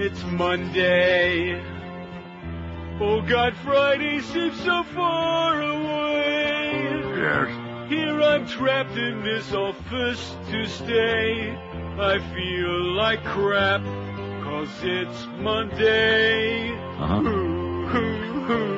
it's Monday. Oh God, Friday seems so far away. Yes. Here I'm trapped in this office to stay. I feel like crap, cause it's Monday. Uh-huh. Hoo, hoo, hoo,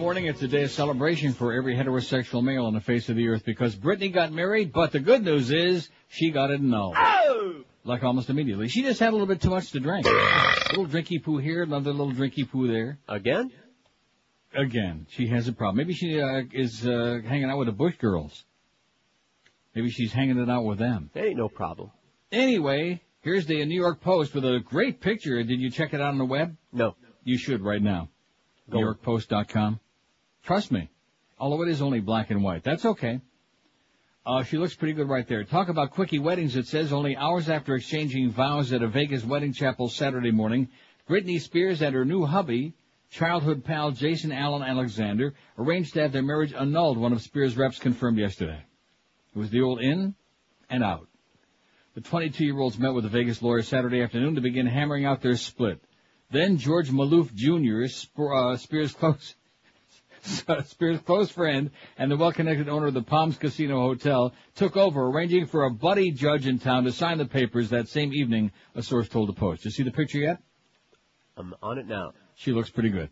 Instead of a day of mourning, it's a day of celebration for every heterosexual male on the face of the earth because Britney got married, but the good news is she got it annulled. Oh! Like almost immediately. She just had a little bit too much to drink. a little drinky poo here, another little drinky poo there. Again? Again, she has a problem. Maybe she uh, is uh, hanging out with the Bush girls. Maybe she's hanging it out with them. That ain't no problem. Anyway, here's the New York Post with a great picture. Did you check it out on the web? No. You should right now. NewYorkPost.com. Trust me. Although it is only black and white. That's okay. Uh, she looks pretty good right there. Talk about quickie weddings, it says, only hours after exchanging vows at a Vegas wedding chapel Saturday morning, Britney Spears and her new hubby, childhood pal Jason Allen Alexander, arranged to have their marriage annulled, one of Spears' reps confirmed yesterday. It was the old in and out. The 22-year-olds met with a Vegas lawyer Saturday afternoon to begin hammering out their split. Then George Maloof Jr., uh, Spears' close, Spears' close friend and the well-connected owner of the Palms Casino Hotel, took over, arranging for a buddy judge in town to sign the papers that same evening, a source told the Post. You see the picture yet? I'm on it now. She looks pretty good.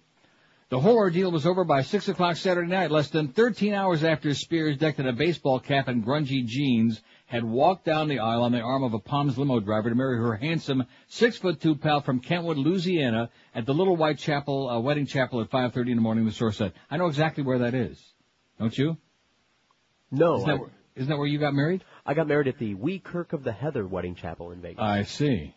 The whole ordeal was over by 6 o'clock Saturday night, less than 13 hours after Spears, decked in a baseball cap and grungy jeans, had walked down the aisle on the arm of a Palms limo driver to marry her handsome six-foot-two pal from Kentwood, Louisiana, at the Little White Chapel, uh, wedding chapel at 5.30 in the morning, the source said. I know exactly where that is. Don't you? No. Isn't that, I, where, isn't that where you got married? I got married at the Wee Kirk of the Heather Wedding Chapel in Vegas. I see.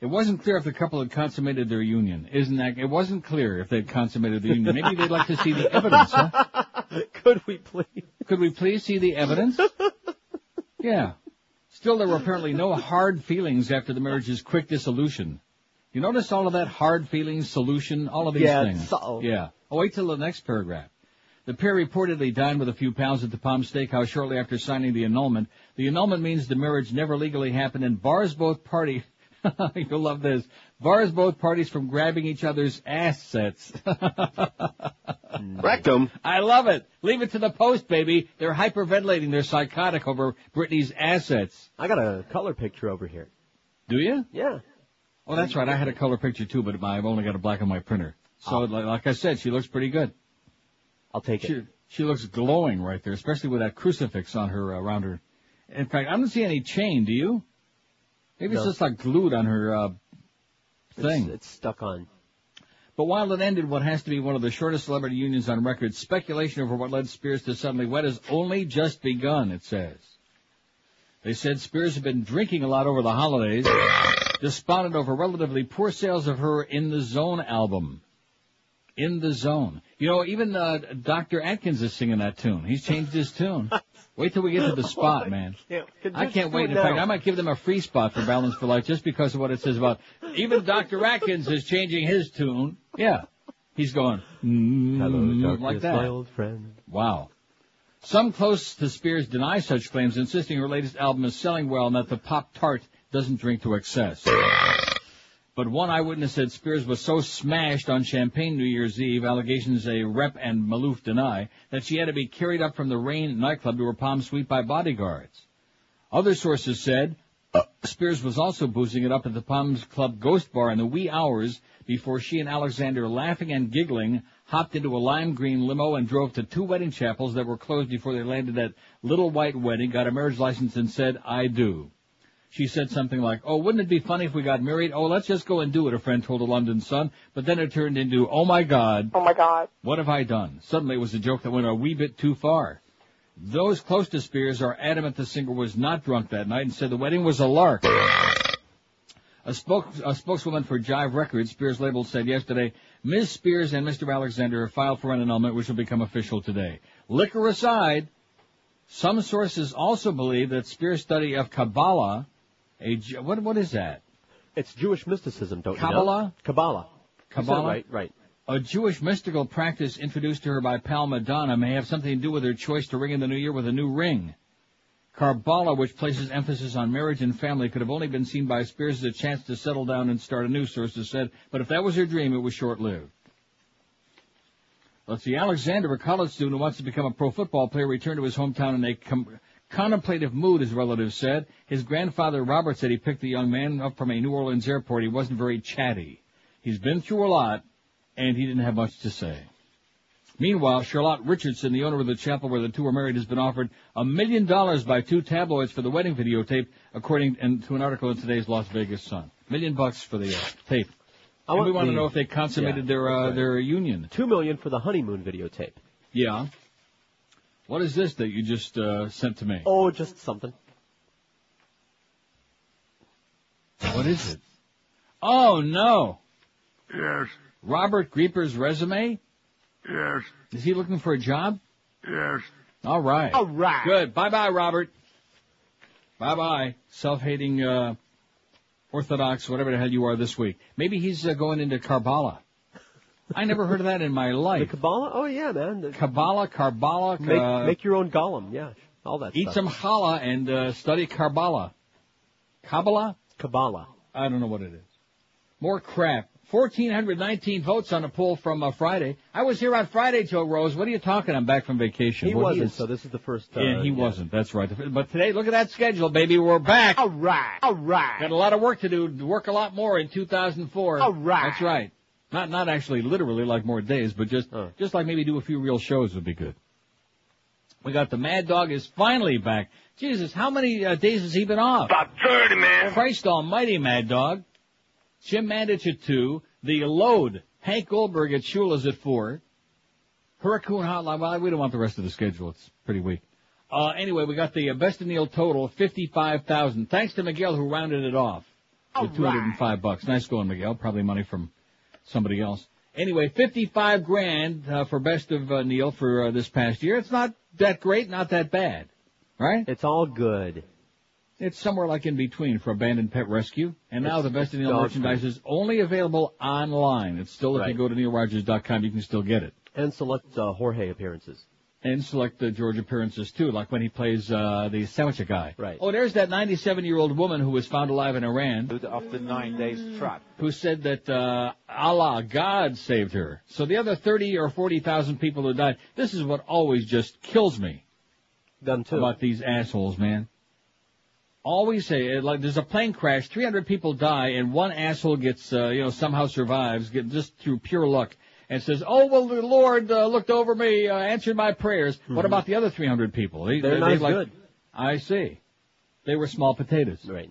It wasn't clear if the couple had consummated their union. Isn't that? It wasn't clear if they'd consummated the union. Maybe they'd like to see the evidence, huh? Could we please? Could we please see the evidence? Yeah. Still, there were apparently no hard feelings after the marriage's quick dissolution. You notice all of that hard feelings, solution, all of these Yeah, things. so- Yeah. Oh, wait till the next paragraph. The pair reportedly dined with a few pals at the Palm Steakhouse shortly after signing the annulment. The annulment means the marriage never legally happened and bars both parties. You'll love this. Bars both parties from grabbing each other's assets. Rectum. I love it. Leave it to the post, baby. They're hyperventilating. They're psychotic over Britney's assets. I got a color picture over here. Do you? Yeah. Oh, that's right. I had a color picture too, but I've only got a black and white printer. So, like, like I said, she looks pretty good. I'll take it. She, she looks glowing right there, especially with that crucifix on her, uh, around her, In fact, I don't see any chain. Do you? Maybe it's just like glued on her uh, thing. It's, it's stuck on. But while it ended what has to be one of the shortest celebrity unions on record, speculation over what led Spears to suddenly wed has only just begun, it says. They said Spears had been drinking a lot over the holidays, despondent over relatively poor sales of her In the Zone album. In the Zone. You know, even uh, Dr. Atkins is singing that tune. He's changed his tune. Wait till we get to the spot, man. I can't wait. In fact, I might give them a free spot for Balance for Life just because of what it says about even Dr. Atkins is changing his tune. Yeah. He's going, mm, Hello, darkness, like that. my old friend. Wow. Some close to Spears deny such claims, insisting her latest album is selling well and that the Pop Tart doesn't drink to excess. But one eyewitness said Spears was so smashed on Champagne New Year's Eve, allegations a rep and Maloof deny, that she had to be carried up from the Rain nightclub to her Palm Suite by bodyguards. Other sources said uh, Spears was also boozing it up at the Palms Club Ghost Bar in the wee hours before she and Alexander, laughing and giggling, hopped into a lime green limo and drove to two wedding chapels that were closed before they landed at Little White Wedding, got a marriage license and said, I do. She said something like, oh, wouldn't it be funny if we got married? Oh, let's just go and do it, a friend told a London Sun. But then it turned into, oh my God, Oh my God. what have I done? Suddenly it was a joke that went a wee bit too far. Those close to Spears are adamant the singer was not drunk that night and said the wedding was a lark. A, spoke, a spokeswoman for Jive Records, Spears label, said yesterday, Ms. Spears and Mr. Alexander have filed for an annulment which will become official today. Liquor aside, some sources also believe that Spears' study of Kabbalah, a, what, what is that? It's Jewish mysticism, don't you know? Kabbalah? Kabbalah. You said it Kabbalah? Right, right. A Jewish mystical practice introduced to her by Pal Madonna may have something to do with her choice to ring in the new year with a new ring. Kabbalah, which places emphasis on marriage and family, could have only been seen by Spears as a chance to settle down and start anew, sources said, but if that was her dream, it was short-lived. Let's see, Alexander, a college student who wants to become a pro football player, returned to his hometown in a com- contemplative mood, his relatives said. His grandfather, Robert, said he picked the young man up from a New Orleans airport. He wasn't very chatty. He's been through a lot, and he didn't have much to say. Meanwhile, Charlotte Richardson, the owner of the chapel where the two were married, has been offered a million dollars by two tabloids for the wedding videotape, according to an article in today's Las Vegas Sun. Million bucks for the uh, tape. I And we want want to know if they consummated Yeah, their uh, right. their union. Two million for the honeymoon videotape. Yeah. What is this that you just uh, sent to me? Oh, just something. What is it? Oh no! Yes, Robert Grieper's resume? yes, Is he looking for a job? yes. All right. All right. Good. Bye bye, Robert. Bye bye. Self hating, uh, Orthodox, whatever the hell you are this week. Maybe he's uh, going into Karbala. I never heard of that in my life. The. Kabbalah? Oh yeah, man. The- Kabbalah, Karbala, make, uh, make your own golem. Yeah, all that eat stuff. some challah and uh, study Karbala. Kabbalah? Kabbalah. I don't know what it is. More crap. 1,419 votes on a poll from uh, Friday. I was here on Friday, Joe Rose. What are you talking? I'm back from vacation. He Well, wasn't, so this is the first. Uh, yeah, he wasn't. That's right. But today, look at that schedule, baby. We're back. All right. All right. Got a lot of work to do. Work a lot more in 2004. All right. That's right. Not not actually literally like more days, but just Huh. just like maybe do a few real shows would be good. We got the Mad Dog is finally back. Jesus, how many uh, days has he been off? About 30, man. Christ Almighty, Mad Dog. Jim Mandich at two. The load. Hank Goldberg at Shula's at four. Hurricane Hotline. Well, we don't want the rest of the schedule. It's pretty weak. Uh, anyway, we got the uh, best of Neil total, 55,000. Thanks to Miguel who rounded it off. With 205 bucks. Nice going, Miguel. Probably money from somebody else. Anyway, 55 grand, uh, for best of uh, Neil for uh, this past year. It's not that great, not that bad. Right? It's all good. It's somewhere like in between for abandoned pet rescue. And now It's- the best of Neil merchandise is only available online. It's still, if you go to neilrogers.com, you can still get it. And select uh, Jorge appearances. And select the George appearances too, like when he plays, uh, the sandwich guy. Right. Oh, there's that 97 year old woman who was found alive in Iran After nine days trap. who said that, uh, Allah, God saved her. So the other 30 or 40,000 people who died, this is what always just kills me. Them too. about these assholes, man. Always say, uh, like, there's a plane crash, 300 people die, and one asshole gets, uh, you know, somehow survives, get, just through pure luck, and says, oh, well, the Lord uh, looked over me, uh, answered my prayers. What about the other 300 people? They, Mm-hmm. They're they- not they like- good. I see. They were small potatoes. Right.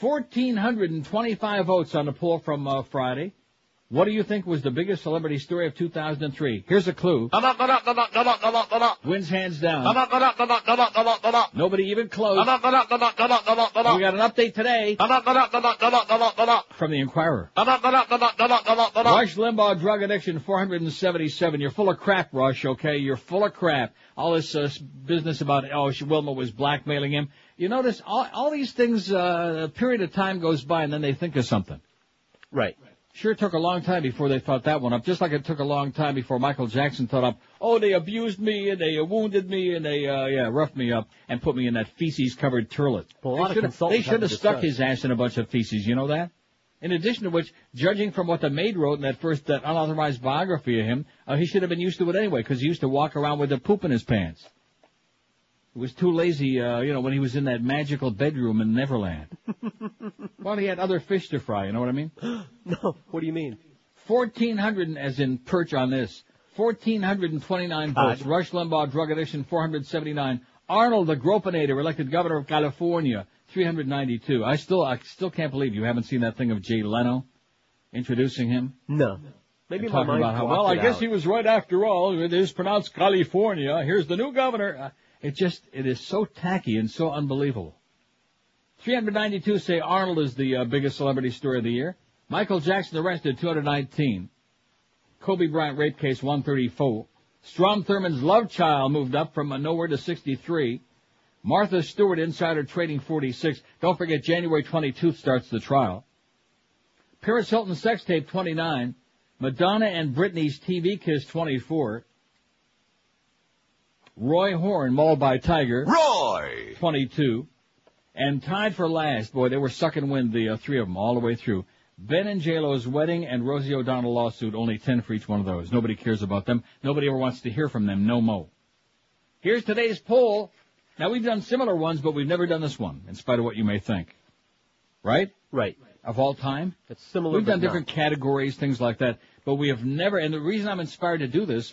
1,425 votes on the poll from uh, Friday. What do you think was the biggest celebrity story of 2003? Here's a clue. Wins hands down. Nobody even close. We got an update today from the Inquirer. Rush Limbaugh drug addiction 477. You're full of crap, Rush. Okay, you're full of crap. All this uh, business about oh, she, Wilma was blackmailing him. You notice all, all these things. Uh, a period of time goes by, and then they think of something. Right. Sure took a long time before they thought that one up, just like it took a long time before Michael Jackson thought up, oh, they abused me, and they uh, wounded me, and they, uh, yeah, roughed me up, and put me in that feces-covered turlet. Well, They should have- They should have stuck his ass in a bunch of feces, you know that? In addition to which, judging from what the maid wrote in that first, that unauthorized biography of him, uh, he should have been used to it anyway, because he used to walk around with a poop in his pants. He was too lazy, uh, you know, when he was in that magical bedroom in Neverland. well, he had other fish to fry, you know what I mean? No. What do you mean? 1,400, as in perch on this, 1,429 votes. Rush Limbaugh, drug addiction, 479. Arnold, the Gropinator, elected governor of California, 392. I still, I still can't believe you haven't seen that thing of Jay Leno introducing him. No. Maybe talking mind about how, well, I guess out. he was right after all. It is pronounced California. Here's the new governor. Uh, It just, it is so tacky and so unbelievable. 392 say Arnold is the uh, biggest celebrity story of the year. Michael Jackson arrested, 219. Kobe Bryant rape case, 134. Strom Thurmond's love child moved up from uh, nowhere to 63. Martha Stewart insider trading 46. Don't forget January 22 starts the trial. Paris Hilton sex tape 29. Madonna and Britney's TV kiss 24. Roy Horn mauled by Tiger. Roy! 22. And tied for last, boy, they were sucking wind, the uh, three of them, all the way through. Ben and JLo's wedding and Rosie O'Donnell lawsuit, only 10 for each one of those. Nobody cares about them. Nobody ever wants to hear from them, no mo. Here's today's poll. Now we've done similar ones, but we've never done this one, in spite of what you may think. Right? Right. Of all time? It's similar. We've but done not. different categories, things like that, but we have never, and the reason I'm inspired to do this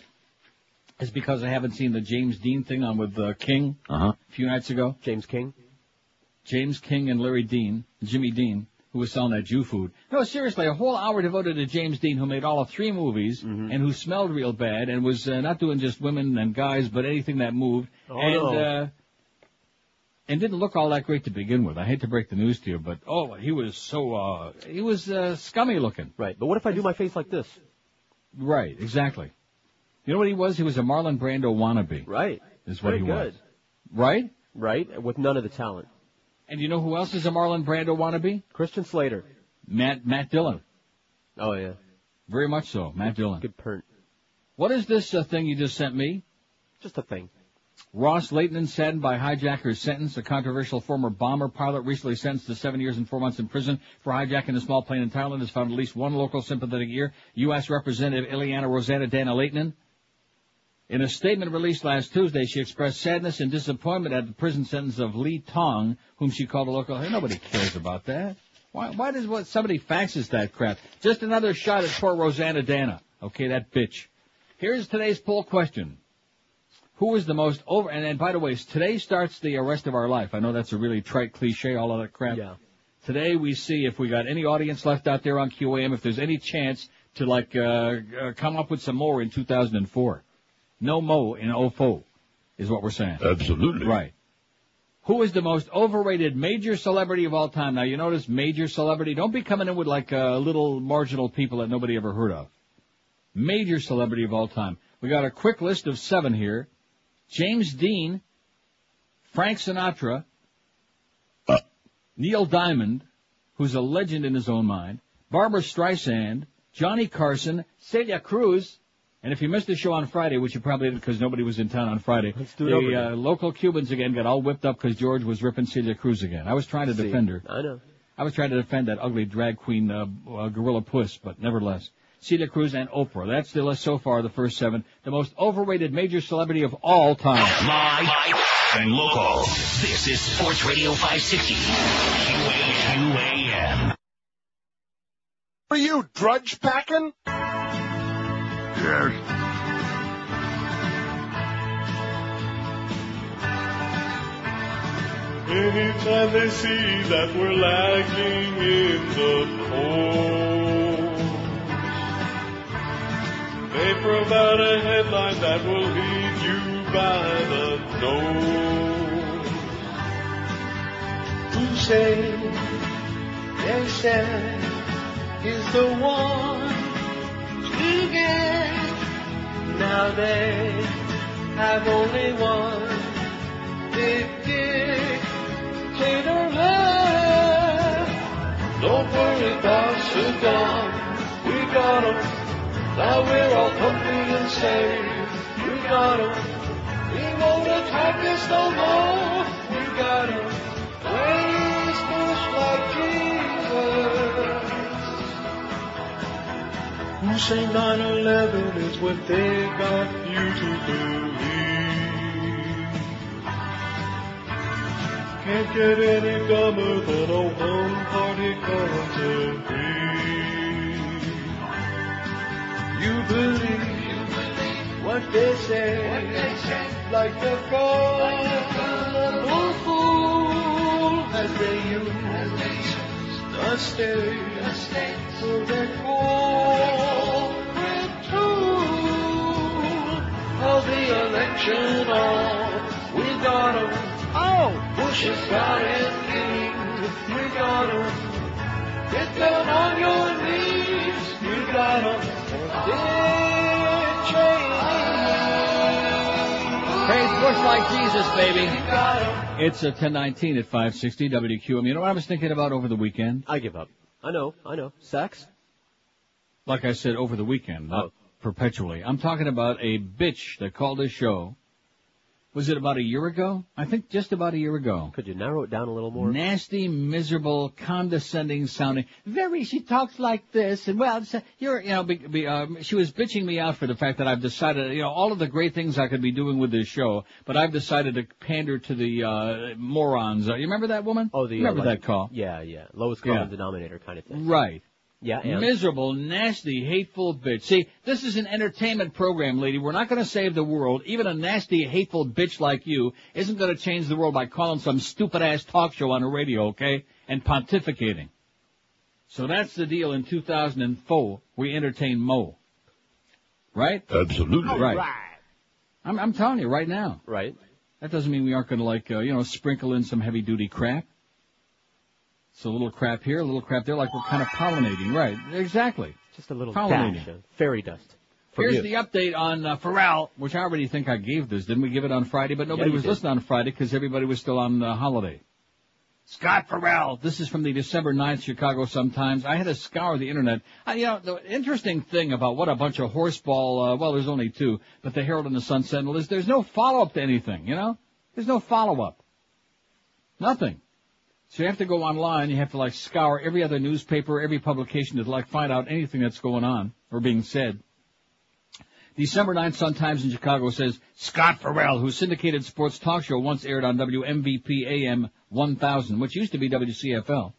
is because I haven't seen the James Dean thing on with uh, King Uh-huh. a few nights ago. James King. James King and Larry Dean, Jimmy Dean, who was selling that Jew food. No, seriously, a whole hour devoted to James Dean, who made all of three movies Mm-hmm. and who smelled real bad and was uh, not doing just women and guys, but anything that moved. Oh, and no. uh, and didn't look all that great to begin with. I hate to break the news to you, but oh, he was so uh, he was uh, scummy looking. Right. But what if I do my face like this? Right, exactly. You know what he was? He was a Marlon Brando wannabe. Right. Is what Very he good. was. Right? Right. With none of the talent. And you know who else is a Marlon Brando wannabe? Christian Slater. Matt Matt Dillon. Oh yeah. Very much so, Matt Dillon. Good pernt. What is this uh, thing you just sent me? Just a thing. Ros-Lehtinen saddened by hijacker's sentence. A controversial former bomber pilot recently sentenced to seven years and four months in prison for hijacking a small plane in Thailand has found at least one local sympathetic ear. U.S. Representative Ileana Rosanna Dana Leighton. In a statement released last Tuesday, she expressed sadness and disappointment at the prison sentence of Lee Tong, whom she called a local. Hey, nobody cares about that. Why, why does what somebody faxes that crap? Just another shot at poor Rosanna Dana. Okay, that bitch. Here's today's poll question. Who is the most over, and, and by the way, today starts the rest of our life. I know that's a really trite cliche, all of that crap. Yeah. Today we see if we got any audience left out there on QAM, if there's any chance to like, uh, uh come up with some more in 2004. No mo in Ofo is what we're saying. Absolutely. Right. Who is the most overrated major celebrity of all time? Now you notice major celebrity. Don't be coming in with like uh, little marginal people that nobody ever heard of. Major celebrity of all time. We got a quick list of seven here. James Dean, Frank Sinatra, Neil Diamond, who's a legend in his own mind, Barbara Streisand, Johnny Carson, Celia Cruz, and if you missed the show on Friday, which you probably did because nobody was in town on Friday, Let's do it the over uh, local Cubans again got all whipped up because George was ripping Celia Cruz again. I was trying to See, defend her. I know. I was trying to defend that ugly drag queen, uh, uh, gorilla puss, but nevertheless. Celia Cruz and Oprah. That's the list so far, the first seven. The most overrated major celebrity of all time. Live and local. This is Sports Radio 560. QAM. Are you drudge packing? Yes. Anytime they see that we're lagging in the polls, they provide a headline that will lead you by the nose. Who say, they said, is the one to. Now they have only one big dictator left. Don't worry about Saddam, we got him. Now we're all comfy and safe. We got him. We won't attack us no more. We got him. Praise like Jesus. Say 9-11 is what they got you to believe? Can't get any dumber than a one-party country. You believe what they say, like the gullible fool as they use the state for their corporate tool of the election. Oh, we got 'em. Oh, Bush has got it. We got 'em. Get down on your knees. We got. Dick Cheney. Praise Bush like Jesus, baby. We got 'em. It's a 1019 at 560 WQAM. You know what I was thinking about over the weekend? I give up. I know, I know. Sex? Like I said, over the weekend, not Oh. perpetually. I'm talking about a bitch that called this show. Was it about a year ago? I think just about a year ago. Could you narrow it down a little more? Nasty, miserable, condescending sounding. Very, she talks like this, and well, you're, you know, be, be, um, she was bitching me out for the fact that I've decided, you know, all of the great things I could be doing with this show, but I've decided to pander to the uh, morons. Uh, you remember that woman? Oh, the uh, remember like- that call? Yeah, yeah. Lowest common Yeah. denominator kind of thing. Right. Yeah, and Miserable, nasty, hateful bitch. See, this is an entertainment program, lady. We're not going to save the world. Even a nasty, hateful bitch like you isn't going to change the world by calling some stupid ass talk show on the radio, okay? And pontificating. So that's the deal in 2004. We entertain Mo. Right? Absolutely. Right. I'm, I'm telling you right now. right. That doesn't mean we aren't going to like, uh, you know, sprinkle in some heavy duty crap. So a little crap here, a little crap there, like we're kind of pollinating. Right. Exactly. Just a little Pollinating. dash of fairy dust. Here's you. the update on uh, Ferrall, which I already think I gave this. Didn't we give it on Friday? But nobody you was did. listening on Friday because everybody was still on uh, holiday. Scott Ferrall. This is from the December 9th Chicago Sometimes. I had to scour the internet. Uh, you know, the interesting thing about what a bunch of horseball, uh, well, there's only two, but the Herald and the Sun Sentinel is there's no follow-up to anything, you know? There's no follow-up. Nothing. So you have to go online, you have to like scour every other newspaper, every publication to like find out anything that's going on or being said. December 9th Sun Times in Chicago says, Scott Ferrall, whose syndicated sports talk show once aired on WMVP AM 1000, which used to be WCFL,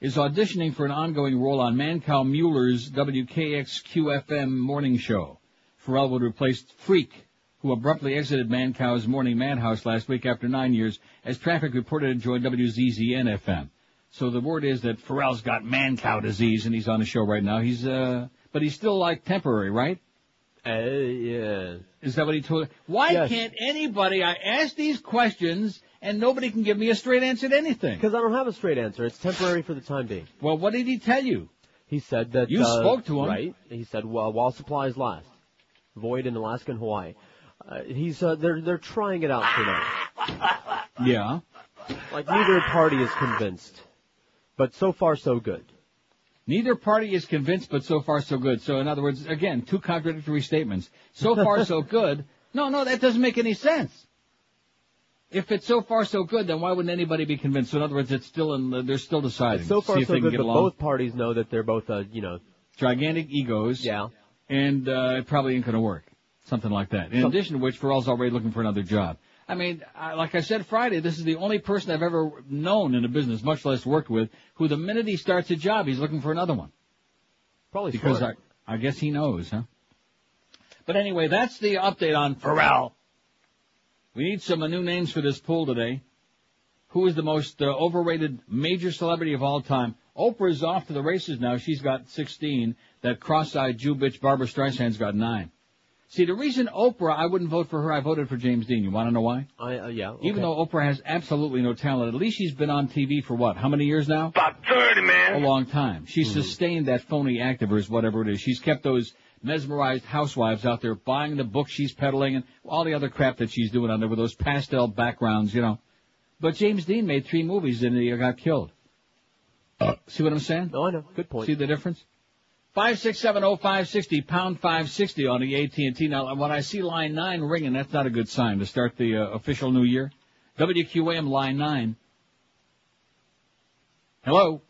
is auditioning for an ongoing role on Mancow Muller's WKXQ-FM morning show. Ferrall would replace Freak, who abruptly exited Mancow's morning madhouse last week after nine years, as traffic reported joined WZZN FM. So the word is that Ferrall's got Mancow disease and he's on the show right now. He's, uh, but he's still like temporary, right? Uh, yeah. Is that what he told? Why Yes. can't anybody? I ask these questions and nobody can give me a straight answer to anything. Because I don't have a straight answer. It's temporary for the time being. Well, what did he tell you? He said that You uh, spoke to him. right? He said, "Well, while supplies last, void in Alaska and Hawaii." Uh, he's uh, they're they're trying it out for now. Yeah. Like neither party is convinced, but so far so good. Neither party is convinced, but so far so good. So in other words, again, two contradictory statements. So far so good. No, no, that doesn't make any sense. If it's so far so good, then why wouldn't anybody be convinced? So in other words, it's still in, they're still deciding. It's so far so good, but along. both parties know that they're both uh, you know gigantic egos. yeah and uh, it probably ain't going to work. Something like that. In Some- addition to which, Ferrall's already looking for another job. I mean, I, like I said Friday, this is the only person I've ever known in a business, much less worked with, who the minute he starts a job, he's looking for another one. probably Because. I, I guess he knows, huh? But anyway, that's the update on Ferrall. We need some uh, new names for this pool today. Who is the most uh, overrated major celebrity of all time? Oprah's off to the races now. She's got 16. That cross-eyed Jew bitch Barbara Streisand's got nine. See, the reason Oprah, I wouldn't vote for her. I voted for James Dean. You want to know why? I, uh, yeah. Okay. Even though Oprah has absolutely no talent, at least she's been on TV for what? How many years now? About 30, man. A long time. She sustained that phony act of hers, whatever it is. She's kept those mesmerized housewives out there buying the books she's peddling and all the other crap that she's doing on there with those pastel backgrounds, you know. But James Dean made three movies and he got killed. Uh, See what I'm saying? No, I know. Good point. See the difference? Five six seven oh five sixty pound five sixty on the AT and T. Now, when I see line nine ringing, that's not a good sign to start the uh, official new year. WQAM line nine. Hello.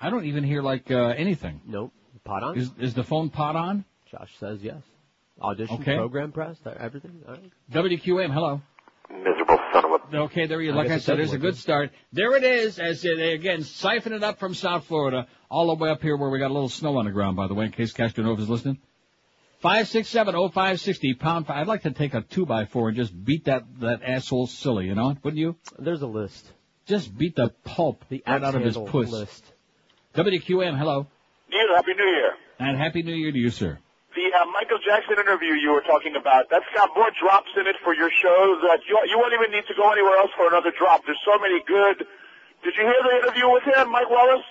I don't even hear like uh, anything. Nope. Pot on? Is is the phone pot on? Josh says yes. Audition, Okay. program press, everything. All right. WQAM. Hello. Miserable son of a. Okay, there you. I Like guess I said, does there's a good start. There it is. As they again siphon it up from South Florida all the way up here where we got a little snow on the ground. By the way, in case Castronova's listening. Five six seven oh five sixty pound. Five. I'd like to take a two by four and just beat that that asshole silly. You know, wouldn't you? There's a list. Just beat the pulp The right out of his axe-handle puss. list. WQAM. Hello. Neil, Happy New Year. And happy New Year to you, sir. The uh, Michael Jackson interview you were talking about, that's got more drops in it for your show that you, you won't even need to go anywhere else for another drop. There's so many good. Did you hear the interview with him, Mike Wallace?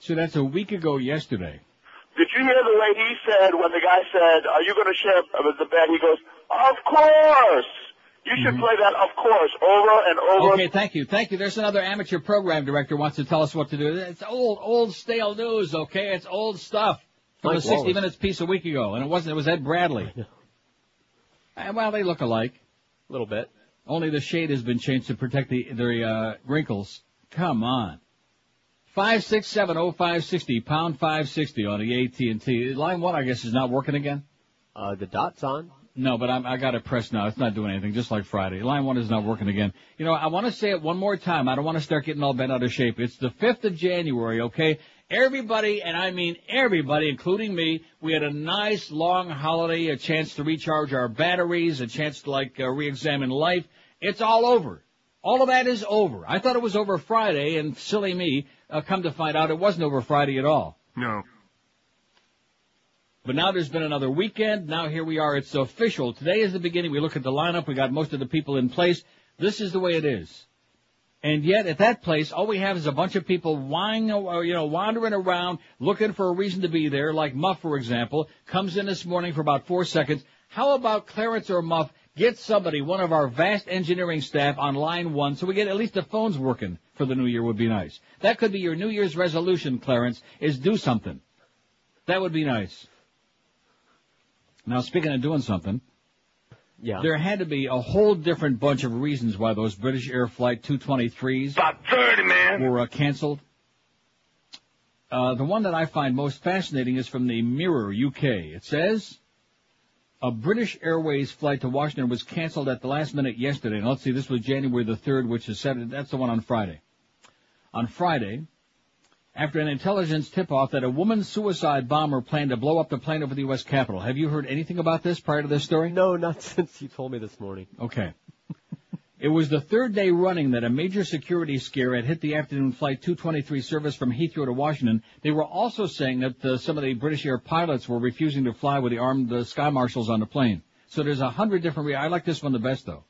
So that's a week ago yesterday. Did you hear the way he said when the guy said, are you going to share the bed? He goes, of course. You should play that, of course, over and over. Okay, thank you, thank you. There's another amateur program director wants to tell us what to do. It's old, old stale news. Okay, it's old stuff from Mike a 60 Wallace. minutes piece a week ago, and it wasn't. It was Ed Bradley. And, well, they look alike. A little bit. Only the shade has been changed to protect the the uh, wrinkles. Come on. Five six seven oh five sixty pound five sixty on the AT and T line one. I guess is not working again. Uh, the dot's on. No, but I'm, I got it pressed now. It's not doing anything, just like Friday. Line one is not working again. You know, I want to say it one more time. I don't want to start getting all bent out of shape. It's the 5th of January, okay? Everybody, and I mean everybody, including me, we had a nice long holiday, a chance to recharge our batteries, a chance to like uh, re-examine life. It's all over. All of that is over. I thought it was over Friday, and silly me, uh, come to find out it wasn't over Friday at all. No. But now there's been another weekend. Now here we are. It's official. Today is the beginning. We look at the lineup. We got most of the people in place. This is the way it is. And yet at that place, all we have is a bunch of people whining, uh, you know, wandering around looking for a reason to be there. Like Muff, for example, comes in this morning for about four seconds. How about Clarence or Muff get somebody, one of our vast engineering staff on line one so we get at least the phones working for the new year would be nice. That could be your New Year's resolution, Clarence, is do something. That would be nice. Now, speaking of doing something, Yeah. there had to be a whole different bunch of reasons why those British Air Flight 223s About 30, man. were uh, canceled. Uh, the one that I find most fascinating is from the Mirror UK. It says a British Airways flight to Washington was canceled at the last minute yesterday. And let's see, this was January the 3rd, which is Saturday. That's the one on Friday. On Friday, after an intelligence tip-off that a woman suicide bomber planned to blow up the plane over the U.S. Capitol. Have you heard anything about this prior to this story? No, not since you told me this morning. Okay. It was the third day running that a major security scare had hit the afternoon flight 223 service from Heathrow to Washington. They were also saying that uh, some of the British Air pilots were refusing to fly with the armed uh, sky marshals on the plane. So there's a hundred different. Re- I like this one the best though.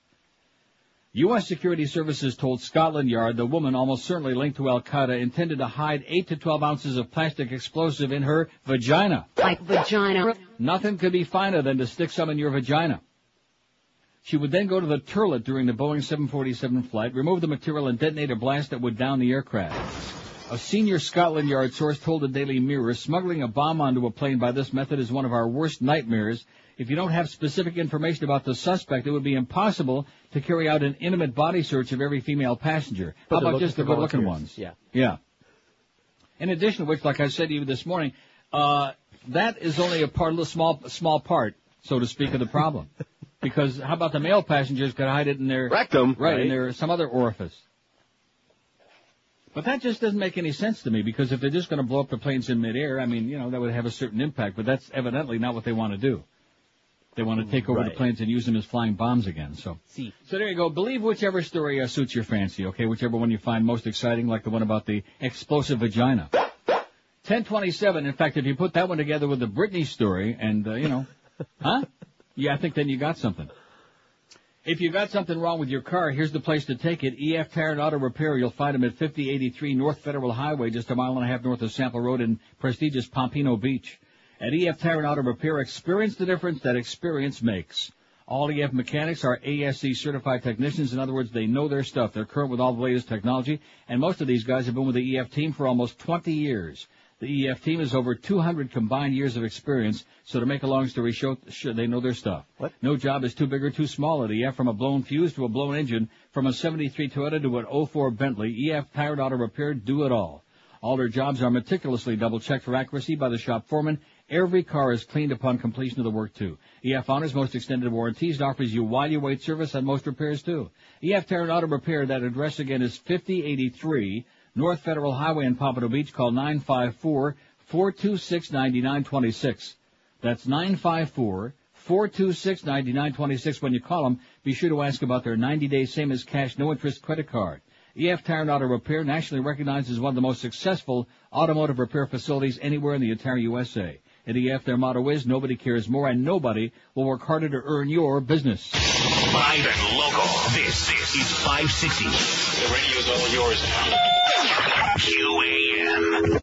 U.S. Security Services told Scotland Yard the woman, almost certainly linked to Al Qaeda, intended to hide 8 to 12 ounces of plastic explosive in her vagina. Like vagina. Nothing could be finer than to stick some in your vagina. She would then go to the turlet during the Boeing 747 flight, remove the material and detonate a blast that would down the aircraft. A senior Scotland Yard source told the Daily Mirror, smuggling a bomb onto a plane by this method is one of our worst nightmares. If you don't have specific information about the suspect, it would be impossible to carry out an intimate body search of every female passenger. But How about just the good-looking ones? Yeah. Yeah. In addition to which, like I said to you this morning, uh, that is only a part, a small, small part, so to speak, of the problem. because how about the male passengers could hide it in their Rectum. right, in their some other orifice? But that just doesn't make any sense to me because if they're just going to blow up the planes in midair, I mean, you know, that would have a certain impact. But that's evidently not what they want to do. They want to take over the planes and use them as flying bombs again. So, See. so there you go. Believe whichever story uh, suits your fancy. Okay, whichever one you find most exciting, like the one about the explosive vagina. 1027. In fact, if you put that one together with the Britney story, and uh, you know, huh? Yeah, I think then you got something. If you got something wrong with your car, here's the place to take it. EF Tire and Auto Repair. You'll find them at 5083 North Federal Highway, just a mile and a half north of Sample Road in prestigious Pompano Beach. At EF Tire and Auto Repair, experience the difference that experience makes. All EF mechanics are ASE certified technicians. In other words, they know their stuff. They're current with all the latest technology, and most of these guys have been with the EF team for almost 20 years. The EF team has over 200 combined years of experience, so to make a long story short, they know their stuff. What? No job is too big or too small at EF, from a blown fuse to a blown engine, from a 73 Toyota to an 04 Bentley, EF Tire and Auto Repair do it all. All their jobs are meticulously double-checked for accuracy by the shop foreman. Every car is cleaned upon completion of the work too. EF honors most extended warranties and offers you while you wait service on most repairs too. EF Tire and Auto Repair, that address again is 5083 North Federal Highway in Pompano Beach. Call 954-426-9926. That's 954-426-9926. When you call them, be sure to ask about their 90-day same as cash, no interest credit card. EF Tire Auto Repair, nationally recognized as one of the most successful automotive repair facilities anywhere in the entire USA. At EF, their motto is, nobody cares more and nobody will work harder to earn your business. Live and local. This, this is 560. The radio's all yours now. QAM.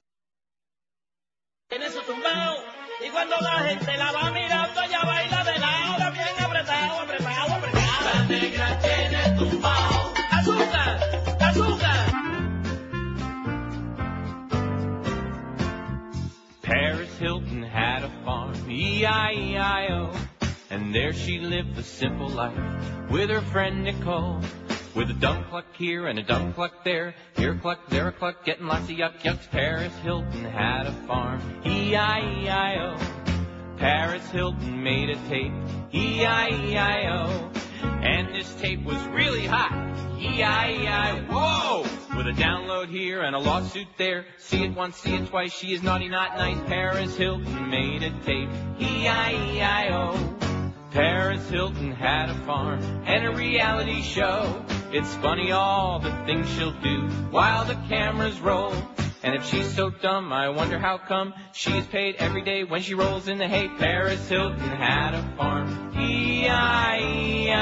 Tiene su tumbao. Y cuando la gente la va mirando, ella baila de lado, bien apretado, apretado, apretado. La negra tiene tumbao. Azúcar, azúcar. E-I-E-I-O. And there she lived the simple life with her friend Nicole. With a dump cluck here and a dump cluck there, here a cluck, there a cluck, getting lots of yuck yucks. Paris Hilton had a farm, E-I-E-I-O. Paris Hilton made a tape, E-I-E-I-O. And this tape was really hot, E-I-E-I, whoa! With a download here and a lawsuit there, see it once, see it twice, she is naughty, not nice. Paris Hilton made a tape, E-I-E-I-O. Paris Hilton had a farm and a reality show. It's funny all the things she'll do while the cameras roll. And if she's so dumb, I wonder how come she's paid every day when she rolls in the hay. Paris Hilton had a farm. E E-I-E-I-O.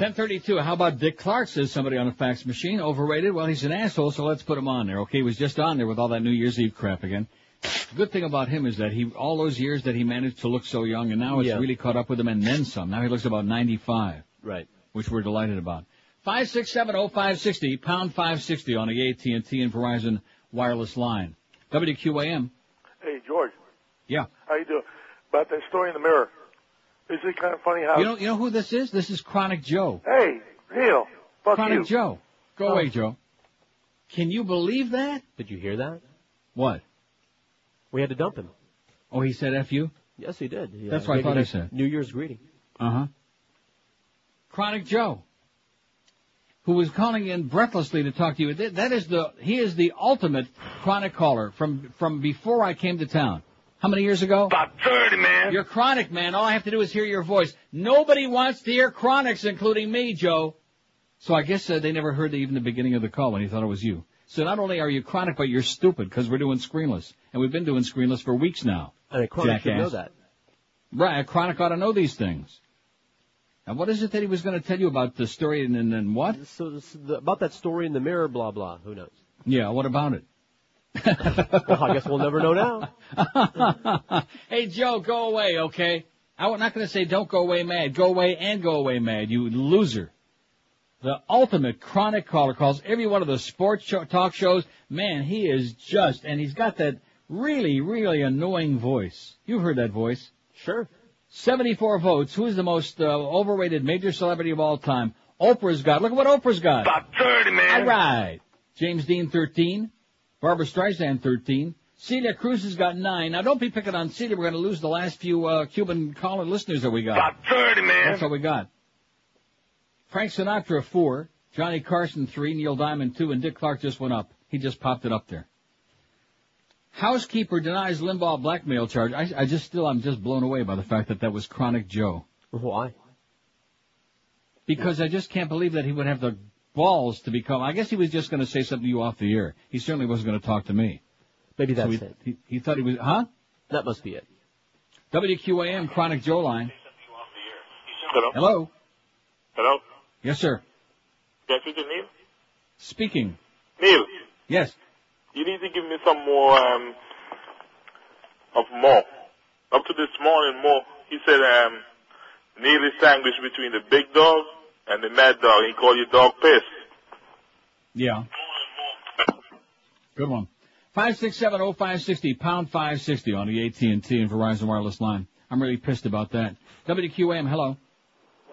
1032. How about Dick Clark, says somebody on the fax machine. Overrated? Well, he's an asshole, so let's put him on there. Okay, he was just on there with all that New Year's Eve crap again. The good thing about him is that he, all those years that he managed to look so young, and now it's Yeah. really caught up with him and then some. Now he looks about 95, Right. which we're delighted about. 5670560, pound 560 on the AT&T and Verizon wireless line. WQAM. Hey, George, Yeah. how you doing? About that story in the mirror. Isn't it kind of funny how? You know, you know who this is? This is Chronic Joe. hey, real. Fuck Chronic you. Joe. Go Oh. away, Joe. Can you believe that? Did you hear that? What? We had to dump him. Oh, he said F you? Yes, he did. Yeah, That's what I thought he said. New Year's greeting. Uh huh. Chronic Joe, who was calling in breathlessly to talk to you. That that is the he is the ultimate chronic caller from from before I came to town. How many years ago? About 30, man. You're chronic, man. All I have to do is hear your voice. Nobody wants to hear chronics, including me, Joe. So I guess uh, they never heard even the beginning of the call when he thought it was you. So not only are you chronic, but you're stupid because we're doing screenless, and we've been doing screenless for weeks now. And a chronic should know that. Right, a chronic ought to know these things. And what is it that he was going to tell you about the story and, then what? So, this- the, about that story in the mirror, blah blah. Who knows? Yeah, what about it? well, I guess we'll never know now. hey, Joe, go away, okay? I'm not going to say don't go away mad. Go away and go away mad, you loser. The ultimate chronic caller calls every one of the sports show, talk shows. Man, he is just, and he's got that really, really annoying voice. You've heard that voice. Sure. 74 votes. Who is the most uh, overrated major celebrity of all time? Oprah's got. Look at what Oprah's got. About 30, man. All right. James Dean 13. Barbara Streisand 13. Celia Cruz has got nine. Now don't be picking on Celia. We're going to lose the last few uh, Cuban caller listeners that we got. About 30, man. That's all we got. Frank Sinatra four. Johnny Carson three. Neil Diamond two. And Dick Clark just went up. He just popped it up there. Housekeeper denies Limbaugh blackmail charge. I, I just still, I'm just blown away by the fact that that was Chronic Joe. Why? Because I just can't believe that he would have the balls to become. I guess he was just going to say something to you off the air. He certainly wasn't going to talk to me. Maybe So that's he, it. He, he thought he was, huh? That must be it. WQAM Chronic Joe line. Hello? Hello. Hello? Yes, sir. Can I speak to Neil? Speaking. Neil, Yes. You need to give me some more, um, of more. Up to this morning, more. He said, um, Neil is sandwiched between the big dog and the mad dog. He called you dog piss. Yeah. Good one. Five six seven oh five sixty pound five sixty on the AT and T and Verizon wireless line. I'm really pissed about that. WQAM, hello.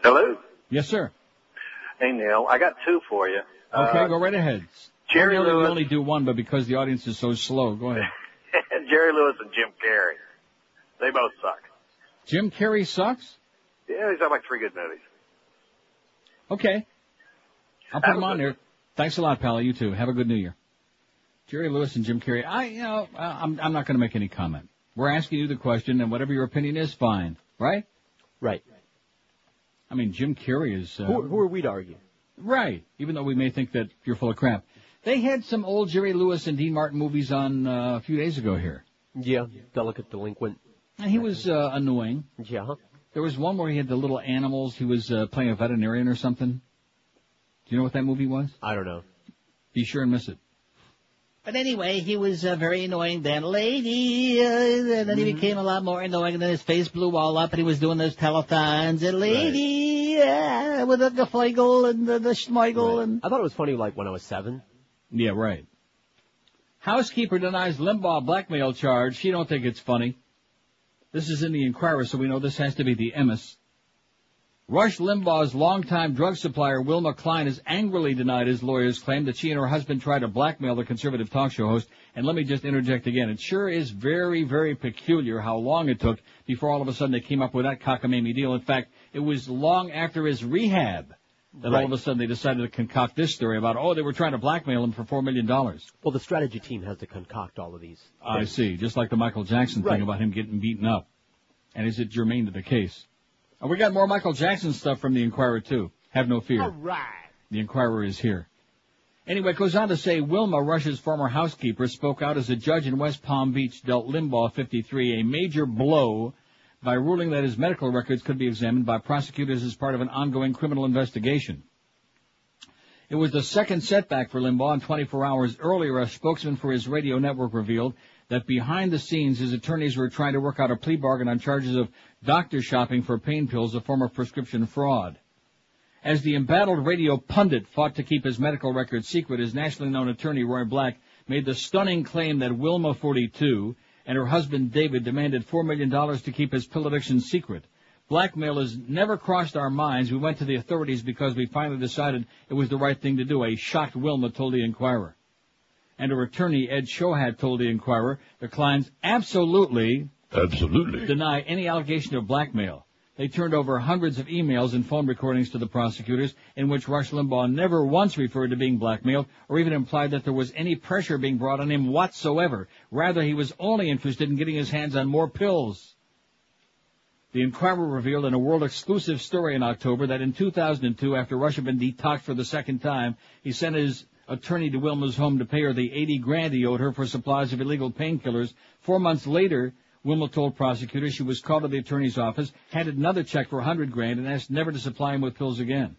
Hello. Yes, sir. Hey Neil, I got two for you. Okay, Uh, go right ahead. Jerry Ordinarily, we Lewis. only do one, but because the audience is so slow, go ahead. Jerry Lewis and Jim Carrey. They both suck. Jim Carrey sucks. Yeah, he's got like three good movies. Okay. I'll put them on there. Thanks a lot, pal. You too. Have a good New Year. Jerry Lewis and Jim Carrey. I, you know, I- I'm, I'm not going to make any comment. We're asking you the question, and whatever your opinion is, fine. Right? Right. I mean, Jim Carrey is. Uh, Who, who are we to argue? Right. Even though we may think that you're full of crap. They had some old Jerry Lewis and Dean Martin movies on uh, a few days ago here. Yeah. Delicate delinquent. And he was uh, annoying. Yeah. There was one where he had the little animals. He was uh, playing a veterinarian or something. Do you know what that movie was? I don't know. Be sure and miss it. But anyway, he was uh, very annoying then. Lady, uh, and then he became a lot more annoying, and then his face blew all up, and he was doing those telethons. And lady, uh, with the, the Feigl and the, the Schmeigel, and I thought it was funny, like when I was seven. Yeah, right. Housekeeper denies Limbaugh blackmail charge. She don't think it's funny. This is in the Inquirer, so we know this has to be the Emmis. Rush Limbaugh's longtime drug supplier Wilma Cline has angrily denied his lawyer's claim that she and her husband tried to blackmail the conservative talk show host. And let me just interject again. It sure is very, very peculiar how long it took before all of a sudden they came up with that cockamamie deal. In fact, it was long after his rehab that all of a sudden they decided to concoct this story about, oh, they were trying to blackmail him for four million dollars. Well, the strategy team has to concoct all of these. I see. Just like the Michael Jackson Right. thing about him getting beaten up. And is it germane to the case? And we got more Michael Jackson stuff from the Inquirer too. Have no fear. right. The Inquirer is here. Anyway, it goes on to say Wilma, Rush's former housekeeper, spoke out as a judge in West Palm Beach dealt Limbaugh, 53, a major blow by ruling that his medical records could be examined by prosecutors as part of an ongoing criminal investigation. It was the second setback for Limbaugh, and 24 hours earlier, a spokesman for his radio network revealed that behind the scenes, his attorneys were trying to work out a plea bargain on charges of doctor shopping for pain pills, a form of prescription fraud. As the embattled radio pundit fought to keep his medical records secret, his nationally known attorney, Roy Black, made the stunning claim that Wilma, 42, and her husband, David, demanded $4 million to keep his pill addiction secret. Blackmail has never crossed our minds. We went to the authorities because we finally decided it was the right thing to do, a shocked Wilma told the Inquirer. And her attorney, Ed Shohat, told the Inquirer the clients absolutely Absolutely. deny any allegation of blackmail. They turned over hundreds of emails and phone recordings to the prosecutors in which Rush Limbaugh never once referred to being blackmailed or even implied that there was any pressure being brought on him whatsoever. Rather, he was only interested in getting his hands on more pills. The Inquirer revealed in a world exclusive story in October that in 2002, after Rush had been detoxed for the second time, he sent his attorney to Wilma's home to pay her the 80 grand he owed her for supplies of illegal painkillers. Four months later, Wilma told prosecutors she was called to the attorney's office, handed another check for 100 grand, and asked never to supply him with pills again.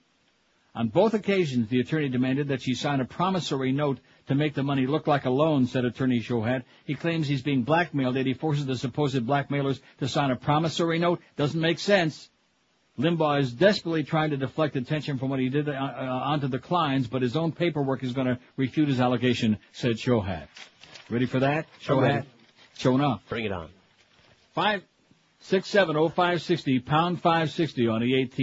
On both occasions, the attorney demanded that she sign a promissory note to make the money look like a loan, said attorney Shohat. He claims he's being blackmailed, yet he forces the supposed blackmailers to sign a promissory note. Doesn't make sense. Limbaugh is desperately trying to deflect attention from what he did uh, uh, onto the Clines, but his own paperwork is going to refute his allegation, said Shohat. Ready for that? Shohat? Showing up. Bring it on. Five six seven oh five sixty pound five sixty on the AT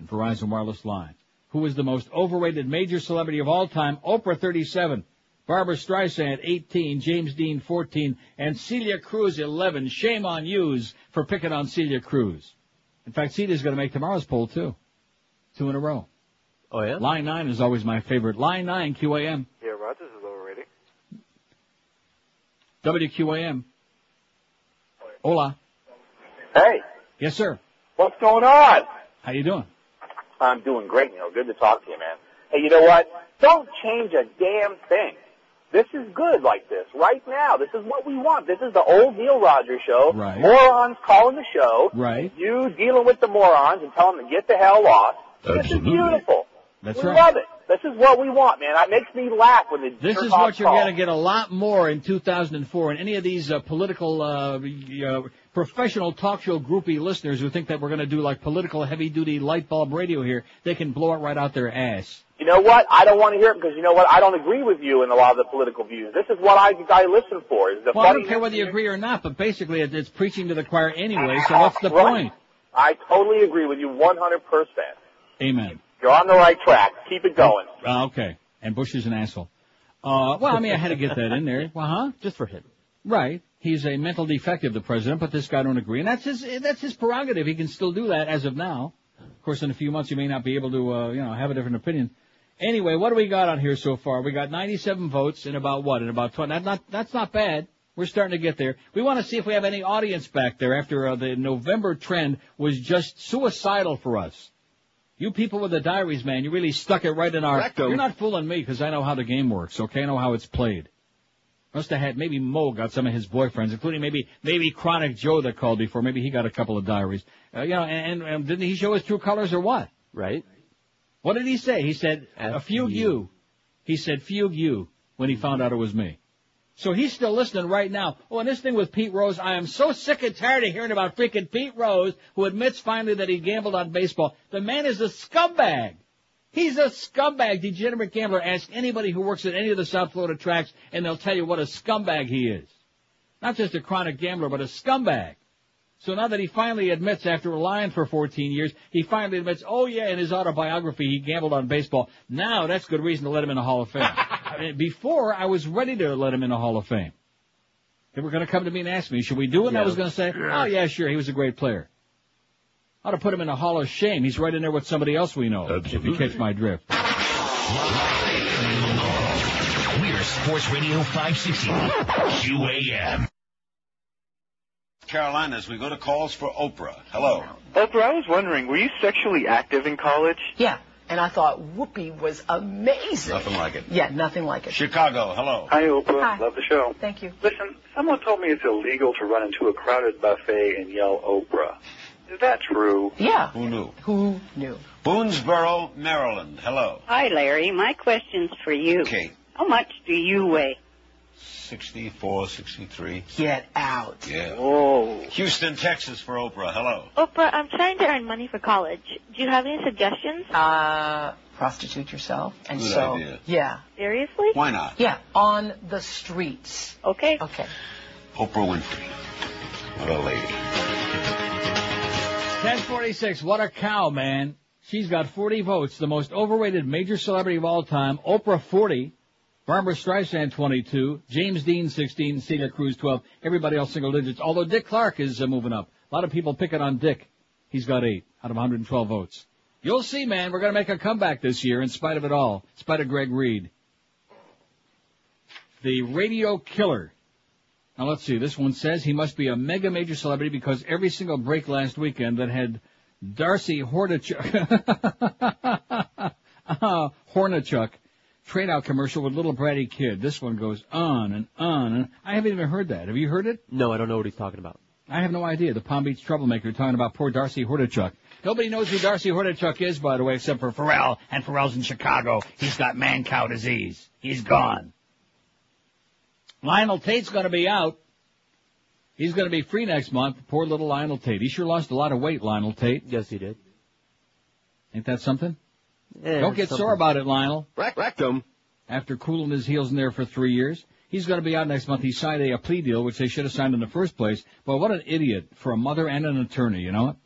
and Verizon wireless line. Who is the most overrated major celebrity of all time? Oprah thirty seven, Barbra Streisand eighteen, James Dean fourteen, and Celia Cruz eleven. Shame on yous for picking on Celia Cruz. In fact, Celia's going to make tomorrow's poll too, two in a row. Oh yeah. Line nine is always my favorite. Line nine QAM. Yeah, Rogers is overrated. WQAM. Hola. Hey, Yes, sir. what's going on? How you doing? I'm doing great, Neil. Good to talk to you, man. Hey, you know what? Don't change a damn thing. This is good like this right now. This is what we want. This is the old Neil Rogers show. Right. Morons calling the show. Right. You dealing with the morons and telling them to get the hell off. This is beautiful. That's we right. love it. This is what we want, man. It makes me laugh when the This is what you're going to get a lot more in 2004. And any of these uh, political, uh, uh, professional talk show groupie listeners who think that we're going to do like political heavy duty light bulb radio here, they can blow it right out their ass. You know what? I don't want to hear it because you know what? I don't agree with you in a lot of the political views. This is what I I listen for. Is the Well, I don't care whether you agree or not, but basically it, it's preaching to the choir anyway. So what's the Right. point? I totally agree with you 100%. Amen. You're on the right track. Keep it going. Uh, okay. And Bush is an asshole. Uh, well, I mean, I had to get that in there. Well, huh? Just for him. Right. He's a mental defective, the president, but this guy don't agree, and that's his that's his prerogative. He can still do that as of now. Of course, in a few months, he may not be able to, uh, you know, have a different opinion. Anyway, what do we got on here so far? We got 97 votes in about what? In about 20. That's not that's not bad. We're starting to get there. We want to see if we have any audience back there after uh, the November trend was just suicidal for us. You people with the diaries, man, you really stuck it right in our. Rectum. You're not fooling me because I know how the game works. Okay, I know how it's played. Must have had maybe Mo got some of his boyfriends, including maybe maybe Chronic Joe that called before. Maybe he got a couple of diaries. Uh, you know, and, and, and didn't he show his true colors or what? Right. What did he say? He said a F fugue you. you. He said fugue you when he found out it was me. So he's still listening right now. Oh, and this thing with Pete Rose, I am so sick and tired of hearing about freaking Pete Rose, who admits finally that he gambled on baseball. The man is a scumbag. He's a scumbag, degenerate gambler. Ask anybody who works at any of the South Florida tracks, and they'll tell you what a scumbag he is. Not just a chronic gambler, but a scumbag. So now that he finally admits, after lying for 14 years, he finally admits, oh yeah, in his autobiography, he gambled on baseball. Now that's good reason to let him in the Hall of Fame. Before, I was ready to let him in the Hall of Fame. They were going to come to me and ask me, should we do it? And I was going to say, oh yeah, sure, he was a great player. Ought to put him in a Hall of Shame. He's right in there with somebody else we know, if you catch my drift. We're Sports Radio 560. QAM. Carolinas, we go to calls for Oprah. Hello. Oprah, I was wondering, were you sexually active in college? Yeah, and I thought Whoopi was amazing. Nothing like it. Yeah, nothing like it. Chicago, hello. Hi, Oprah. Hi. Love the show. Thank you. Listen, someone told me it's illegal to run into a crowded buffet and yell Oprah. Is that true? Yeah. Who knew? Who knew? Boonesboro, Maryland. Hello. Hi, Larry. My question's for you. Kate. How much do you weigh? 64, 63. Get out. Yeah. Whoa. Houston, Texas for Oprah. Hello. Oprah, I'm trying to earn money for college. Do you have any suggestions? Uh, prostitute yourself. And Good so, idea. yeah. Seriously? Why not? Yeah, on the streets. Okay. Okay. Oprah Winfrey. What a lady. 1046, what a cow, man. She's got 40 votes, the most overrated major celebrity of all time. Oprah 40, Barbra Streisand 22, James Dean 16, Celia Cruz 12, everybody else single digits. Although Dick Clark is uh, moving up. A lot of people picking on Dick. He's got 8 out of 112 votes. You'll see, man, we're going to make a comeback this year in spite of it all, in spite of Greg Reed. The radio killer. Now let's see, this one says he must be a mega major celebrity because every single break last weekend that had Darcy Hordichuk, uh, Hornichuk trade out commercial with little bratty kid. This one goes on and on and I haven't even heard that. Have you heard it? No, I don't know what he's talking about. I have no idea. The Palm Beach troublemaker talking about poor Darcy Hordichuk. Nobody knows who Darcy Hordichuk is, by the way, except for Ferrall, and Ferrall's in Chicago. He's got man cow disease. He's gone. Lionel Tate's going to be out. He's going to be free next month. Poor little Lionel Tate. He sure lost a lot of weight, Lionel Tate. Yes, he did. Ain't that something? Yeah, Don't get something. sore about it, Lionel. Rectum. After cooling his heels in there for three years. He's going to be out next month. He signed a, a plea deal, which they should have signed in the first place. But what an idiot for a mother and an attorney, you know what?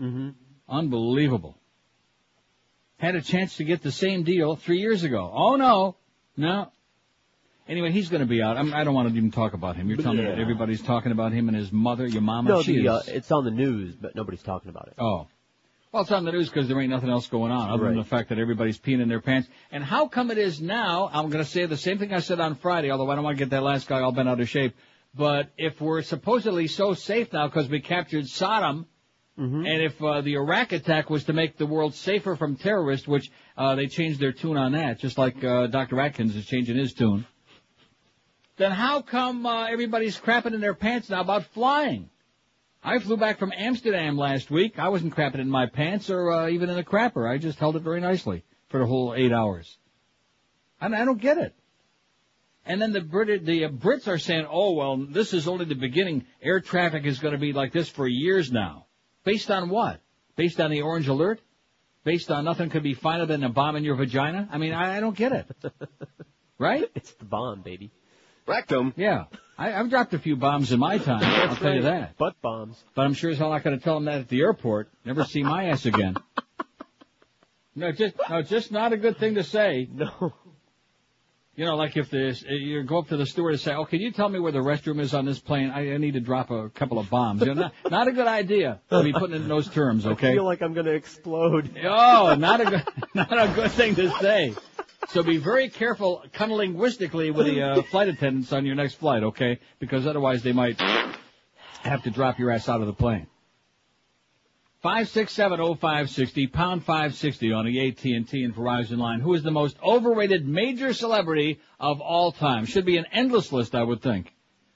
Mm-hmm. Unbelievable. Had a chance to get the same deal three years ago. Oh no, no. Anyway, he's going to be out. I'm, I don't want to even talk about him. You're telling me that everybody's talking about him and his mother, your mama. No, she the, uh, it's on the news, but nobody's talking about it. Oh. Well, it's on the news because there ain't nothing else going on other than the fact that everybody's peeing in their pants. And how come it is now, I'm going to say the same thing I said on Friday, although I don't want to get that last guy all bent out of shape, But if we're supposedly so safe now because we captured Saddam, Mm-hmm. and if uh, the Iraq attack was to make the world safer from terrorists, which uh, they changed their tune on that, just like uh, Dr. Atkins is changing his tune, then how come uh, everybody's crapping in their pants now about flying? I flew back from Amsterdam last week. I wasn't crapping in my pants or uh, even in a crapper. I just held it very nicely for the whole eight hours. I, I don't get it. And then the Brit- the uh, Brits are saying, "Oh well, this is only the beginning. Air traffic is going to be like this for years now." Based on what? Based on the orange alert? Based on nothing could be finer than a bomb in your vagina? I mean, I, I don't get it. right? It's the bomb, baby. Rectum. Yeah. I, I've dropped a few bombs in my time. I'll tell you that. Butt bombs. But I'm sure as hell not going to tell them that at the airport. Never see my ass again. No, just no, just not a good thing to say. No. You know, like if this, you go up to the steward and say, "Oh, can you tell me where the restroom is on this plane? I, I need to drop a couple of bombs." You know, not, not a good idea to be putting it in those terms. Okay. I feel like I'm going to explode. Oh, not a good, not a good thing to say. So be very careful cunnilinguistically with the uh, flight attendants on your next flight, okay? Because otherwise they might have to drop your ass out of the plane. Five six seven oh five sixty pound five sixty on the AT and T and Verizon line. Who is the most overrated major celebrity of all time? Should be an endless list, I would think.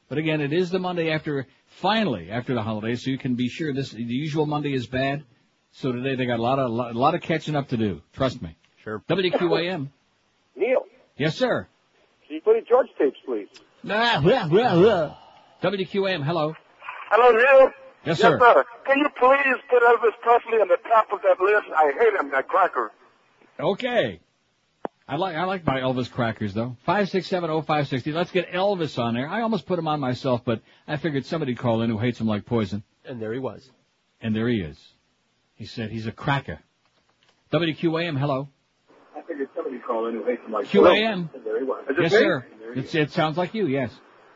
But again, it is the Monday after, finally after the holidays, so you can be sure this the usual Monday is bad. So today they got a lot of a lot of catching up to do. Trust me. Sure. WQAM. Neil, Yes, sir. can you put in George tapes, please? Ah, WQAM. Hello. Hello, Neil. Yes, sir. Can you please put Elvis Presley on the top of that list? I hate him, that cracker. Okay. I like I like my Elvis crackers though. Five six seven oh five sixty. Let's get Elvis on there. I almost put him on myself, but I figured somebody'd call in who hates him like poison. And there he was. And there he is. He said he's a cracker. WQAM. Hello. I figured somebody call in who hates him like QAM. There he it Yes, me? sir. It's, it sounds like you. Yes.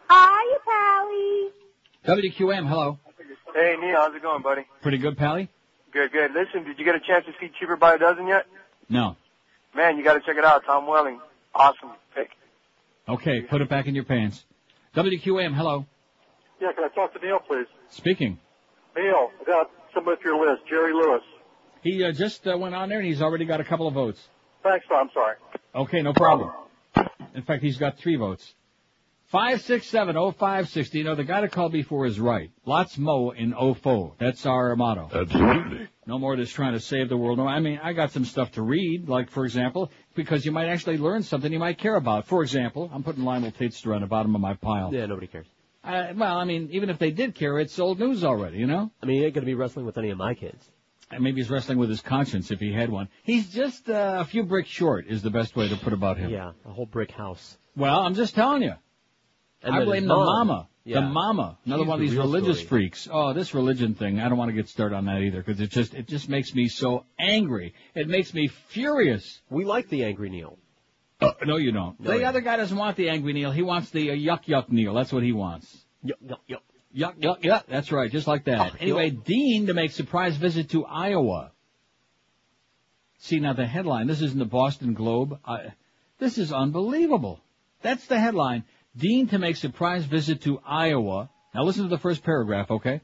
Hi, Pally. WQM, Hello. Hey, Neil, how's it going, buddy? Pretty good, Pally. Good, good. Listen, did you get a chance to see Cheaper by a Dozen yet? No. Man, you got to check it out. Tom Welling, awesome pick. Okay. Put it back in your pants. WQM, Hello. Yeah, can I talk to Neil, please? Speaking. Neil, I got somebody for your list, Jerry Lewis. He uh, just uh, went on there and he's already got a couple of votes. Thanks, Tom. I'm sorry. Okay, no problem. In fact, he's got three votes. Five six seven oh five sixty. You know, the guy that called before is right. Lots mo in ofo. That's our motto. Absolutely. No more just trying to save the world. No, I mean, I got some stuff to read, like, for example, because you might actually learn something you might care about. For example, I'm putting Lionel Tatester on the bottom of my pile. Yeah, nobody cares. Uh, well, I mean, even if they did care, it's old news already, you know? I mean, he ain't going to be wrestling with any of my kids. And maybe he's wrestling with his conscience if he had one. He's just uh, a few bricks short is the best way to put about him. Yeah, a whole brick house. Well, I'm just telling you. And I blame the mama. Yeah. The mama. Another She's one of these religious story. freaks. Oh, this religion thing. I don't want to get started on that either because it just it just makes me so angry. It makes me furious. We like the angry Neil. Uh, no, you don't. No, the you other guy doesn't want the angry Neil. He wants the uh, yuck yuck Neil. That's what he wants. Yuck, yuck, yuck. Yuck yuck yuck. That's right, just like that. Oh, anyway, Dean to make surprise visit to Iowa. See now the headline. This is in the Boston Globe. I, this is unbelievable. That's the headline. Dean to make surprise visit to Iowa. Now listen to the first paragraph, okay?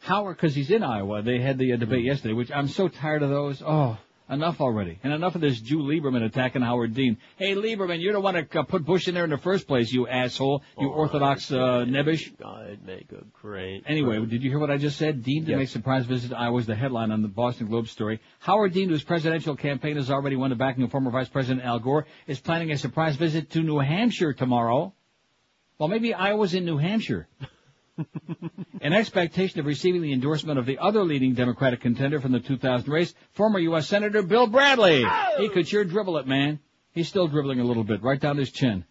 Howard, because he's in Iowa, they had the uh, debate yesterday, which I'm so tired of those. Oh, enough already. And enough of this Jew Lieberman attacking Howard Dean. Hey, Lieberman, you're the one that uh, put Bush in there in the first place, you asshole. You Orthodox uh, nebbish. God, make a great. Anyway, did you hear what I just said? Dean to Yes. make surprise visit to Iowa is the headline on the Boston Globe story. Howard Dean, whose presidential campaign has already won the backing of former Vice President Al Gore, is planning a surprise visit to New Hampshire tomorrow. Well, maybe Iowa's in New Hampshire. in expectation of receiving the endorsement of the other leading Democratic contender from the 2000 race, former U.S. Senator Bill Bradley. He could sure dribble it, man. He's still dribbling a little bit, right down his chin.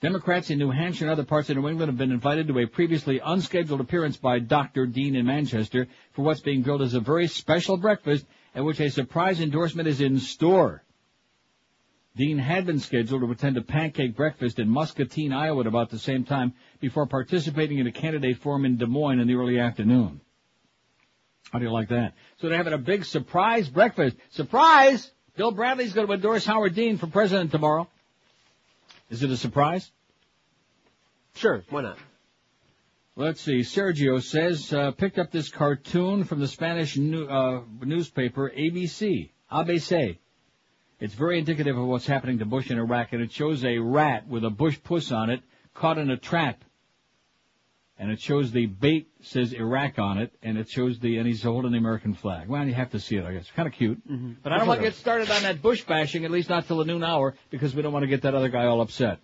Democrats in New Hampshire and other parts of New England have been invited to a previously unscheduled appearance by Dr. Dean in Manchester for what's being billed as a very special breakfast at which a surprise endorsement is in store. Dean had been scheduled to attend a pancake breakfast in Muscatine, Iowa at about the same time before participating in a candidate forum in Des Moines in the early afternoon. How do you like that? So they're having a big surprise breakfast. Surprise! Bill Bradley's going to endorse Howard Dean for president tomorrow. Is it a surprise? Sure, why not? Let's see. Sergio says uh, picked up this cartoon from the Spanish new, uh, newspaper ABC. ABC. It's very indicative of what's happening to Bush in Iraq, and it shows a rat with a Bush puss on it caught in a trap. And it shows the bait says Iraq on it, and it shows the and he's holding the American flag. Well, you have to see it, I guess. Kind of cute. Mm-hmm. But I don't want to get started on that Bush bashing, at least not till the noon hour, because we don't want to get that other guy all upset.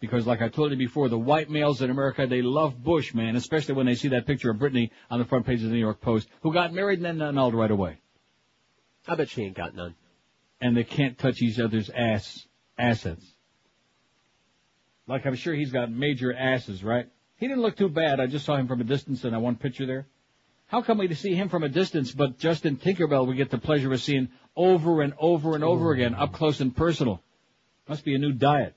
Because like I told you before, the white males in America, they love Bush, man, especially when they see that picture of Britney on the front page of the New York Post, who got married and then annulled right away. I bet she ain't got none. And they can't touch each other's ass, assets. Like I'm sure he's got major asses, right? He didn't look too bad. I just saw him from a distance in that one picture there. How come we see him from a distance, but Justin Tinkerbell we get the pleasure of seeing over and over and over again, up close and personal? Must be a new diet.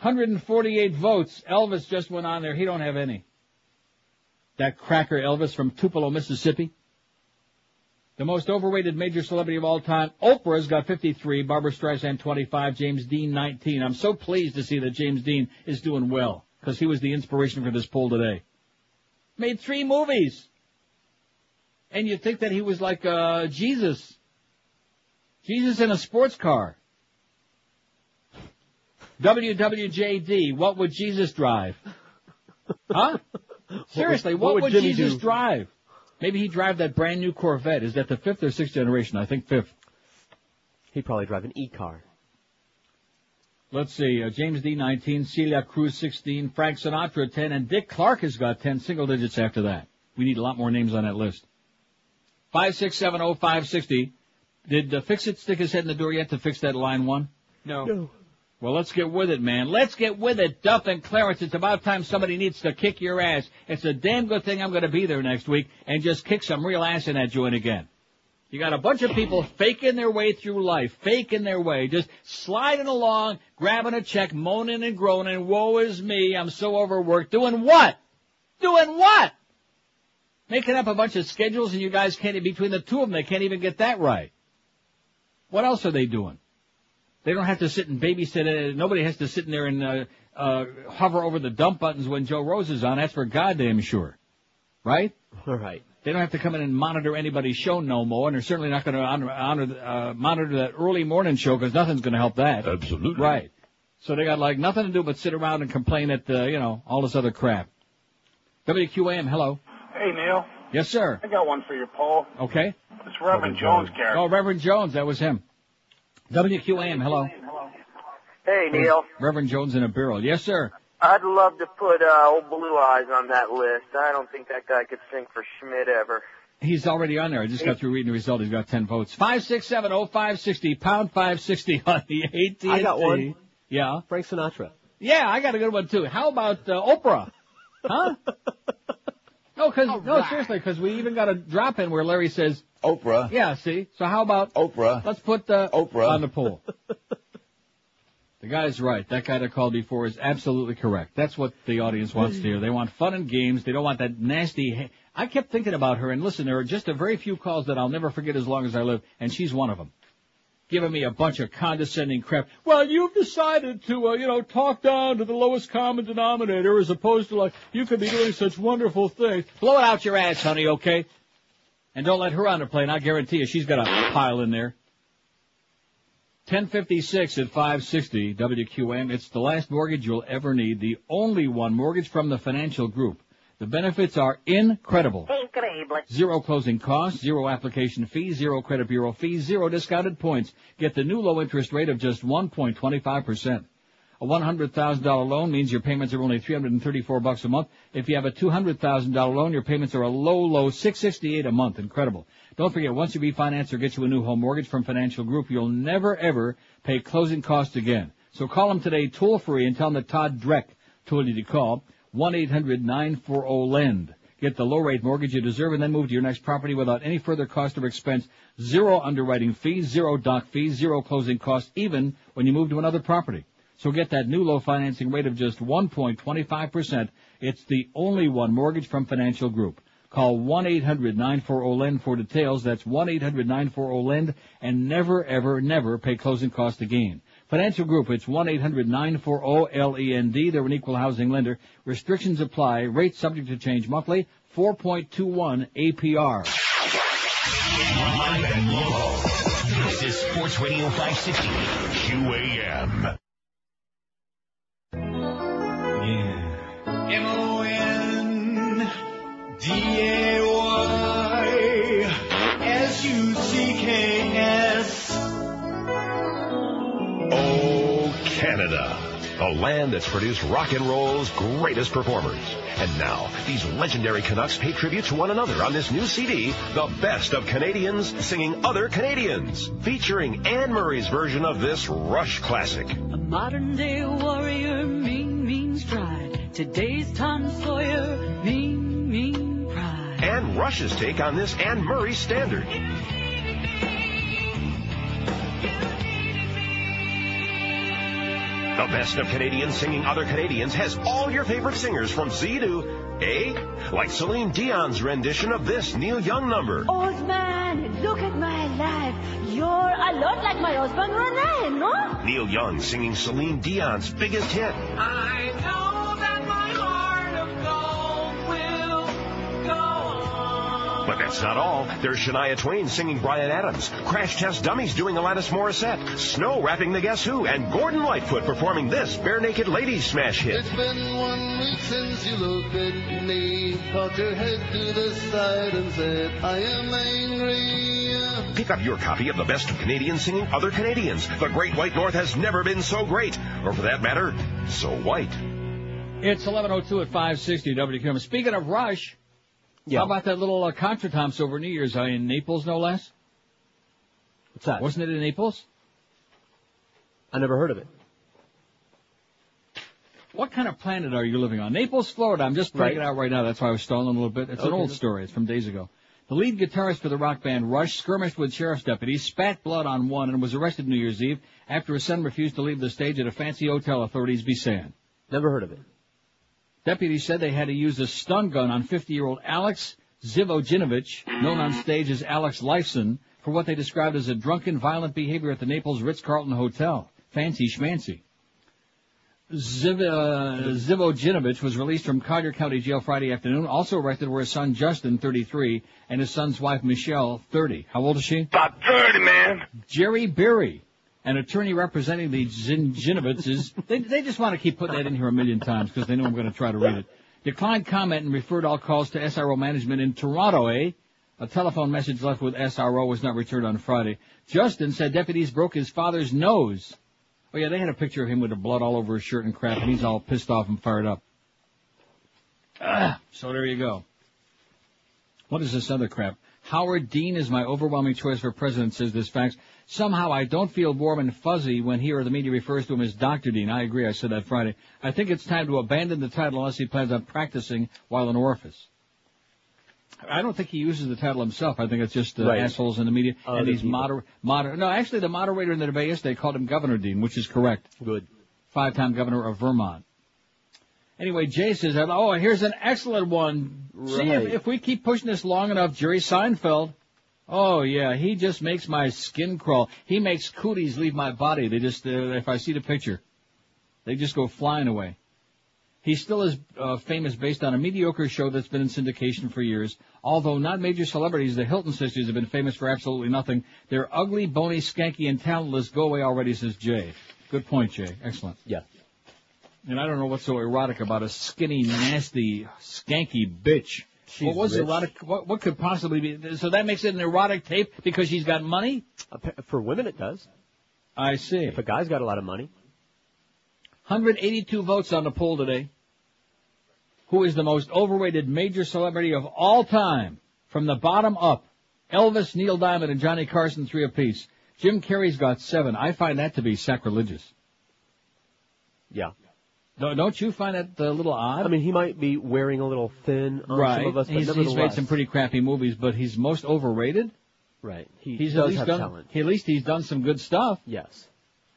148 votes. Elvis just went on there. He don't have any. That cracker Elvis from Tupelo, Mississippi. The most overrated major celebrity of all time, Oprah's got 53, Barbra Streisand 25, James Dean 19. I'm so pleased to see that James Dean is doing well, because he was the inspiration for this poll today. Made three movies. And you'd think that he was like, uh, Jesus. Jesus in a sports car. WWJD, what would Jesus drive? Huh? Seriously, what, what would would, Jesus do? drive? Maybe he'd drive that brand new Corvette. Is that the fifth or sixth generation? I think fifth. He'd probably drive an E-car. Let's see, uh, James D 19, Celia Cruz 16, Frank Sinatra 10, and Dick Clark has got 10 single digits after that. We need a lot more names on that list. 5670560. Did uh, Fix-It stick his head in the door yet to fix that line one? No. Well, let's get with it, man. Let's get with it, Duff and Clarence. It's about time somebody needs to kick your ass. It's a damn good thing I'm going to be there next week and just kick some real ass in that joint again. You got a bunch of people faking their way through life, faking their way, just sliding along, grabbing a check, moaning and groaning, woe is me, I'm so overworked. Doing what? Doing what? Making up a bunch of schedules and you guys can't, between the two of them, they can't even get that right. What else are they doing? They don't have to sit and babysit it. Nobody has to sit in there and uh, uh, hover over the dump buttons when Joe Rose is on. That's for goddamn sure. Right? All right. They don't have to come in and monitor anybody's show no more, and they're certainly not going to honor, honor, uh, monitor that early morning show because nothing's going to help that. Absolutely. Right. So they got like nothing to do but sit around and complain at, uh, you know, all this other crap. WQAM, hello. Hey, Neil. Yes, sir. I got one for your Paul. Okay. It's Reverend Jones' character. Oh, Reverend Jones, that was him. WQAM, hello. Hey, Neil. Reverend Jones in a barrel. Yes, sir. I'd love to put uh, old Blue Eyes on that list. I don't think that guy could sing for Schmidt ever. He's already on there. I just got through reading the result. He's got 10 votes. 5670560, pound 560 on the AT&T. I got one. Yeah. Frank Sinatra. Yeah, I got a good one too. How about uh, Oprah? Huh? no, cause, no, seriously, because we even got a drop in where Larry says, Oprah. yeah, see? So how about, Oprah. let's put uh, Oprah. on the poll. The guy's right. That guy that called before is absolutely correct. That's what the audience wants to hear. They want fun and games. They don't want that nasty. Ha- I kept thinking about her, and listen, there are just a very few calls that I'll never forget as long as I live, and she's one of them. Giving me a bunch of condescending crap. Well, you've decided to, uh, you know, talk down to the lowest common denominator as opposed to like, you could be doing such wonderful things. Blow it out your ass, honey, okay? And don't let her on the plane. I guarantee you she's got a pile in there. 1056 at 560 WQM. It's the last mortgage you'll ever need. The only one mortgage from the financial group. The benefits are incredible. Zero closing costs, zero application fees, zero credit bureau fees, zero discounted points. Get the new low interest rate of just 1.25%. A $100,000 loan means your payments are only 334 bucks a month. If you have a $200,000 loan, your payments are a low, low 668 a month. Incredible. Don't forget, once you refinance or get you a new home mortgage from Financial Group, you'll never ever pay closing costs again. So call them today toll free and tell them that Todd Dreck told you to call 1-800-940-LEND. Get the low rate mortgage you deserve and then move to your next property without any further cost or expense. Zero underwriting fees, zero doc fees, zero closing costs, even when you move to another property. So get that new low financing rate of just 1.25%. It's the only one mortgage from Financial Group. Call 1-800-940-LEND for details. That's 1-800-940-LEND and never, ever, never pay closing costs again. Financial Group, it's 1-800-940-LEND. They're an equal housing lender. Restrictions apply. Rates subject to change monthly. 4.21 APR. Live and local. This is Sports Radio 560. QAM. A land that's produced rock and roll's greatest performers. And now, these legendary Canucks pay tribute to one another on this new CD, The Best of Canadians Singing Other Canadians, featuring Anne Murray's version of this Rush classic. A modern day warrior, mean, mean stride. Today's Tom Sawyer, mean, mean pride. And Rush's take on this Anne Murray standard. The Best of Canadians Singing Other Canadians has all your favorite singers from Z to A, like Celine Dion's rendition of this Neil Young number. Old man, look at my life. You're a lot like my husband Rene, no? Neil Young singing Celine Dion's biggest hit. I know But that's not all. There's Shania Twain singing Bryan Adams, Crash Test Dummies doing Alanis Morissette, Snow rapping The Guess Who, and Gordon Lightfoot performing this Barenaked Ladies smash hit. It's been one week since you looked at me, cocked your head to the side and said, I am angry. Pick up your copy of the best of Canadians singing other Canadians. The Great White North has never been so great, or for that matter, so white. It's 11:02 at 560 WQM. Speaking of Rush, Yeah. how about that little uh, contretemps over New Year's uh, in Naples, no less? What's that? Wasn't it in Naples? I never heard of it. What kind of planet are you living on? Naples, Florida. I'm just breaking Right. it out right now. That's why I was stalling a little bit. It's an old story. It's from days ago. The lead guitarist for the rock band Rush skirmished with sheriff's deputies, spat blood on one, and was arrested New Year's Eve after his son refused to leave the stage at a fancy hotel authorities be saying. Never heard of it. Deputies said they had to use a stun gun on 50-year-old Alex Zivojinovic, known on stage as Alex Lifeson, for what they described as a drunken, violent behavior at the Naples Ritz-Carlton Hotel. Fancy schmancy. Ziv, uh, Zivojinovic was released from Collier County Jail Friday afternoon. Also arrested were his son Justin, 33, and his son's wife Michelle, 30. How old is she? About 30, man. Jerry Berry, an attorney representing the Zinjinovics, they, they just want to keep putting that in here a million times because they know I'm going to try to read it. Declined comment and referred all calls to SRO management in Toronto, eh? A telephone message left with SRO was not returned on Friday. Justin said deputies broke his father's nose. Oh yeah, they had a picture of him with the blood all over his shirt and crap, and he's all pissed off and fired up. Ah, so there you go. What is this other crap? Howard Dean is my overwhelming choice for president, says this fax. Somehow I don't feel warm and fuzzy when he or the media refers to him as Dr. Dean. I agree, I said that Friday. I think it's time to abandon the title unless he plans on practicing while in office. I don't think he uses the title himself. I think it's just uh, Right. assholes in the media. Other and he's people. moder- moder- No, actually the moderator in the debate yesterday called him Governor Dean, which is correct. Good. Five-time governor of Vermont. Anyway, Jay says, oh, here's an excellent one. See, if, if we keep pushing this long enough, Jerry Seinfeld. Oh, yeah, he just makes my skin crawl. He makes cooties leave my body. They just, uh, if I see the picture, they just go flying away. He still is uh, famous based on a mediocre show that's been in syndication for years. Although not major celebrities, the Hilton sisters have been famous for absolutely nothing. They're ugly, bony, skanky, and talentless. Go away already, says Jay. Good point, Jay. Excellent. Yeah. And I don't know what's so erotic about a skinny, nasty, skanky bitch. She's what was rich. erotic? What, what could possibly be? So that makes it an erotic tape because she's got money? For women, it does. I see. If a guy's got a lot of money, 182 votes on the poll today. Who is the most overrated major celebrity of all time? From the bottom up. Elvis, Neil Diamond, and Johnny Carson, three apiece. Jim Carrey's got seven. I find that to be sacrilegious. yeah. Don't you find that a little odd? I mean, he might be wearing a little thin on right. some of us, but he's, he's made some pretty crappy movies, but he's most overrated. right. He He's does at least have done. talent. At least he's done some good stuff. Yes.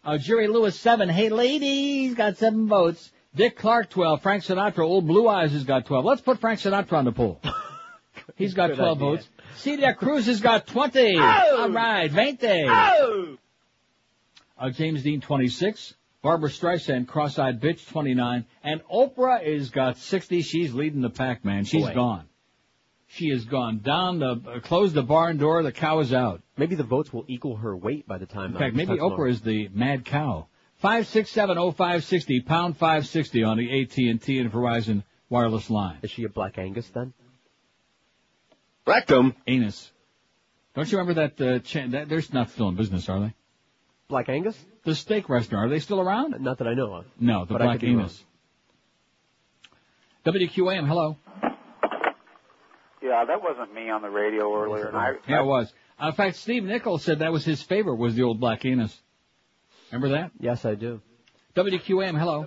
Uh, Jerry Lewis seven. Hey ladies, got seven votes. Dick Clark twelve. Frank Sinatra, old Blue Eyes has got twelve. Let's put Frank Sinatra on the poll. He's got Good twelve idea. votes. Celia Cruz has got twenty. Oh! All right, veinte. Oh! Uh, James Dean, 26. Barbra Streisand, cross-eyed bitch, 29. And Oprah is got 60. She's leading the pack, man. She's Boy. gone. She has gone down the, uh, closed the barn door. The cow is out. Maybe the votes will equal her weight by the time. In fact, maybe Oprah tomorrow. is the mad cow. Five six seven oh five sixty pound five sixty on the AT and T and Verizon wireless line. Is she a Black Angus then? Rectum anus. Don't you remember that? Uh, cha- that they're not still in business, are they? Black Angus? The steak restaurant. Are they still around? Not that I know of. No, the But black could be wrong. anus. WQAM. Hello. Yeah, that wasn't me on the radio earlier. And I, Yeah, it was. Uh, in fact, Steve Nichols said that was his favorite was the old black anus. Remember that? Yes, I do. WQAM. Hello.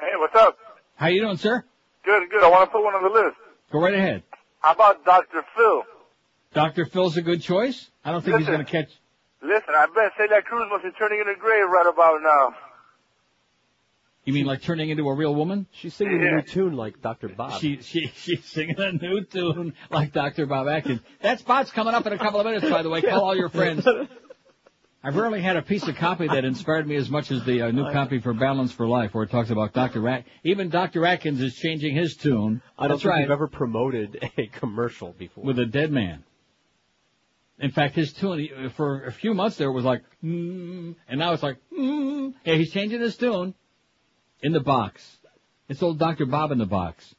Hey, what's up? How you doing, sir? Good, good. I want to put one on the list. Go right ahead. How about Dr. Phil? Dr. Phil's a good choice. I don't think he's going to catch. Listen, I bet Celia Cruz must be turning in her grave right about now. You mean like turning into a real woman? She's singing a new tune like Dr. Bob. She she she's singing a new tune like Dr. Bob Atkins. That spot's coming up in a couple of minutes, by the way. Call all your friends. I've rarely had a piece of copy that inspired me as much as the uh, new copy for Balance for Life, where it talks about Dr. At- even Dr. Atkins is changing his tune. I don't That's think right. you've ever promoted a commercial before. with a dead man. In fact, his tune for a few months there was like, mm, and now it's like, mm. yeah, he's changing his tune in the box. It's old Dr. Bob in the box.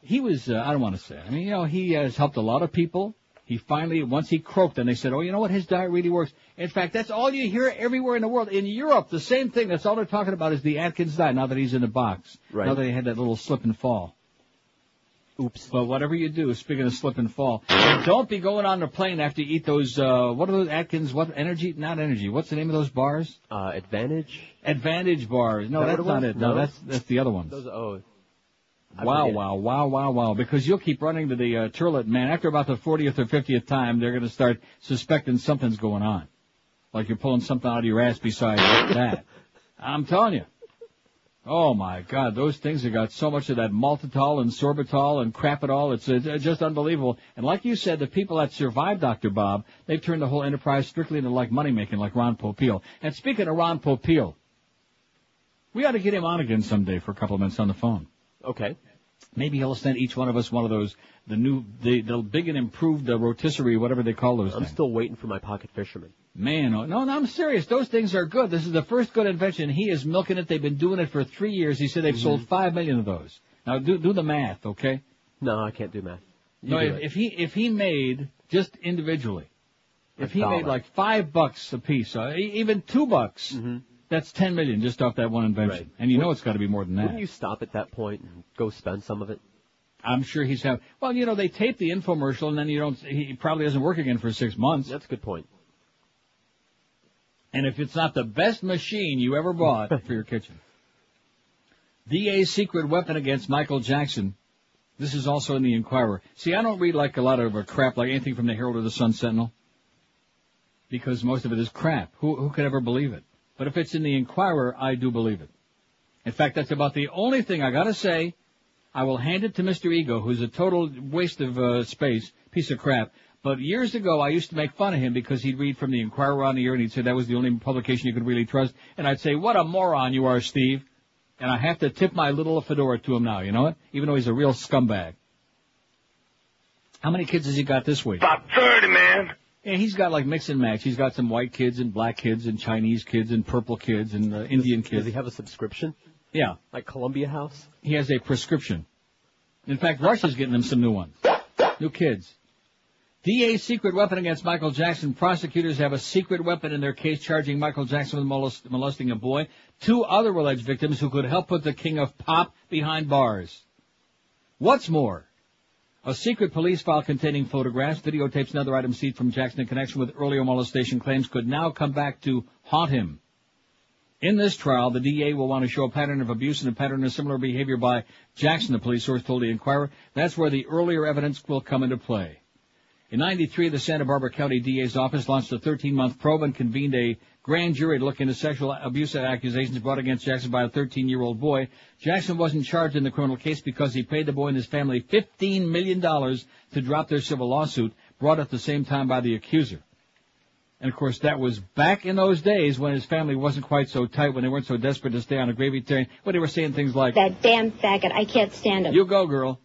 He was, uh, I don't want to say, I mean, you know, he has helped a lot of people. He finally, once he croaked, and they said, oh, you know what, his diet really works. In fact, that's all you hear everywhere in the world. In Europe, the same thing. That's all they're talking about is the Atkins diet. Now that he's in the box, Right. now that he had that little slip and fall. Oops. But whatever you do, speaking of slip and fall, don't be going on the plane after you eat those, uh, what are those Atkins, what, energy, not energy, what's the name of those bars? Uh, Advantage? Advantage bars. No, that that's not it. No, No? that's, that's the other ones. Those, oh. I Wow, wow, wow, wow, wow. Because you'll keep running to the uh, toilet, man. After about the 40th or 50th time, they're going to start suspecting something's going on. Like you're pulling something out of your ass besides that. I'm telling you. Oh my God, those things have got so much of that maltitol and sorbitol and crap crapitol. It's, it's just unbelievable. And like you said, the people that survived Dr. Bob, they've turned the whole enterprise strictly into like money making, like Ron Popeil. And speaking of Ron Popeil, we ought to get him on again someday for a couple of minutes on the phone. Okay. Maybe he'll send each one of us one of those, the new, the, the big and improved uh, rotisserie, whatever they call those I'm things. still waiting for my pocket fisherman. Man, oh, no, no, I'm serious. Those things are good. This is the first good invention. He is milking it. They've been doing it for three years. He said they've sold Mm-hmm. five million of those. Now do do the math, okay? No, I can't do math. You no, do if, if he if he made just individually, if A he made like five bucks a piece, uh, even two bucks, that's ten million just off that one invention. Mm-hmm. Right. And you know it's got to be more than that. Wouldn't you stop at that point and go spend some of it? I'm sure he's have. Well, you know, they tape the infomercial and then you don't. He probably doesn't work again for six months. That's a good point. And if it's not the best machine you ever bought for your kitchen. DA's secret weapon against Michael Jackson. This is also in the Inquirer. See, I don't read like a lot of crap, like anything from the Herald or the Sun Sentinel, because most of it is crap. Who who could ever believe it? But if it's in the Inquirer, I do believe it. In fact, that's about the only thing I gotta say. I will hand it to Mr. Ego, who's a total waste of uh, space, piece of crap. But years ago, I used to make fun of him because he'd read from the Inquirer on the air and he'd say that was the only publication you could really trust. And I'd say, what a moron you are, Steve. And I have to tip my little fedora to him now, you know what? Even though he's a real scumbag. How many kids has he got this week? About 30, man. Yeah, he's got like mix and match. He's got some white kids and black kids and Chinese kids and purple kids and uh, Indian kids. Does he have a subscription? Yeah, Like Columbia House? he has a prescription. In fact, Russia's getting him some new ones. New kids. DA's secret weapon against Michael Jackson. Prosecutors have a secret weapon in their case charging Michael Jackson with molest- molesting a boy. Two other alleged victims who could help put the king of pop behind bars. What's more, a secret police file containing photographs, videotapes, and other items seized from Jackson in connection with earlier molestation claims could now come back to haunt him. In this trial, the DA will want to show a pattern of abuse and a pattern of similar behavior by Jackson, the police source told the Inquirer. That's where the earlier evidence will come into play. In 93, the Santa Barbara County DA's office launched a 13-month probe and convened a grand jury to look into sexual abuse accusations brought against Jackson by a 13-year-old boy. Jackson wasn't charged in the criminal case because he paid the boy and his family $15 million to drop their civil lawsuit, brought at the same time by the accuser. And of course, that was back in those days when his family wasn't quite so tight, when they weren't so desperate to stay on a gravy train, when they were saying things like, That damn faggot. I can't stand him. You go, girl.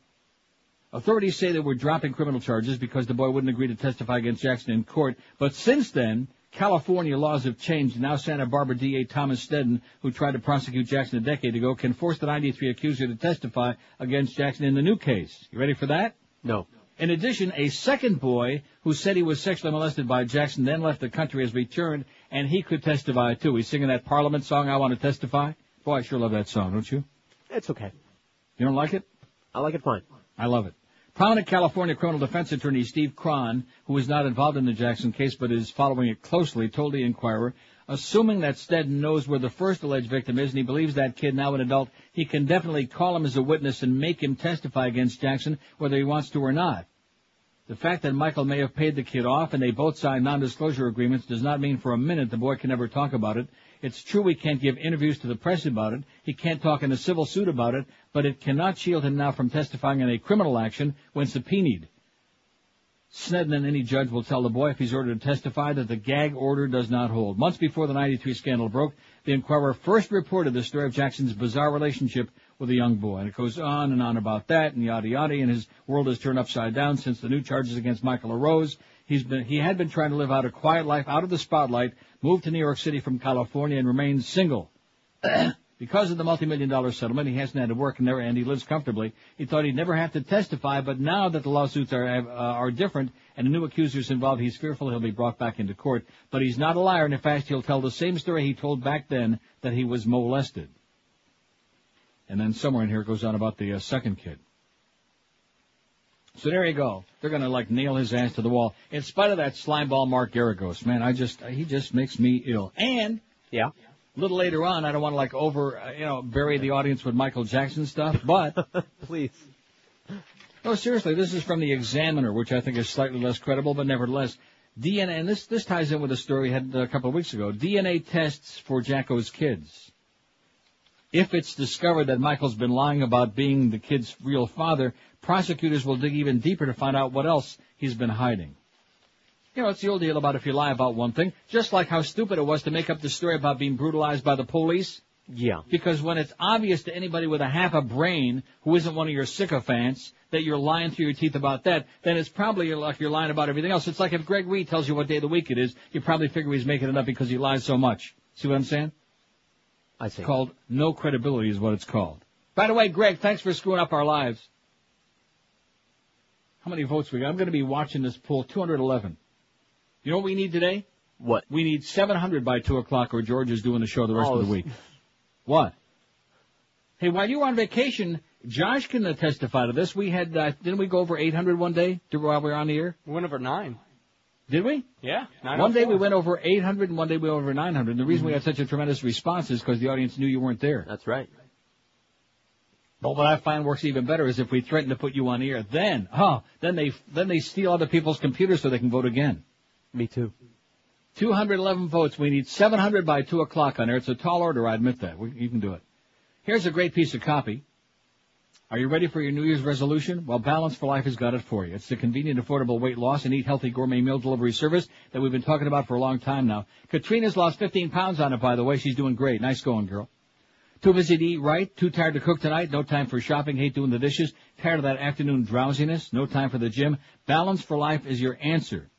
Authorities say they were dropping criminal charges because the boy wouldn't agree to testify against Jackson in court. But since then, California laws have changed. Now Santa Barbara DA Thomas Sneddon, who tried to prosecute Jackson a decade ago, can force the 93 accuser to testify against Jackson in the new case. You ready for that? No. In addition, a second boy who said he was sexually molested by Jackson then left the country has returned, and he could testify too. He's singing that Parliament song, I Want to Testify. Boy, I sure love that song, don't you? It's okay. You don't like it? I like it fine. I love it. Prominent California criminal defense attorney Steve Cron, who is not involved in the Jackson case but is following it closely, told the Inquirer, assuming that Sneddon knows where the first alleged victim is and he believes that kid now an adult, he can definitely call him as a witness and make him testify against Jackson whether he wants to or not. The fact that Michael may have paid the kid off and they both signed non-disclosure agreements does not mean for a minute the boy can never talk about it. It's true he can't give interviews to the press about it. He can't talk in a civil suit about it, but it cannot shield him now from testifying in a criminal action when subpoenaed. Sneddon and any judge will tell the boy if he's ordered to testify that the gag order does not hold. Months before the 93 scandal broke, the Inquirer first reported the story of Jackson's bizarre relationship with a young boy. And it goes on and on about that and yada yada, and his world has turned upside down since the new charges against Michael arose. He's been, he had been trying to live out a quiet life out of the spotlight, moved to New York City from California and remains single. because of the multi-million dollar settlement, he hasn't had to work and, never, and he lives comfortably. He thought he'd never have to testify, but now that the lawsuits are, uh, are different and a new accuser's involved, he's fearful he'll be brought back into court. But he's not a liar, and in fact, he'll tell the same story he told back then that he was molested. And then somewhere in here it goes on about the uh, second kid. So there you go. They're gonna like nail his ass to the wall. In spite of that slimeball Mark Geragos, man, I just, he just makes me ill. And, yeah, a little later on, I don't want to like over, uh, you know, bury the audience with Michael Jackson stuff, but. Please. No, seriously, this is from the Examiner, which I think is slightly less credible, but nevertheless, DNA, and this, this ties in with a story we had a couple of weeks ago. DNA tests for Jacko's kids. If it's discovered that Michael's been lying about being the kid's real father, prosecutors will dig even deeper to find out what else he's been hiding. You know, it's the old deal about if you lie about one thing, just like how stupid it was to make up the story about being brutalized by the police. Yeah. Because when it's obvious to anybody with a half a brain who isn't one of your sycophants that you're lying through your teeth about that, then it's probably like you're lying about everything else. It's like if Greg Reed tells you what day of the week it is, you probably figure he's making it up because he lies so much. See what I'm saying? I see. It's called no credibility is what it's called. By the way, Greg, thanks for screwing up our lives. How many votes we got? I'm going to be watching this poll. 211. You know what we need today? What? We need 700 by 2 o'clock or George is doing the show the rest Oh, of the week. What? Hey, while you were on vacation, Josh can testify to this. We had, uh, didn't we go over 800 one day while we were on the air? We went over nine. Did we? Yeah. One day we went over 800 and one day we went over 900. And the reason we had such a tremendous response is because the audience knew you weren't there. That's right. But what I find works even better is if we threaten to put you on air, then, huh, then they, then they steal other people's computers so they can vote again. Me too. 211 votes. We need 700 by 2 o'clock on there. It's a tall order, I admit that. We, you can do it. Here's a great piece of copy. Are you ready for your New Year's resolution? Well, Balance for Life has got it for you. It's the convenient, affordable weight loss and eat healthy gourmet meal delivery service that we've been talking about for a long time now. Katrina's lost 15 pounds on it, by the way. She's doing great. Nice going, girl. Too busy to eat right? Too tired to cook tonight? No time for shopping? Hate doing the dishes? Tired of that afternoon drowsiness? No time for the gym? Balance for Life is your answer.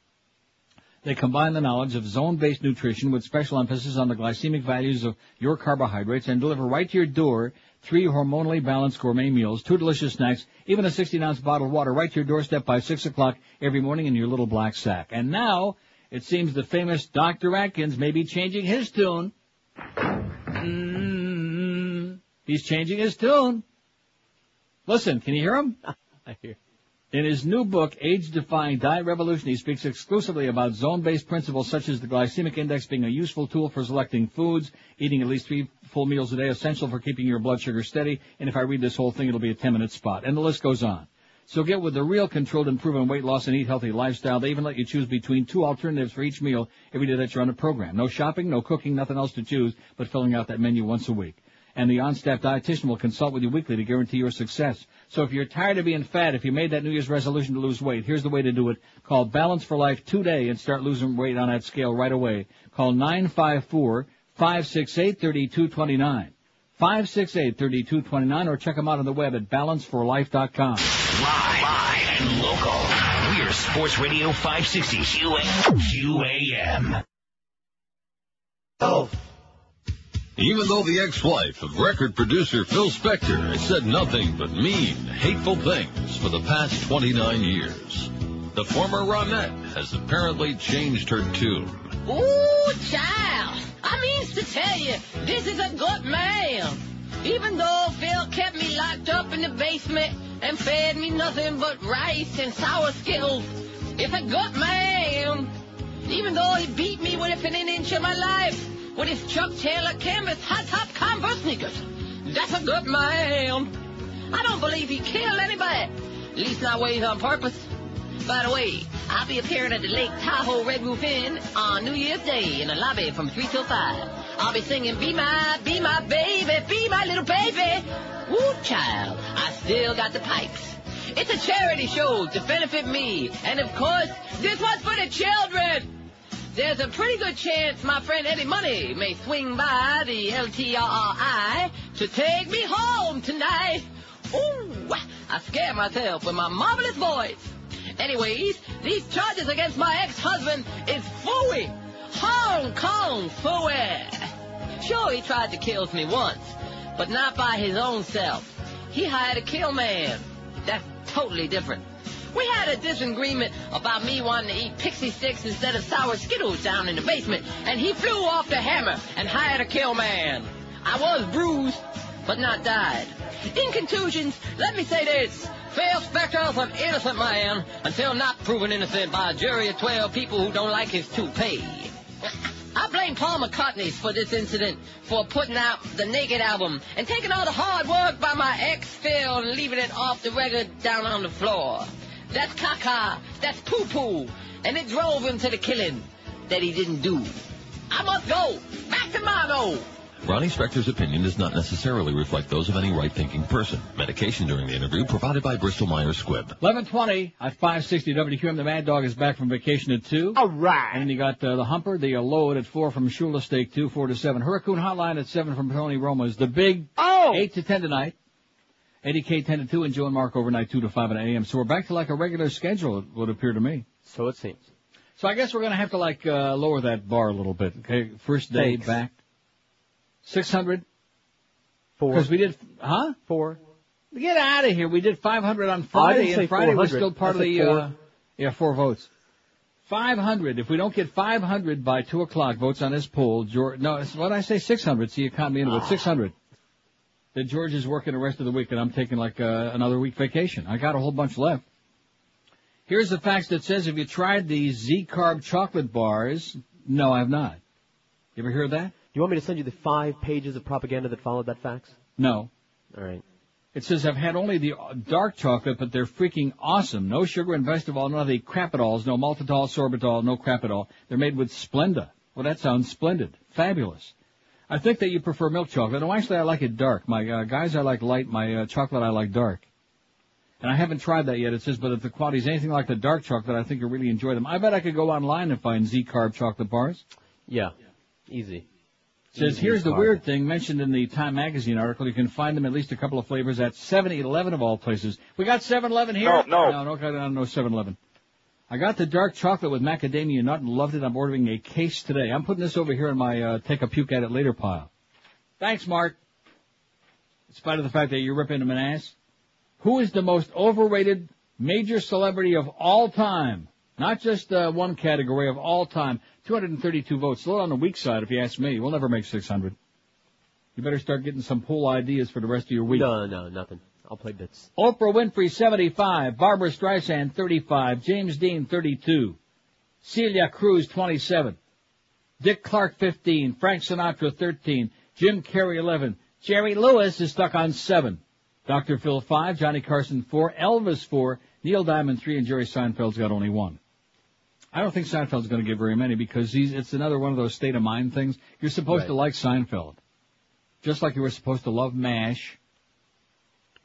They combine the knowledge of zone-based nutrition with special emphasis on the glycemic values of your carbohydrates and deliver right to your door three hormonally balanced gourmet meals, two delicious snacks, even a 16-ounce bottle of water right to your doorstep by 6 o'clock every morning in your little black sack. And now, it seems the famous Dr. Atkins may be changing his tune. Mm, he's changing his tune. Listen, can you hear him? I hear. In his new book, Age Defying Diet Revolution, he speaks exclusively about zone-based principles such as the glycemic index being a useful tool for selecting foods, eating at least three full meals a day, essential for keeping your blood sugar steady, and if I read this whole thing, it'll be a 10-minute spot. And the list goes on. So get with the real controlled and proven weight loss and eat healthy lifestyle. They even let you choose between two alternatives for each meal every day that you're on the program. No shopping, no cooking, nothing else to choose but filling out that menu once a week. And the on-staff dietitian will consult with you weekly to guarantee your success. So if you're tired of being fat, if you made that New Year's resolution to lose weight, here's the way to do it. Call Balance for Life today and start losing weight on that scale right away. Call 954-568-3229. 568-3229 or check them out on the web at balanceforlife.com. Live, live and local. We're Sports Radio 560 QAM. Oh. Even though the ex-wife of record producer Phil Spector has said nothing but mean, hateful things for the past 29 years, the former Ronette has apparently changed her tune. Ooh, child. I means to tell you, this is a good man. Even though Phil kept me locked up in the basement and fed me nothing but rice and sour skittles, it's a good man. Even though he beat me within an inch of my life with his Chuck Taylor canvas hot top Converse sneakers, that's a good man. I don't believe he killed anybody, at least not ways on uh, purpose. By the way, I'll be appearing at the Lake Tahoe Red Roof Inn on New Year's Day in the lobby from 3 till 5. I'll be singing Be My, Be My Baby, Be My Little Baby. Woo, child, I still got the pipes. It's a charity show to benefit me. And of course, this one's for the children. There's a pretty good chance my friend Eddie Money may swing by the LTRI to take me home tonight. Ooh, I scare myself with my marvelous voice. Anyways, these charges against my ex-husband is phooey. Hong Kong phooey. Sure, he tried to kill me once, but not by his own self. He hired a kill man. That's totally different. We had a disagreement about me wanting to eat pixie sticks instead of sour skittles down in the basement, and he flew off the hammer and hired a kill man. I was bruised, but not died. In conclusions, let me say this. Phil Spector's an innocent man until not proven innocent by a jury of 12 people who don't like his toupee. I blame Paul McCartney for this incident, for putting out the Naked album and taking all the hard work by my ex Phil and leaving it off the record down on the floor. That's caca, that's poo-poo, and it drove him to the killing that he didn't do. I must go, back to Margot. Ronnie Spector's opinion does not necessarily reflect those of any right-thinking person. Medication during the interview provided by Bristol Myers Squibb. 1120 at 560 WQAM. The Mad Dog is back from vacation at 2. All right. And then you got uh, the Humper, the uh, Load at 4 from Shula Steak 2, 4 to 7. Hurricane Hotline at 7 from Tony Roma's. The Big oh! 8 to 10 tonight. Eddie K 10 to 2 and Joe and Mark overnight 2 to 5 at a.m. So we're back to like a regular schedule, it would appear to me. So it seems. So I guess we're going to have to like uh, lower that bar a little bit. Okay, first day Thanks. back. 600? Four. Because we did, huh? Four. Get out of here. We did 500 on Oh, Friday, and Friday was 400. still part of the, four. uh, yeah, four votes. 500. If we don't get 500 by 2 o'clock votes on this poll, George, no, what I say 600. See, you caught me into it. 600. Then George is working the rest of the week and I'm taking like, uh, another week vacation. I got a whole bunch left. Here's the fax that says if you tried the Z-Carb chocolate bars, no, I have not. You ever hear of that? Do You want me to send you the five pages of propaganda that followed that fax? No. All right. It says I've had only the uh, dark chocolate, but they're freaking awesome. No sugar and best of all, none of the crapitols, no maltitol, sorbitol, no crap at all. They're made with Splenda. Well, that sounds splendid. Fabulous. I think that you prefer milk chocolate. No, actually, I like it dark. My uh, guys, I like light. My uh, chocolate, I like dark. And I haven't tried that yet. It says, but if the quality is anything like the dark chocolate, I think you'll really enjoy them. I bet I could go online and find Z-Carb chocolate bars. Yeah. Easy. It says, Easy here's the weird thing mentioned in the Time Magazine article. You can find them at least a couple of flavors at 7-Eleven of all places. We got 7-Eleven here? No, no. No, no, no, no 7-Eleven. I got the dark chocolate with macadamia nut and loved it. I'm ordering a case today. I'm putting this over here in my, uh, take a puke at it later pile. Thanks, Mark. In spite of the fact that you're ripping him an ass. Who is the most overrated major celebrity of all time? Not just uh, one category of all time. 232 votes. A little on the weak side, if you ask me. We'll never make 600. You better start getting some pool ideas for the rest of your week. No, no, nothing. I'll play bits. Oprah Winfrey, 75. Barbra Streisand, 35. James Dean, 32. Celia Cruz, 27. Dick Clark, 15. Frank Sinatra, 13. Jim Carrey, 11. Jerry Lewis is stuck on 7. Dr. Phil, 5. Johnny Carson, 4. Elvis, 4. Neil Diamond, 3. And Jerry Seinfeld's got only 1. I don't think Seinfeld's going to get very many because he's, it's another one of those state of mind things. You're supposed Right. to like Seinfeld. Just like you were supposed to love MASH.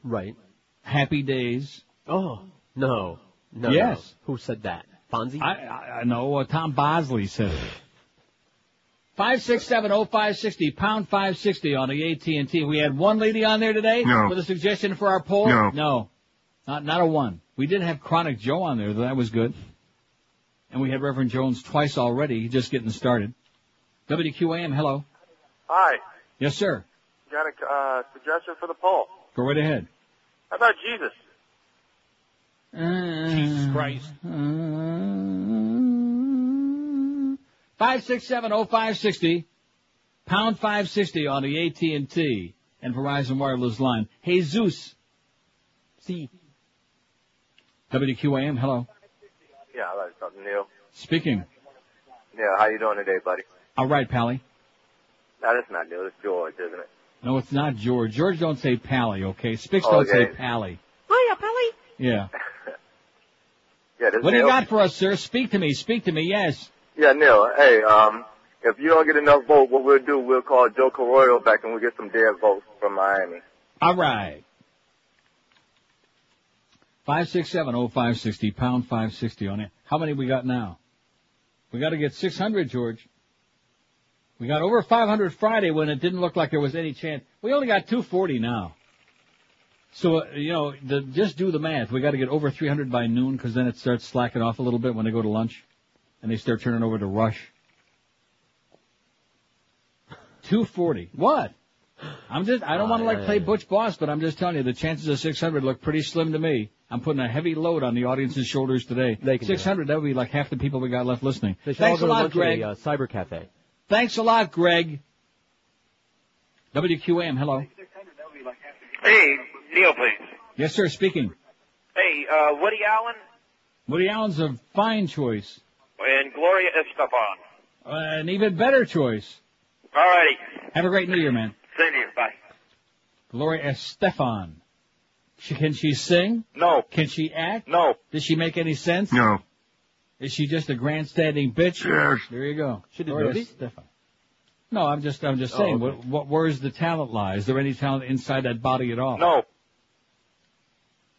Right. Happy Days. Oh, no. No. Yes. no. Who said that? Fonzie? I, I, I know. Uh, Tom Bosley said it. Five six seven oh five sixty pound five sixty on the AT and T. We had one lady on there today No. with a suggestion for our poll. No. no, not not a one. We did have Chronic Joe on there, though that was good. And we had Reverend Jones twice already, just getting started. WQAM, hello. Hi. Yes, sir. Got a uh, suggestion for the poll. Go right ahead. How about Jesus? Mm. Jesus Christ. Mm. Five six seven oh five sixty, pound five sixty on the AT and T and Verizon wireless line. Jesus. See. WQAM, hello. Yeah, I like something new. Speaking. Yeah, how you doing today, buddy? All right, Pally. No, that's not new. It's George, isn't it? No, it's not George. George don't say Pally, okay? Spicks don't say Okay. Pally. Hiya, Pally. Yeah. Yeah, What do you got for us, sir? Speak to me. Speak to me. Yes. Yeah, Neil. Hey, um, if you don't get enough vote, what we'll do, we'll call Joe Carollo back and we'll get some dead votes from Miami. All right. Five six seven oh five sixty pound five sixty on it. How many we got now? We got to get six hundred, George. We got over five hundred Friday when it didn't look like there was any chance. We only got two forty now. So uh, you know, the, just do the math. We got to get over three hundred by noon because then it starts slacking off a little bit when they go to lunch, and they start turning over to Rush. Two forty. What? I'm just, I don't want to like play Butch Boss, but I'm just telling you, the chances of 600 look pretty slim to me. I'm putting a heavy load on the audience's shoulders today. They can 600, that would be like half the people we got left listening. They Thanks a all go to lot, Greg. a, uh, cyber cafe. Thanks a lot, Greg. WQAM, hello. Hey, Neil, please. Yes, sir, speaking. Hey, uh, Woody Allen Woody Allen's a fine choice. and Gloria Estefan. Uh, an even better choice. All righty. Have a great New Year, man. Same to you. Bye. Gloria Estefan. She, can she sing? No. Can she act? No. Does she make any sense? No. Is she just a grandstanding bitch? Yes. There you go. She did Gloria movies? Estefan. No, I'm just, I'm just Oh, saying, okay. what, what, where's the talent lie? Is there any talent inside that body at all? No.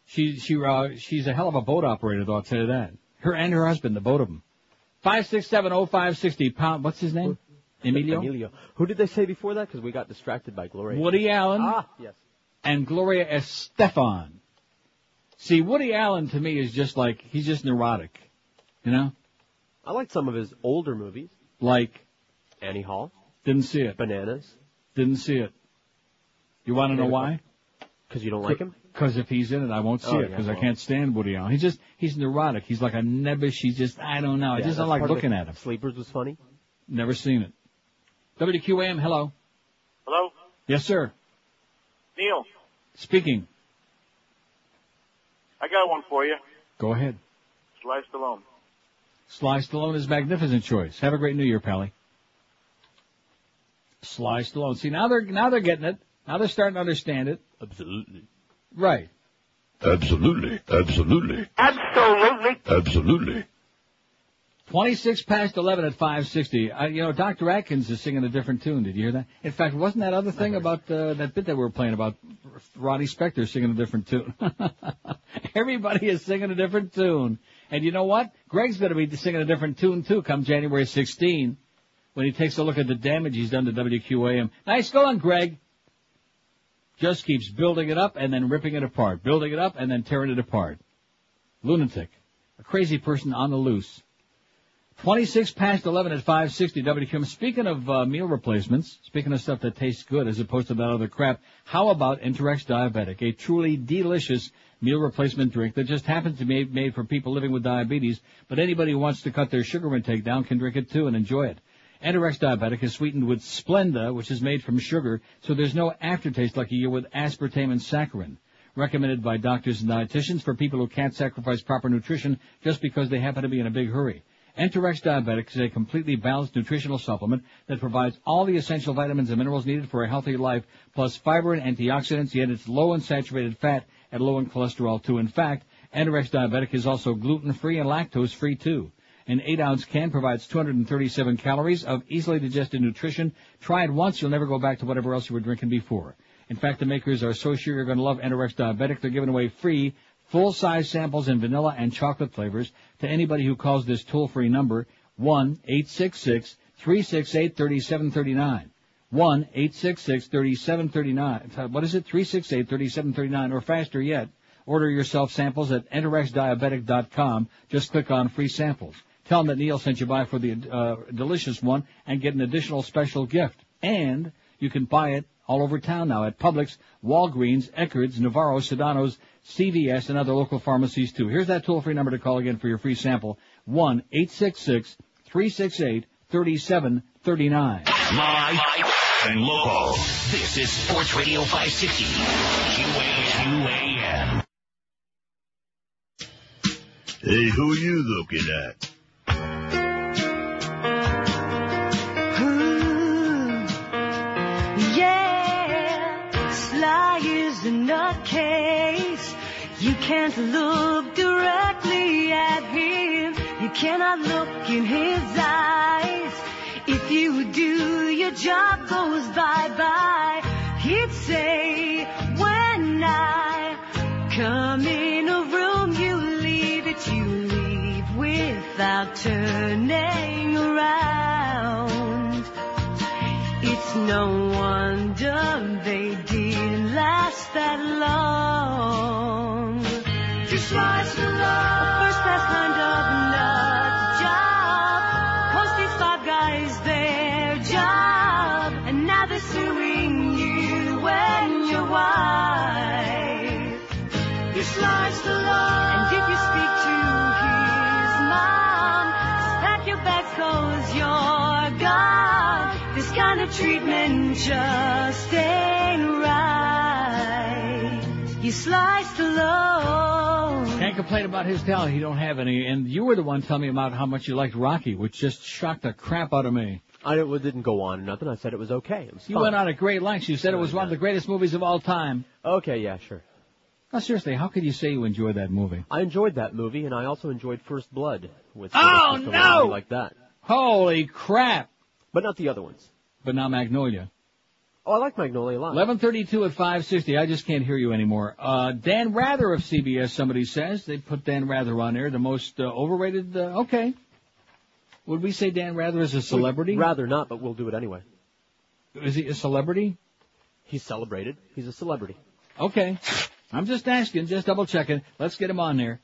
She, she, uh, she's a hell of a boat operator, though, I'll tell you that. Her and her husband, the boat of them. Five six seven oh five sixty pound. What's his name? Emilio. Emilio. Who did they say before that? Because we got distracted by Gloria. Woody Allen. Ah, yes. and Gloria Estefan. See, Woody Allen to me is just like he's just neurotic, you know. I like some of his older movies. Like Annie Hall. didn't see it, Bananas. didn't see it. You want to know why? Because you don't like him? Because if he's in it, I won't see Oh, it yeah, because I can't stand Woody Allen. He's just he's neurotic. He's like a nebbish. He's just I don't know. I Yeah, just don't that's like part looking at him. Sleepers was funny. Never seen it. WQAM, hello. Hello? Yes, sir. Neil, Speaking. I got one for you. Go ahead. Sly Stallone. Sly Stallone is a magnificent choice. Have a great New Year, Pally. Sly Stallone. See, now they're now they're getting it. Now they're starting to understand it. Absolutely. Right. Absolutely. Absolutely. Absolutely. Absolutely. 26 past 11 at 560. Uh, you know, Dr. Atkins is singing a different tune. Did you hear that? In fact, wasn't that other thing about uh, that bit that we were playing about Ronnie Spector singing a different tune? Everybody is singing a different tune. And you know what? Greg's going to be singing a different tune too come January 16 when he takes a look at the damage he's done to WQAM. Nice going, Greg. Just keeps building it up and then ripping it apart. Building it up and then tearing it apart. Lunatic. A crazy person on the loose. 26 past 11 at 560 WQAM. Speaking of uh, meal replacements, speaking of stuff that tastes good as opposed to that other crap, how about Enterex Diabetic, a truly delicious meal replacement drink that just happens to be made for people living with diabetes, but anybody who wants to cut their sugar intake down can drink it too and enjoy it. Enterex Diabetic is sweetened with Splenda, which is made from sugar, so there's no aftertaste like you get with aspartame and saccharin. Recommended by doctors and dietitians for people who can't sacrifice proper nutrition just because they happen to be in a big hurry. Enterex Diabetic is a completely balanced nutritional supplement that provides all the essential vitamins and minerals needed for a healthy life, plus fiber and antioxidants, yet it's low in saturated fat and low in cholesterol too. In fact, Enterex Diabetic is also gluten-free and lactose-free too. An 8 ounce can provides 237 calories of easily digested nutrition. Try it once, you'll never go back to whatever else you were drinking before. In fact, the makers are so sure you're going to love Enterex Diabetic, they're giving away free full-size samples in vanilla and chocolate flavors to anybody who calls this toll-free number 1-866-368-3739. 1-866-3739. What is it? 368-3739 or faster yet. Order yourself samples at enterexdiabetic.com. Just click on free samples. Tell them that Neil sent you by for the uh, delicious one and get an additional special gift. And you can buy it all over town now at Publix, Walgreens, Eckerd's, Navarro, Sedano's, CVS, and other local pharmacies too. Here's that toll-free number to call again for your free sample. 1-866-368-3739. Live and local. This is Sports Radio 560. QAQAM. Hey, who you looking at? Hmm. Ooh, Yeah, Sly is a nutcase. You can't look directly at him. You cannot look in his eyes. If you do, your job goes bye-bye. He'd say, when I come in a room, you leave it, you leave without turning around. It's no wonder they didn't last that long. Just slice the love, treatment just ain't right. You slice the loaf. Can't complain about his talent. He don't have any. And you were the one telling me about how much you liked Rocky, which just shocked the crap out of me. I didn't, go on or nothing. I said it was okay. It was You fine. went on at great lengths. You said it was one of the greatest movies of all time. Okay, yeah, sure. Now, seriously, how could you say you enjoyed that movie? I enjoyed that movie, and I also enjoyed First Blood with Oh, no! Like that. Holy crap! But not the other ones. But now Magnolia. Oh, I like Magnolia a lot. 1132 at 560. I just can't hear you anymore. Uh, Dan Rather of CBS, somebody says. They put Dan Rather on air, The most uh, overrated, uh, okay. Would we say Dan Rather is a celebrity? We'd rather not, but we'll do it anyway. Is he a celebrity? He's celebrated. He's a celebrity. Okay. I'm just asking, just double checking. Let's get him on there.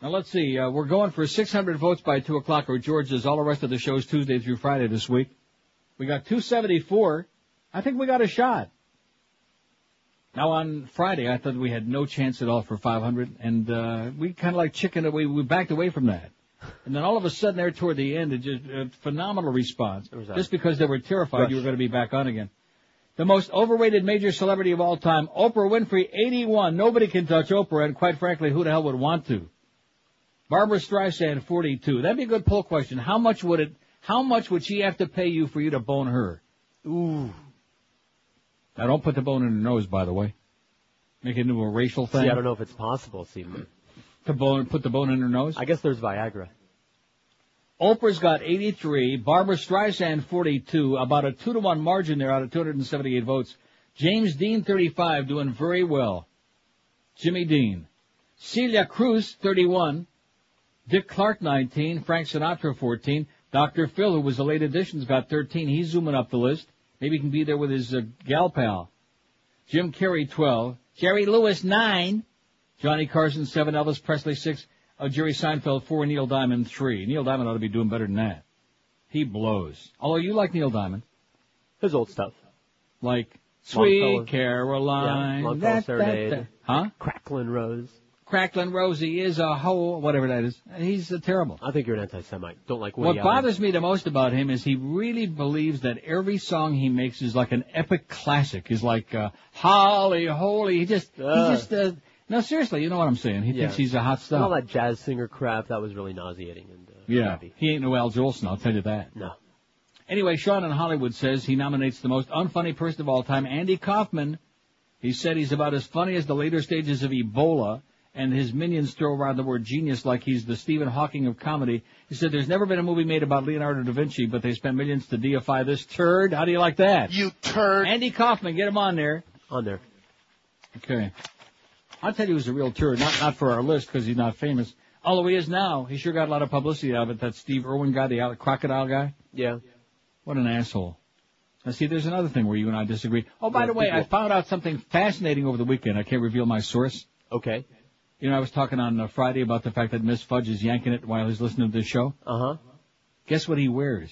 Now let's see, uh, we're going for 600 votes by 2 o'clock, or George all the rest of the shows Tuesday through Friday this week. We got 274. I think we got a shot. Now on Friday, I thought we had no chance at all for 500, and uh, we kind of like chicken away. We backed away from that, and then all of a sudden, there toward the end, it just a phenomenal response. Just because they were terrified Rush. you were going to be back on again. The most overrated major celebrity of all time, Oprah Winfrey, 81. Nobody can touch Oprah, and quite frankly, who the hell would want to? Barbra Streisand, 42. That'd be a good poll question. How much would it? How much would she have to pay you for you to bone her? Ooh. Now don't put the bone in her nose, by the way. Make it into a racial thing. See, I don't know if it's possible, see. To bone, put the bone in her nose. I guess there's Viagra. Oprah's got 83, Barbra Streisand 42, about a 2 to 1 margin there out of 278 votes. James Dean 35, doing very well. Jimmy Dean. Celia Cruz 31, Dick Clark 19, Frank Sinatra 14, Dr. Phil, who was a late addition, has got 13. He's zooming up the list. Maybe he can be there with his uh, gal pal. Jim Carrey 12, Jerry Lewis 9, Johnny Carson 7, Elvis Presley 6, uh, Jerry Seinfeld 4, Neil Diamond 3. Neil Diamond ought to be doing better than that. He blows. Although you like Neil Diamond. His old stuff. Like Longfellow. Sweet Caroline. Yeah, Longfellow that, that, Serenade. that. Huh? Cracklin' Rose. Cracklin' Rosie is a hoe, whatever that is. He's uh, terrible. I think you're an anti-Semite. Don't like Woody What Allen. bothers me the most about him is he really believes that every song he makes is like an epic classic. Is like uh, Holly Holy. He just he just uh, no seriously. You know what I'm saying? He Yeah. thinks he's a hot And all that jazz singer crap, that was really nauseating. And uh, Yeah, crappy. he ain't no Al Jolson. I'll tell you that. No. Anyway, Sean in Hollywood says he nominates the most unfunny person of all time, Andy Kaufman. He said he's about as funny as the later stages of Ebola and his minions throw around the word genius like he's the Stephen Hawking of comedy. He said there's never been a movie made about Leonardo da Vinci, but they spent millions to deify this turd. How do you like that? You turd. Andy Kaufman, get him on there. On there. Okay. I'll tell you who's a real turd, not not for our list because he's not famous. Although he is now, he sure got a lot of publicity out of it. That Steve Irwin guy, the out- crocodile guy. Yeah. What an asshole. Now see, there's another thing where you and I disagree. Oh, by Yeah, the way, I found out something fascinating over the weekend. I can't reveal my source. Okay. You know, I was talking on uh, Friday about the fact that Miss Fudge is yanking it while he's listening to this show. Uh huh. Guess what he wears?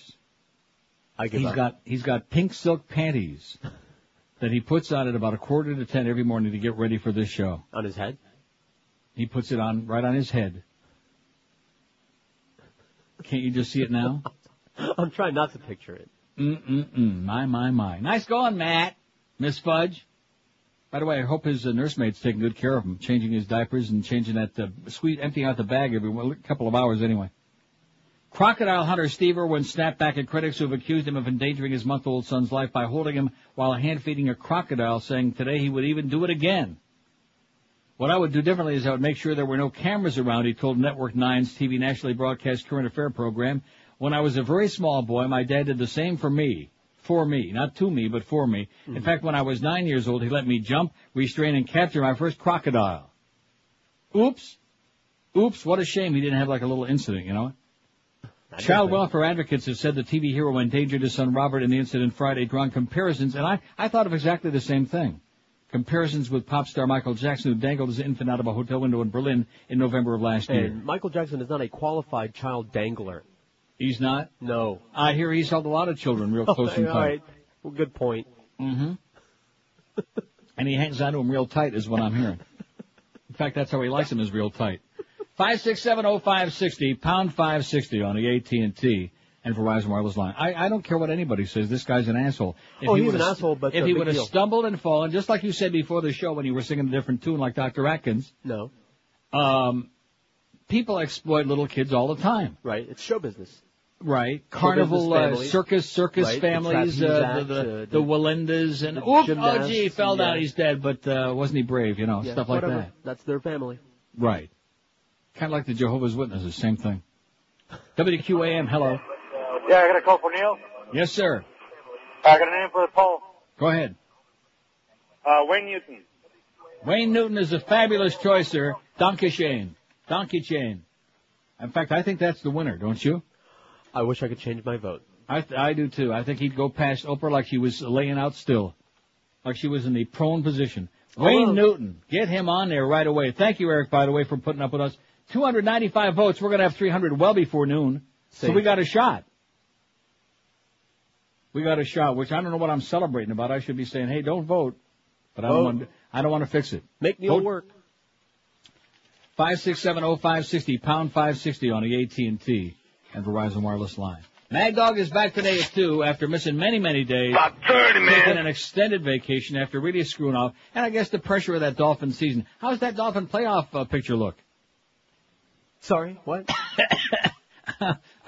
I give He's up. got he's got pink silk panties that he puts on at about a quarter to ten every morning to get ready for this show. on his head. He puts it on right on his head. Can't you just see it now? I'm trying not to picture it. Mm-mm-mm. My, my, my. Nice going, Matt. Miss Fudge. By the way, I hope his uh, nursemaid's taking good care of him, changing his diapers and changing that, uh, squeeze, emptying out the bag every well, couple of hours anyway. Crocodile hunter Steve Irwin snapped back at critics who have accused him of endangering his month-old son's life by holding him while hand-feeding a crocodile, saying today he would even do it again. What I would do differently is I would make sure there were no cameras around, he told Network 9's TV nationally broadcast current affair program. When I was a very small boy, my dad did the same for me. For me. Not to me, but for me. In mm-hmm. fact, when I was nine years old, he let me jump, restrain, and capture my first crocodile. Oops. Oops, what a shame he didn't have like a little incident, you know? Child welfare advocates have said the TV hero endangered his son Robert in the incident Friday, drawing comparisons, and I, I thought of exactly the same thing. Comparisons with pop star Michael Jackson, who dangled his infant out of a hotel window in Berlin in November of last year. And Michael Jackson is not a qualified child dangler. He's not? No. I hear he's held a lot of children real close and All tight. right. Well, good point. Mm-hmm. and he hangs on to him real tight is what I'm hearing. In fact, that's how he likes them is real tight. Five six seven oh five sixty pound five sixty on the AT and T and Verizon wireless line. I, I don't care what anybody says. This guy's an asshole. Oh, he he's an asshole, but, if he would have stumbled and fallen, just like you said before the show when you were singing a different tune like Dr. Atkins, No. um, people exploit little kids all the time. Right. It's show business. Right. Carnival, uh, circus, circus Right, families, trapeze uh, acts, the, the, uh, the, the- Wallendas and, the oops, oh gee, he fell down, yeah. he's dead, but, uh, wasn't he brave, you know, Yeah, stuff like whatever. that. That's their family. Right. Kind of like the Jehovah's Witnesses, same thing. WQAM, hello. Yeah, I got a call for Neil. Yes, sir. I got a name for the poll. Go ahead. Uh, Wayne Newton. Wayne Newton is a fabulous choice, sir. Donkey Shane. Donkey Chain. In fact, I think that's the winner, don't you? I wish I could change my vote. I, I do too. I think he'd go past Oprah like she was laying out still. Like she was in the prone position. Wayne. Newton. Get him on there right away. Thank you, Eric, by the way, for putting up with us. 295 votes. We're going to have 300 well before noon. So we got a shot. We got a shot, which I don't know what I'm celebrating about. I should be saying, hey, don't vote. But I don't Vote. want, I don't want to fix it. Make Neil Vote- work. Five six seven oh five sixty pound five sixty on the AT and Verizon wireless line. Mad Dog is back today at two after missing many many days. About 30, man. Taking an extended vacation after really screwing off, and I guess the pressure of that Dolphin season. How's that Dolphin playoff uh, picture look? Sorry, what?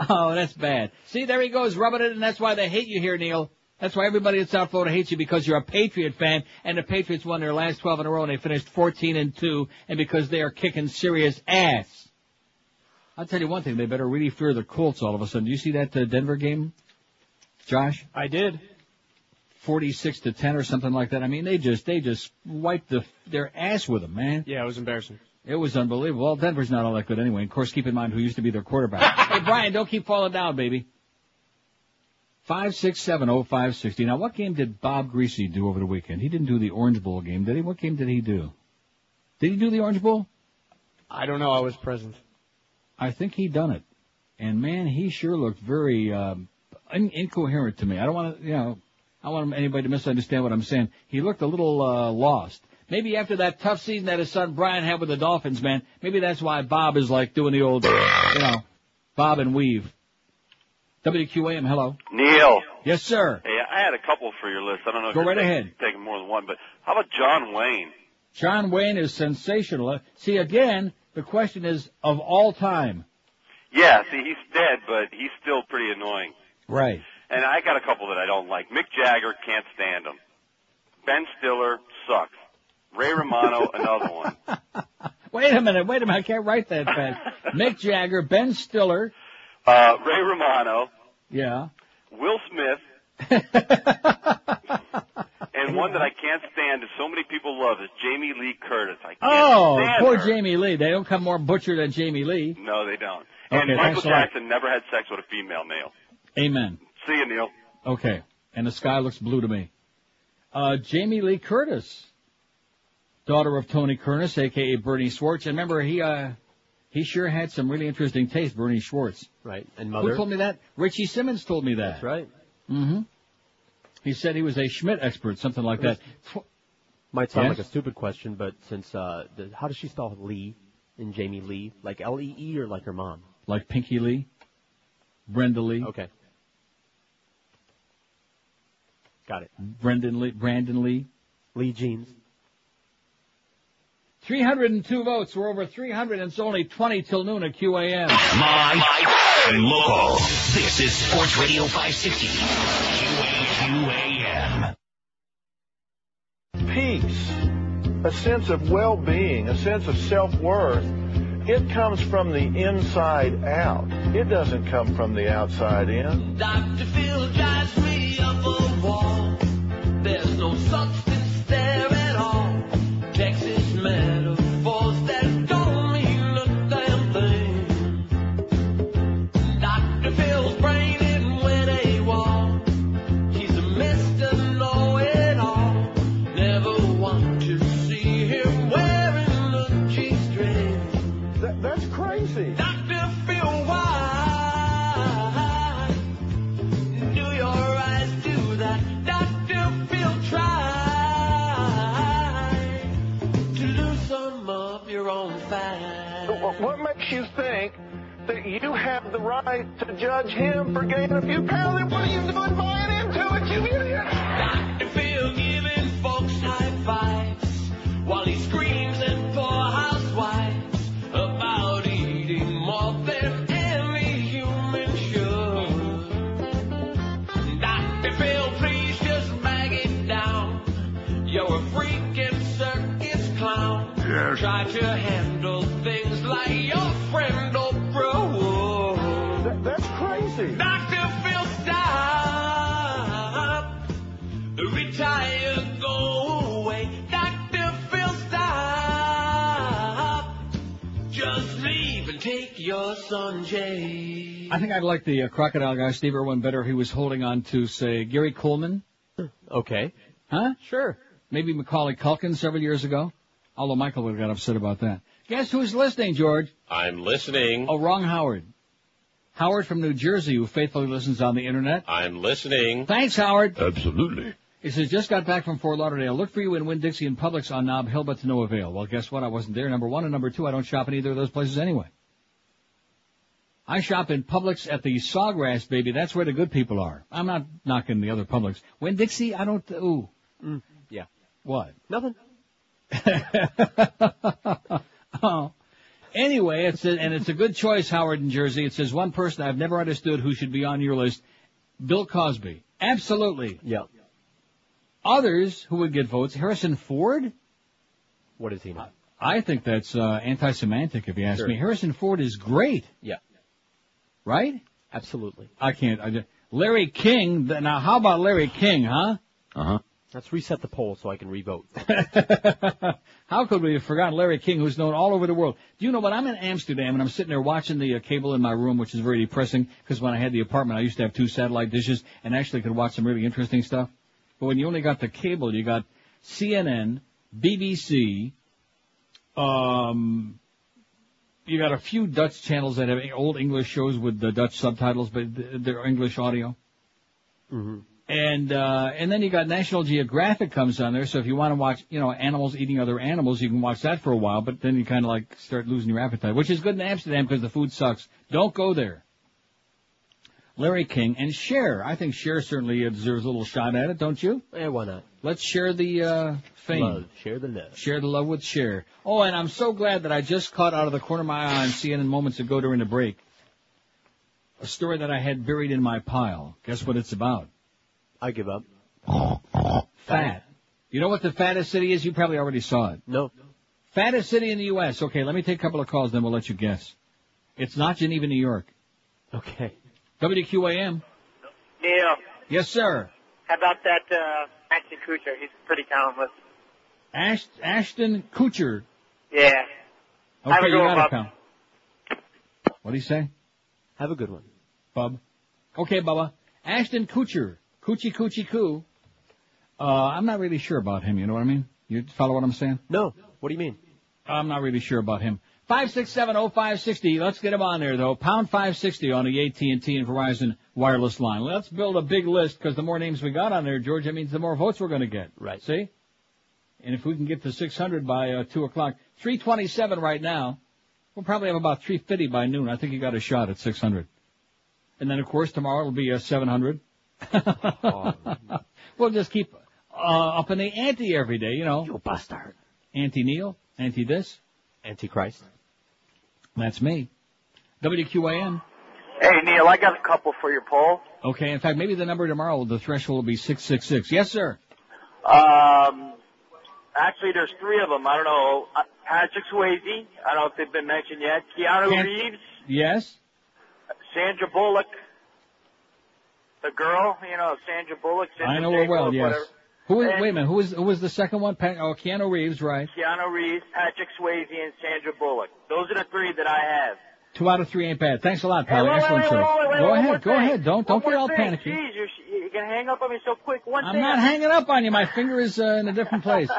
oh, that's bad. See, there he goes rubbing it, and that's why they hate you here, Neil. That's why everybody in South Florida hates you because you're a Patriot fan, and the Patriots won their last 12 in a row, and they finished 14 and two, and because they are kicking serious ass. I'll tell you one thing: they better really fear the Colts all of a sudden. Do you see that uh, Denver game, Josh? I did. 46 to 10 or something like that. I mean, they just they just wiped the their ass with them, man. Yeah, it was embarrassing. It was unbelievable. Well, Denver's not all that good anyway. Of course, keep in mind who used to be their quarterback. hey, Brian, don't keep falling down, baby. Five six seven oh five sixty. Now, what game did Bob Griese do over the weekend? He didn't do the Orange Bowl game, did he? What game did he do? Did he do the Orange Bowl? I don't know. I was present. I think he done it. And man, he sure looked very um, in- incoherent to me. I don't want to, you know, I don't want anybody to misunderstand what I'm saying. He looked a little uh, lost. Maybe after that tough season that his son Brian had with the Dolphins, man. Maybe that's why Bob is like doing the old, you know, Bob and weave. WQAM, hello. Neil. Yes, sir. Hey, I had a couple for your list. I don't know if Go you're right taking, ahead. taking more than one, but how about John Wayne? John Wayne is sensational. See, again, the question is of all time. Yeah, see, he's dead, but he's still pretty annoying. Right. And I got a couple that I don't like. Mick Jagger, can't stand him. Ben Stiller, sucks. Ray Romano, another one. Wait a minute, wait a minute, I can't write that fast. Mick Jagger, Ben Stiller, Uh, Ray Romano, yeah. Will Smith, and one that I can't stand that so many people love is Jamie Lee Curtis. I can't Oh, stand poor her. Jamie Lee. They don't come more butcher than Jamie Lee. No, they don't. Okay, and thanks Michael a lot. Jackson never had sex with a female male. Amen. See you, Neil. Okay. And the sky looks blue to me. Uh, Jamie Lee Curtis, daughter of Tony Curtis, aka Bernie Schwartz. And remember, he, uh, he sure had some really interesting taste, Bernie Schwartz. Right. And mother. Who told me that? Richie Simmons told me that. That's right. Mm-hmm. He said he was a Schmidt expert, something like that. Might sound Yes? like a stupid question, but since uh, the, how does she spell Lee in Jamie Lee? Like L E E or like her mom? Like Pinky Lee? Brenda Lee? Okay. Got it. Brendan Lee? Brandon Lee? Lee Jeans. 302 votes. We're over 300 and it's only 20 till noon at QAM. Live and local. This is Sports Radio 560. QAM. peace, a sense of well-being, a sense of self-worth, it comes from the inside out. It doesn't come from the outside in. Dr. Phil drives me up a wall. There's no substance makes you think that you have the right to judge him for gaining a few pounds? And what are you doing buying into it, you idiot? Dr. Phil giving folks high fives while he screams at poor housewives about eating more than any human should. Dr. Phil, please just bag it down. You're a freaking circus clown. Yes. Try to handle crazy. Dr. Phil, stop. Retire, go away. Dr. Phil, stop. Just leave and take your son Jay. I think I'd like the uh, crocodile guy, Steve Irwin, better if he was holding on to, say, Gary Coleman. Okay. Huh? Sure. Maybe Macaulay Culkin several years ago. Although Michael would have got upset about that. Guess who's listening, George? I'm listening. Oh, wrong Howard. Howard from New Jersey, who faithfully listens on the internet. I'm listening. Thanks, Howard. Absolutely. He says, just got back from Fort Lauderdale. Look for you in Winn-Dixie and Publix on Nob Hill, but to no avail. Well, guess what? I wasn't there, number one. And number two, I don't shop in either of those places anyway. I shop in Publix at the Sawgrass, baby. That's where the good people are. I'm not knocking the other Publix. Winn-Dixie, I don't, ooh. Mm, yeah. What? Nothing. oh. Anyway, it's a, and it's a good choice, Howard in Jersey. It says one person I've never understood who should be on your list, Bill Cosby. Absolutely. Yeah. Others who would get votes, Harrison Ford. What is he now? I think that's uh, anti-semantic, if you ask Sure. me. Harrison Ford is great, Yeah. right? Absolutely. I can't. I, just- Larry King. Now, how about Larry King, huh? Uh huh. Let's reset the poll so I can revote. How could we have forgotten Larry King, who's known all over the world? Do you know what? I'm in Amsterdam and I'm sitting there watching the uh, cable in my room, which is very depressing because when I had the apartment, I used to have two satellite dishes and actually could watch some really interesting stuff. But when you only got the cable, you got CNN, BBC, um, you got a few Dutch channels that have old English shows with the Dutch subtitles, but th- they're English audio. Mm-hmm. And uh and then you got National Geographic comes on there, so if you want to watch, you know, animals eating other animals, you can watch that for a while, but then you kind of like start losing your appetite, which is good in Amsterdam because the food sucks. Don't go there. Larry King and Cher. I think Cher certainly deserves a little shot at it, don't you? Yeah, why not? Let's share the uh fame. Love. Share the love. Share the love with Cher. Oh, and I'm so glad that I just caught out of the corner of my eye on CNN moments ago during the break a story that I had buried in my pile. Guess what it's about? I give up. Fat. You know what the fattest city is? You probably already saw it. No. Fattest city in the U.S. Okay, let me take a couple of calls, then we'll let you guess. It's not Geneva, New York. Okay. WQAM. Neil, Yes, sir. how about that uh, Ashton Kutcher? He's pretty talentless. Ash- Ashton Kutcher. Yeah. Have a Okay, good you got it, pal. What do you say? Have a good one. Bub. Okay, Bubba. Ashton Kutcher. Coochie Coochie Coo. Uh, I'm not really sure about him, you know what I mean? You follow what I'm saying? No. What do you mean? I'm not really sure about him. 5670560. Let's get him on there though. Pound 560 on the AT&T and Verizon wireless line. Let's build a big list because the more names we got on there, George, that means the more votes we're going to get. Right. See? And if we can get to 600 by uh, 2 o'clock, 327 right now, we'll probably have about 350 by noon. I think you got a shot at 600. And then of course tomorrow it'll be uh, 700. we'll just keep uh, up in the ante every day, you know. You bastard. Anti Neil, anti this, Antichrist. That's me. WQAM. Hey, Neil, I got a couple for your poll. Okay, in fact, maybe the number tomorrow, the threshold will be 666. Yes, sir. Um, actually, there's three of them. I don't know. Uh, Patrick Swayze. I don't know if they've been mentioned yet. Keanu Can't- Reeves. Yes. Sandra Bullock. The girl, you know, Sandra Bullock. Sandra I know her well, yes. whatever. Who was, And- wait a minute, who was, who was the second one? Pa- oh, Keanu Reeves, right. Keanu Reeves, Patrick Swayze, and Sandra Bullock. Those are the three that I have. Two out of three ain't bad. Thanks a lot, pal. wait, Excellent wait, wait, wait, go ahead, go thing. ahead. Don't, don't get all thing. panicky. Jeez, you're, you're gonna hang up on me so quick. One I'm thing. not hanging up on you. My finger is uh, in a different place.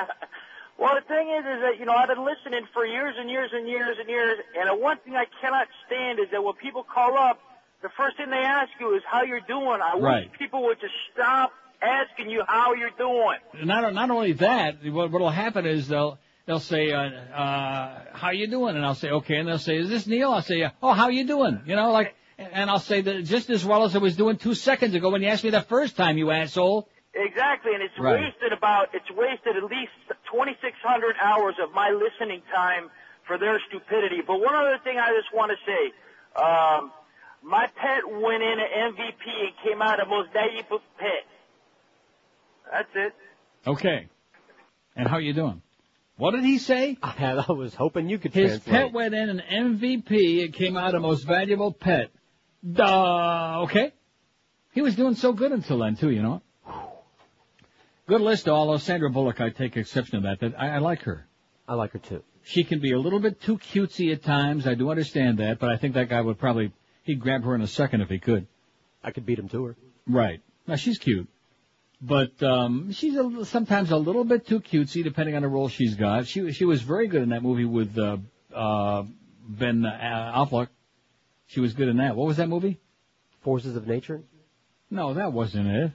Well, the thing is, is that you know I've been listening for years and years and years and years, and the one thing I cannot stand is that when people call up, the first thing they ask you is how you're doing. I Right. wish people would just stop asking you how you're doing. Not not only that, what what'll happen is they'll they'll say, uh, uh, "How you doing?" And I'll say, "Okay." And they'll say, "Is this Neil?" I'll say, "Oh, how you doing?" You know, like, and I'll say that just as well as I was doing two seconds ago when you asked me the first time, you asshole. Exactly, and it's Right. wasted about it's wasted at least 2,600 hours of my listening time for their stupidity. But one other thing I just want to say, um, my pet went in an MVP and came out a most valuable pet. That's it. Okay. And how are you doing? What did he say? I, I was hoping you could His translate. pet went in an MVP. It came out a most valuable pet. Duh. Okay. He was doing so good until then too, you know. Good list, although Sandra Bullock, I take exception to that. That I, I like her. I like her too. She can be a little bit too cutesy at times. I do understand that, but I think that guy would probably he'd grab her in a second if he could. I could beat him to her. Right. Now she's cute, but um, she's a, sometimes a little bit too cutesy, depending on the role she's got. She she was very good in that movie with uh, uh, Ben uh, Affleck. She was good in that. What was that movie? Forces of Nature. No, that wasn't it.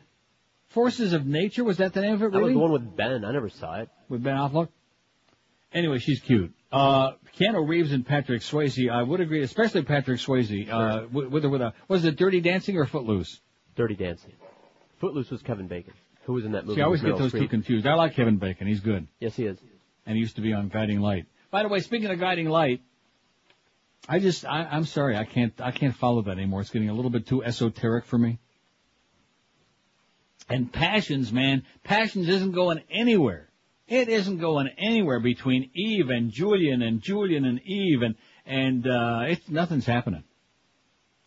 Forces of Nature was that the name of it? Really? That was the one with Ben. I never saw it. with Ben Affleck. Anyway, she's cute. Uh, Keanu Reeves and Patrick Swayze, I would agree, especially Patrick Swayze, uh, with, with, with a, was it Dirty Dancing or Footloose? Dirty Dancing. Footloose was Kevin Bacon, who was in that movie. See, I always get those two confused. I like Kevin Bacon. He's good. Yes, he is. And he used to be on Guiding Light. By the way, speaking of Guiding Light, I just, I, I'm sorry, I can't, I can't follow that anymore. It's getting a little bit too esoteric for me. And Passions, man, Passions isn't going anywhere. It isn't going anywhere between Eve and Julian and Julian and Eve and, and, uh, it's, nothing's happening.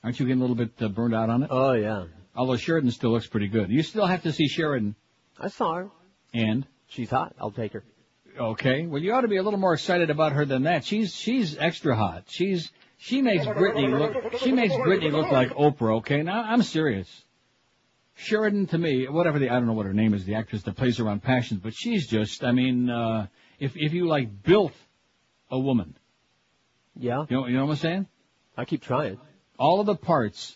Aren't you getting a little bit uh, burned out on it? Oh yeah. Although Sheridan still looks pretty good. You still have to see Sheridan. I saw her. And? She's hot. I'll take her. Okay. Well, you ought to be a little more excited about her than that. She's she's extra hot. She's she makes Britney look she makes Britney look like Oprah. Okay. Now I'm serious. Sheridan to me, whatever the I don't know what her name is, the actress that plays her on Passions, but she's just I mean, uh if if you like built a woman, Yeah. you know you know what I'm saying? I keep trying. All of the parts.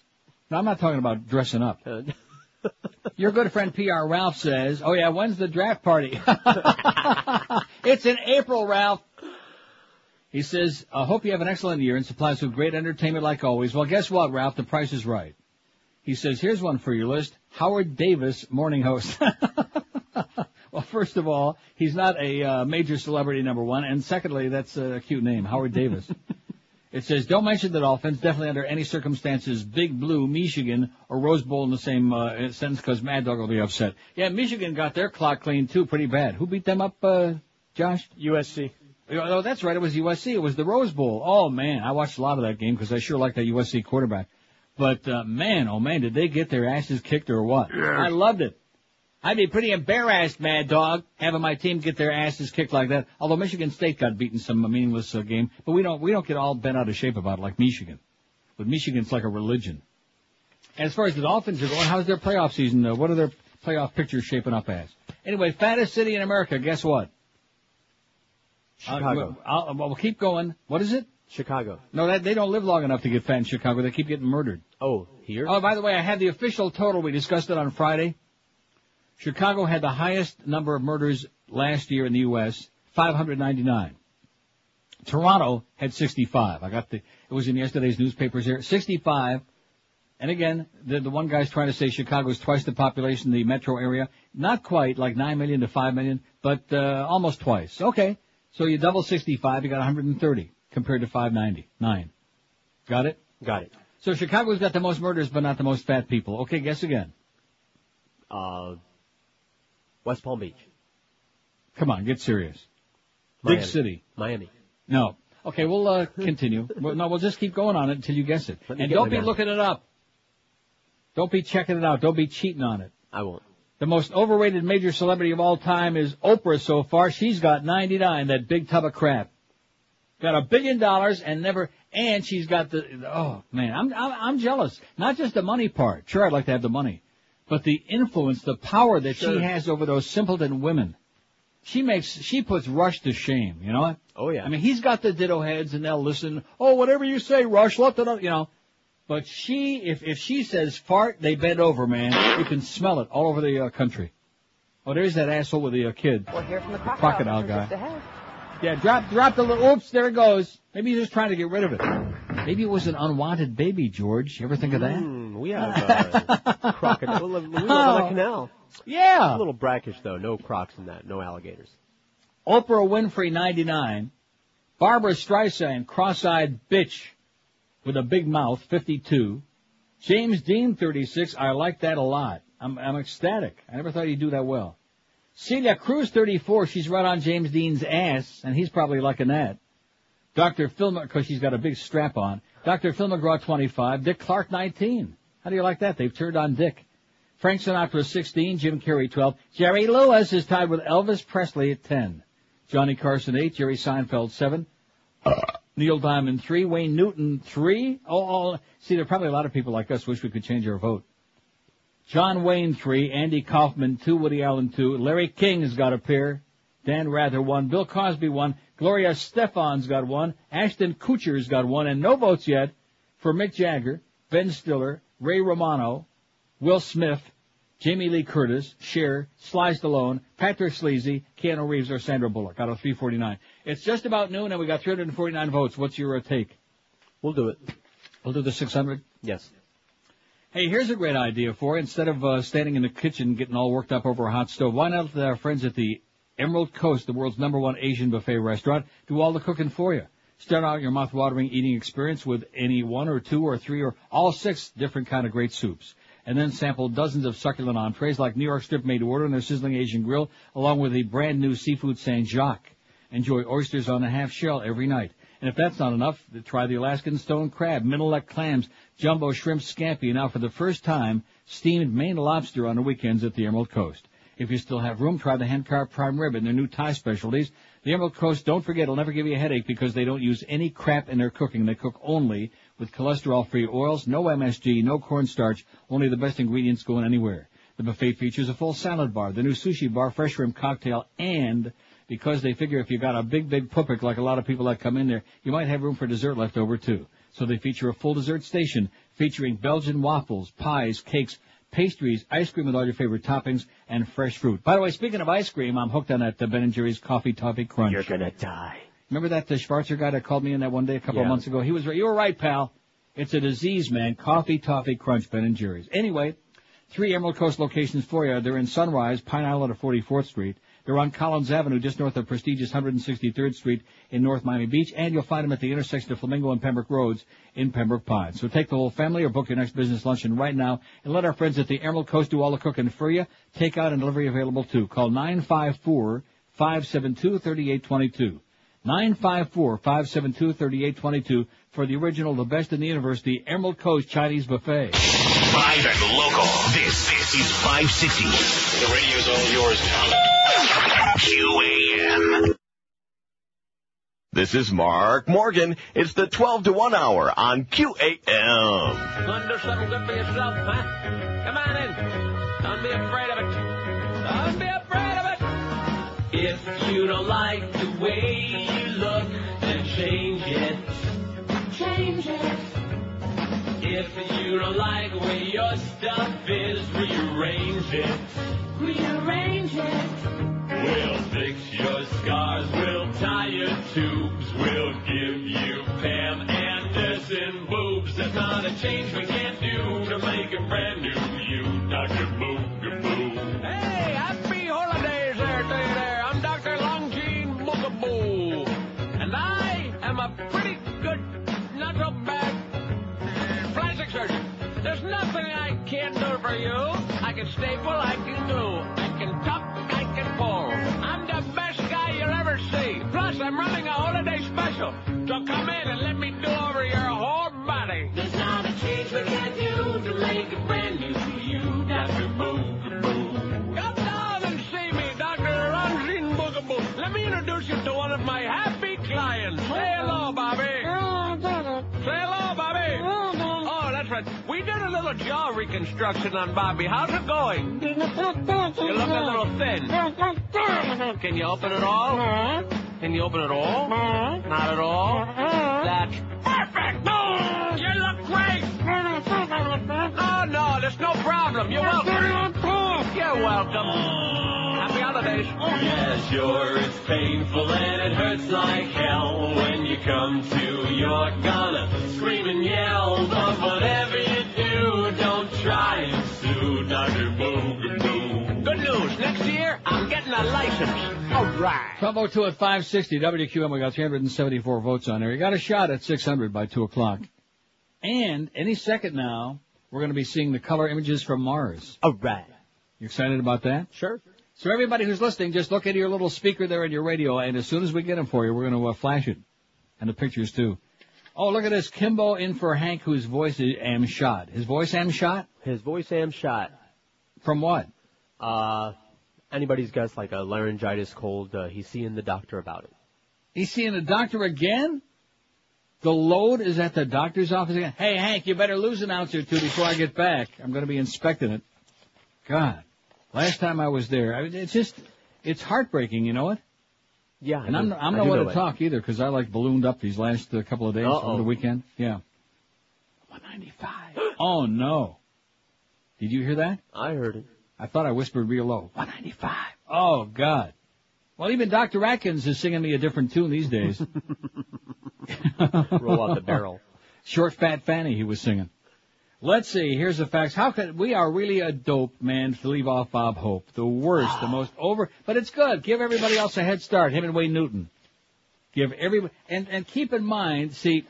Now I'm not talking about dressing up. Uh, Your good friend PR Ralph says, "Oh yeah, when's the draft party?" it's in April, Ralph. He says, "I hope you have an excellent year and supplies with great entertainment like always." Well, guess what, Ralph? The price is right. He says, "Here's one for your list: Howard Davis, morning host." well, first of all, he's not a uh, major celebrity, number one, and secondly, that's a cute name, Howard Davis. It says, don't mention the Dolphins, definitely under any circumstances, Big Blue, Michigan, or Rose Bowl in the same uh, sense, because Mad Dog will be upset. Yeah, Michigan got their clock cleaned too, pretty bad. Who beat them up, uh, Josh? USC. Oh, that's right. It was USC. It was the Rose Bowl. Oh man, I watched a lot of that game because I sure like that USC quarterback. But uh, man, oh man, did they get their asses kicked or what? I loved it. I'd be pretty embarrassed, Mad Dog, having my team get their asses kicked like that. Although Michigan State got beaten some meaningless uh, game, but we don't we don't get all bent out of shape about it like Michigan. But Michigan's like a religion. As far as the Dolphins are going, how's their playoff season? Uh, what are their playoff pictures shaping up as? Anyway, fattest city in America. Guess what? Chicago. Uh, I'll, we'll keep going. What is it? Chicago. No, that they don't live long enough to get fat in Chicago. They keep getting murdered. Oh, here? Oh, by the way, I had the official total. We discussed it on Friday. Chicago had the highest number of murders last year in the U.S., 599. Toronto had 65. I got the, it was in yesterday's newspapers here, 65. And again, the, the one guy's trying to say Chicago's twice the population of the metro area. Not quite, like 9 million to 5 million, but, uh, almost twice. Okay. So you double 65, you got 130 compared to 599. Got it? Got it. So Chicago's got the most murders, but not the most fat people. Okay, guess again. Uh, West Palm Beach. Come on, get serious. Big city. Miami. No. Okay, we'll uh, continue. well, no, we'll just keep going on it until you guess it. And don't be gun. looking it up. Don't be checking it out. Don't be cheating on it. I won't. The most overrated major celebrity of all time is Oprah so far. She's got 99, that big tub of crap. Got a billion dollars and never, and she's got the, oh man, I'm, I'm, I'm jealous. Not just the money part. Sure, I'd like to have the money. But the influence, the power that Sure. she has over those simpleton women. She makes, she puts Rush to shame, you know? Oh yeah. I mean, he's got the ditto heads and they'll listen. Oh, whatever you say, Rush, let the, you know. But she, if, if she says fart, they bend over, man. You can smell it all over the uh, country. Oh, there's that asshole with the uh, kid. We'll hear from the crocodile, Crocodile from guy. Just ahead. Yeah, drop, drop the little, oops, there it goes. Maybe he's just trying to get rid of it. Maybe it was an unwanted baby, George. You ever think of that? Mm, we have uh, crocodile. We live, we live on a canal. Yeah. A little brackish though. No crocs in that. No alligators. Oprah Winfrey, 99. Barbra Streisand, cross-eyed bitch with a big mouth, 52. James Dean, 36. I like that a lot. I'm, I'm ecstatic. I never thought he'd do that well. Celia Cruz, 34. She's right on James Dean's ass, and he's probably liking that. Dr. Phil, because she's got a big strap on. Dr. Phil McGraw, 25. Dick Clark, 19. How do you like that? They've turned on Dick. Frank Sinatra, 16. Jim Carrey, 12. Jerry Lewis is tied with Elvis Presley at 10. Johnny Carson, 8. Jerry Seinfeld, 7. Neil Diamond, 3. Wayne Newton, 3. Oh, all, see, there are probably a lot of people like us wish we could change our vote. John Wayne, 3. Andy Kaufman, 2. Woody Allen, 2. Larry King has got a pair. Dan Rather, 1. Bill Cosby, 1. Gloria Estefan's got 1. Ashton Kutcher's got 1. And no votes yet for Mick Jagger, Ben Stiller, Ray Romano, Will Smith, Jamie Lee Curtis, Cher, Sly Stallone, Patrick Sleazy, Keanu Reeves, or Sandra Bullock out of 349. It's just about noon and we got 349 votes. What's your take? We'll do it. We'll do the 600? Yes. Hey, here's a great idea for you. Instead of uh, standing in the kitchen getting all worked up over a hot stove, why not let our friends at the Emerald Coast, the world's number one Asian buffet restaurant, do all the cooking for you? Start out your mouth-watering eating experience with any one or two or three or all six different kind of great soups. And then sample dozens of succulent entrees like New York strip made to order on their sizzling Asian grill, along with the brand new seafood Saint Jacques. Enjoy oysters on a half shell every night. And if that's not enough, try the Alaskan stone crab, middle clams, jumbo shrimp scampi, and now for the first time, steamed Maine lobster on the weekends at the Emerald Coast. If you still have room, try the hand carved prime rib and their new Thai specialties. The Emerald Coast, don't forget, will never give you a headache because they don't use any crap in their cooking. They cook only with cholesterol-free oils, no MSG, no cornstarch, only the best ingredients going anywhere. The buffet features a full salad bar, the new sushi bar, fresh shrimp cocktail, and because they figure if you got a big, big pupik like a lot of people that come in there, you might have room for dessert left over too. So they feature a full dessert station featuring Belgian waffles, pies, cakes, pastries, ice cream with all your favorite toppings, and fresh fruit. By the way, speaking of ice cream, I'm hooked on that uh, Ben & Jerry's Coffee Toffee Crunch. You're gonna die. Remember that the Schwarzer guy that called me in that one day a couple of months ago? He was right. You were right, pal. It's a disease, man. Coffee Toffee Crunch, Ben & Jerry's. Anyway, three Emerald Coast locations for you. They're in Sunrise, Pine Island, or 44th Street. They're on Collins Avenue, just north of prestigious 163rd Street in North Miami Beach, and you'll find them at the intersection of Flamingo and Pembroke Roads in Pembroke Pines. So take the whole family or book your next business luncheon right now, and let our friends at the Emerald Coast do all the cooking for you. Take out and delivery available too. Call 954 572 3822. 954-572-3822 for the original, the best in the universe, the Emerald Coast Chinese Buffet. Live and local. This, this is 560. The radio's all yours now. QAM. This is Mark Morgan. It's the 12 to 1 hour on QAM. Gonna do something good for yourself, huh? Come on in. Don't be afraid of it. Don't be afraid of it. If you don't like the way you look, then change it. Change it. If you don't like the way your stuff is, rearrange it. Rearrange it. We'll fix your scars, we'll tie your tubes, we'll give you Pam Anderson boobs. There's not a change we can't do to make a brand new you, Dr. Boogaboo. Hey, happy holidays there you there. I'm Dr. And I am a pretty good, uh, plastic surgeon. There's nothing I can't do for you. I can staple, I can do. Come in and let me do over your whole body. There's not a change we can't do to make a brand new you, Dr. Boogaboo. Come down and see me, Dr. Longine Boogaboo. Let me introduce you to one of my happy clients. Say hello, Bobby. Say hello, Bobby. Oh, that's right. We did a little jaw reconstruction on Bobby. How's it going? You look a little thin. Can you open it all? Can you open it all? Mm-hmm. Not at all? Mm-hmm. That's perfect! Mm-hmm. You look great! Oh, no, there's no problem. You're welcome. You're welcome. Happy holidays. Oh, yeah, sure, it's painful and it hurts like hell when you come to. You're gonna scream and yell, but whatever you do, don't try and sue Dr. Boogaboo. I'm getting a license. All right. 1202 at 560 WQAM. We got 374 votes on there. You got a shot at 600 by 2 o'clock. And any second now, we're going to be seeing the color images from Mars. All right. You excited about that? Sure. So everybody who's listening, just look at your little speaker there in your radio, and as soon as we get them for you, we're going to uh, flash it. And the pictures too. Oh, look at this. Kimbo in for Hank, whose voice is am shot. His voice am shot? His voice am shot. From what? Uh, anybody's guess like a laryngitis cold. Uh, he's seeing the doctor about it. He's seeing the doctor again? The load is at the doctor's office again. Hey, Hank, you better lose an ounce or two before I get back. I'm going to be inspecting it. God, last time I was there, I it's just, it's heartbreaking, you know what? Yeah, And I'm, do. I'm I not one to it. talk either because I like ballooned up these last uh, couple of days Uh-oh. over the weekend. Yeah. 195. oh no. Did you hear that? I heard it. I thought I whispered real low. 195. Oh God. Well, even Dr. Atkins is singing me a different tune these days. Roll out the barrel. Short Fat Fanny he was singing. Let's see, here's the facts. How could, we are really a dope, man, to leave off Bob Hope. The worst, the ah. most over, but it's good. Give everybody else a head start, him and Wayne Newton. Give everybody, and, and keep in mind, see,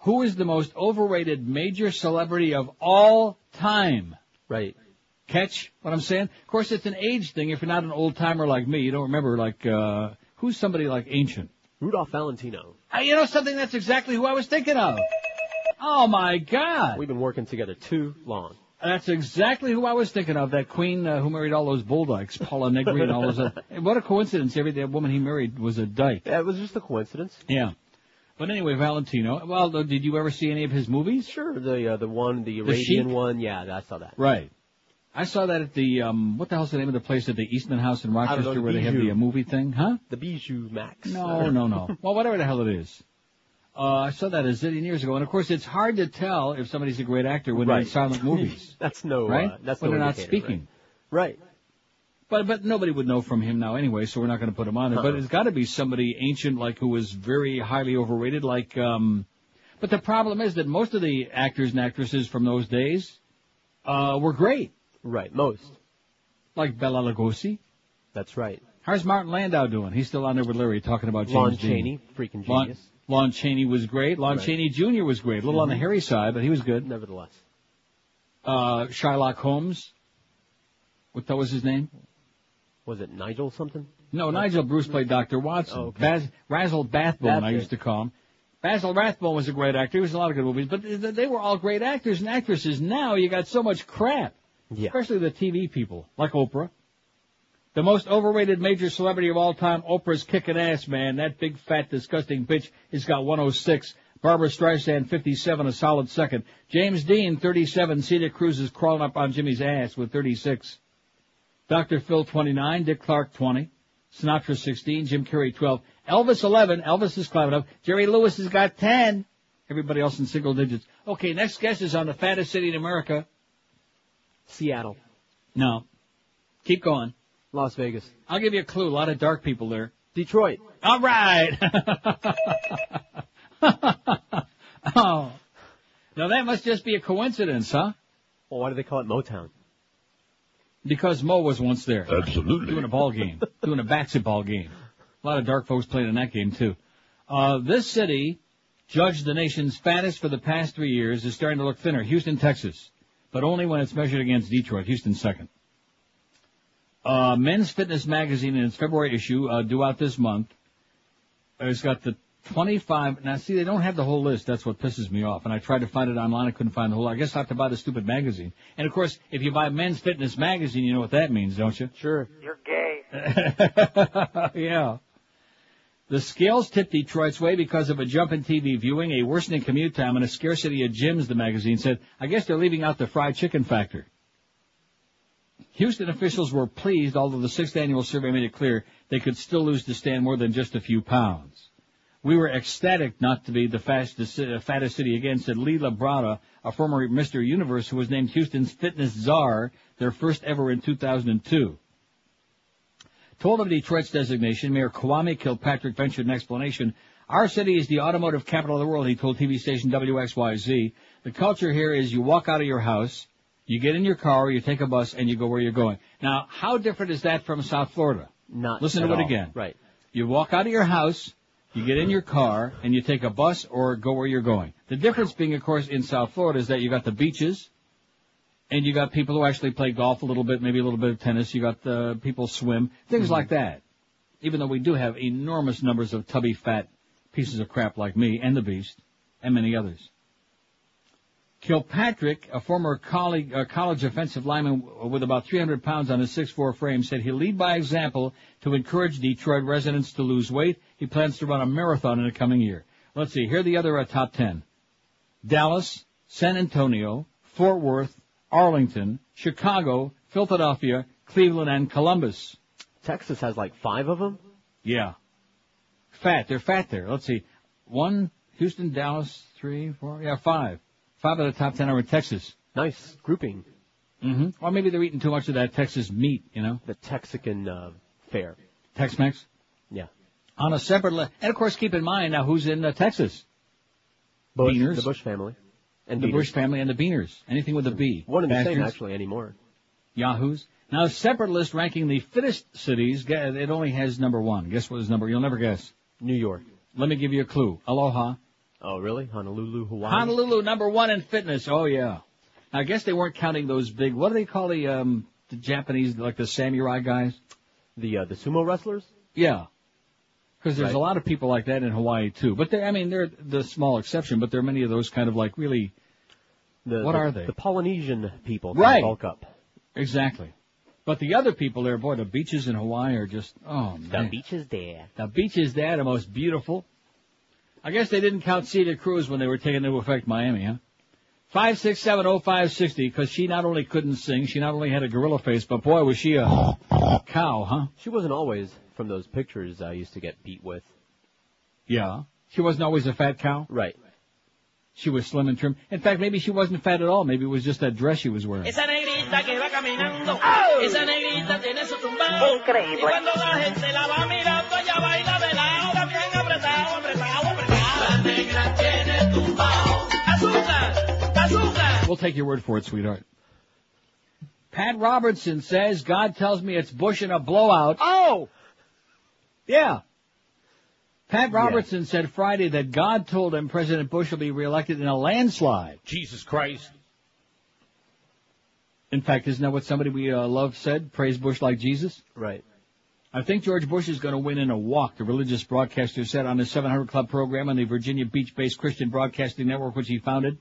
who is the most overrated major celebrity of all time? Right. Catch what I'm saying? Of course, it's an age thing. If you're not an old timer like me, you don't remember like, uh, who's somebody like ancient? Rudolph Valentino. Uh, you know something? That's exactly who I was thinking of. Oh my God. We've been working together too long. That's exactly who I was thinking of. That queen uh, who married all those bulldykes, Pola Negri and all those. Uh, what a coincidence! Every that woman he married was a dyke. Yeah, it was just a coincidence. Yeah. But anyway, Valentino. Well, did you ever see any of his movies? Sure, the uh, the one, the The Arabian Sheik? one. Yeah, I saw that. Right. I saw that at the um. What the hell's the name of the place at the Eastman House in know, Rochester the where they have the uh, movie thing? Huh? The Bijou Max. No, no, no. Well, whatever the hell it is. Uh, I saw that a zillion years ago, and of course, it's hard to tell if somebody's a great actor when they're in silent movies, that's no. right? Uh, that's when no they're not speaking. Right. But but nobody would know from him now anyway, so we're not going to put him on there. But Uh-uh. it's got to be somebody ancient, like who was very highly overrated, like. um But the problem is that most of the actors and actresses from those days uh were great, Right. Most. like Bela Lugosi. That's right. How's Martin Landau doing? He's still on there with Larry talking about James Lon. Chaney, freaking genius. Lon Chaney was great. Lon Right. Chaney Jr. was great. A little on the Mhm. hairy side, but he was good. Nevertheless. Uh, Shylock Holmes. What that was his name? Was it Nigel something? No, Nigel Bruce played Dr. Watson. Oh, okay. Baz, Razzle Bathbone, I used to call him. Basil Rathbone was a great actor. He was in a lot of good movies, but they were all great actors and actresses. Now you got so much crap. Yeah. Especially the TV people, like Oprah. The most overrated major celebrity of all time, Oprah's kicking ass, man. That big, fat, disgusting bitch has got 106. Barbra Streisand, 57, a solid second. James Dean, 37. Celia Cruz is crawling up on Jimmy's ass with 36. Dr. Phil, 29. Dick Clark, 20. Sinatra, 16. Jim Carrey, 12. Elvis, 11. Elvis is climbing up. Jerry Lewis has got 10. Everybody else in single digits. Okay, next guest is on the fattest city in America. Seattle. No. Keep going. Las Vegas. I'll give you a clue. A lot of dark people there. Detroit. All right. oh. Now that must just be a coincidence, huh? Well, why do they call it Motown? Because Mo was once there. Absolutely. Doing a ball game. doing a basketball game. A lot of dark folks played in that game too. Uh, this city, judged the nation's fattest for the past three years, is starting to look thinner. Houston, Texas. But only when it's measured against Detroit. Houston second. Uh, Men's Fitness Magazine in its February issue, uh, due out this month, has got the 25, now see, they don't have the whole list. That's what pisses me off. And I tried to find it online. I couldn't find the whole, I guess I have to buy the stupid magazine. And of course, if you buy Men's Fitness Magazine, you know what that means, don't you? Sure. You're gay. yeah. The scales tipped Detroit's way because of a jump in TV viewing, a worsening commute time, and a scarcity of gyms, the magazine said. I guess they're leaving out the fried chicken factor. Houston officials were pleased, although the sixth annual survey made it clear they could still lose to stand more than just a few pounds. We were ecstatic not to be the fastest, uh, fattest city again, said Lee Labrada, a former Mr. Universe who was named Houston's fitness czar, their first ever in 2002. Told of Detroit's designation, Mayor Kwame Kilpatrick ventured an explanation. Our city is the automotive capital of the world, he told TV station WXYZ. The culture here is you walk out of your house, you get in your car, you take a bus, and you go where you're going. Now, how different is that from South Florida? Not Listen to it all. again. Right. You walk out of your house, you get in your car, and you take a bus or go where you're going. The difference being, of course, in South Florida is that you got the beaches, and you got people who actually play golf a little bit, maybe a little bit of tennis. You got uh, people swim, things like that. Even though we do have enormous numbers of tubby, fat pieces of crap like me and the Beast, and many others. Kilpatrick, a former colleague, uh, college offensive lineman with about 300 pounds on his 6'4 frame, said he'll lead by example to encourage Detroit residents to lose weight. He plans to run a marathon in the coming year. Let's see, here are the other uh, top 10. Dallas, San Antonio, Fort Worth, Arlington, Chicago, Philadelphia, Cleveland, and Columbus. Texas has like five of them. Yeah. Fat. They're fat there. Let's see. One, Houston, Dallas, three, four, yeah, five. Five of the top ten are in Texas. Nice grouping. Mm-hmm. Or maybe they're eating too much of that Texas meat, you know? The Texican uh, fare. Tex-Mex? Yeah. On a separate list. And of course, keep in mind now who's in uh, Texas. Bush, Beaners. The Bush family. And the Beaners. Bush family and the Beaners. Anything with a B. One and the same actually anymore. Yahoos. Now, separate list ranking the fittest cities. It only has number one. Guess what is number? You'll never guess. New York. Let me give you a clue. Aloha. Oh, really? Honolulu, Hawaii. Honolulu, number one in fitness. Oh yeah. Now, I guess they weren't counting those big. What do they call the um the Japanese like the samurai guys? The uh, the sumo wrestlers. Yeah. Because there's Right. a lot of people like that in Hawaii too. But they, I mean, they're the small exception. But there are many of those kind of like really. The, What the- are they? The Polynesian people. Right. Bulk up. Exactly. But the other people there, boy, the beaches in Hawaii are just oh man. The beaches there. The beaches there, the most beautiful. I guess they didn't count Celia Cruz when they were taking into effect Miami, huh? Five six seven oh five sixty, because she not only couldn't sing, she not only had a gorilla face, but boy was she a cow, huh? She wasn't always from those pictures I used to get beat with. Yeah. She wasn't always a fat cow. Right. She was slim and trim. In fact, maybe she wasn't fat at all. Maybe it was just that dress she was wearing. Esa negrita que va caminando, oh! esa negrita tiene su tumbao. Increíble. Y cuando la gente la va mirando, ella baila de lado, bien apretado, apretado, apretado. La negra tiene tumbao. Azúcar, azúcar. We'll take your word for it, sweetheart. Pat Robertson says, God tells me it's Bush in a blowout. Oh! Yeah. Pat Robertson said Friday that God told him President Bush will be reelected in a landslide. Jesus Christ. In fact, isn't that what somebody we uh, love said? Praise Bush like Jesus? Right. I think George Bush is going to win in a walk, the religious broadcaster said on his 700 Club program on the Virginia Beach-based Christian Broadcasting Network, which he founded.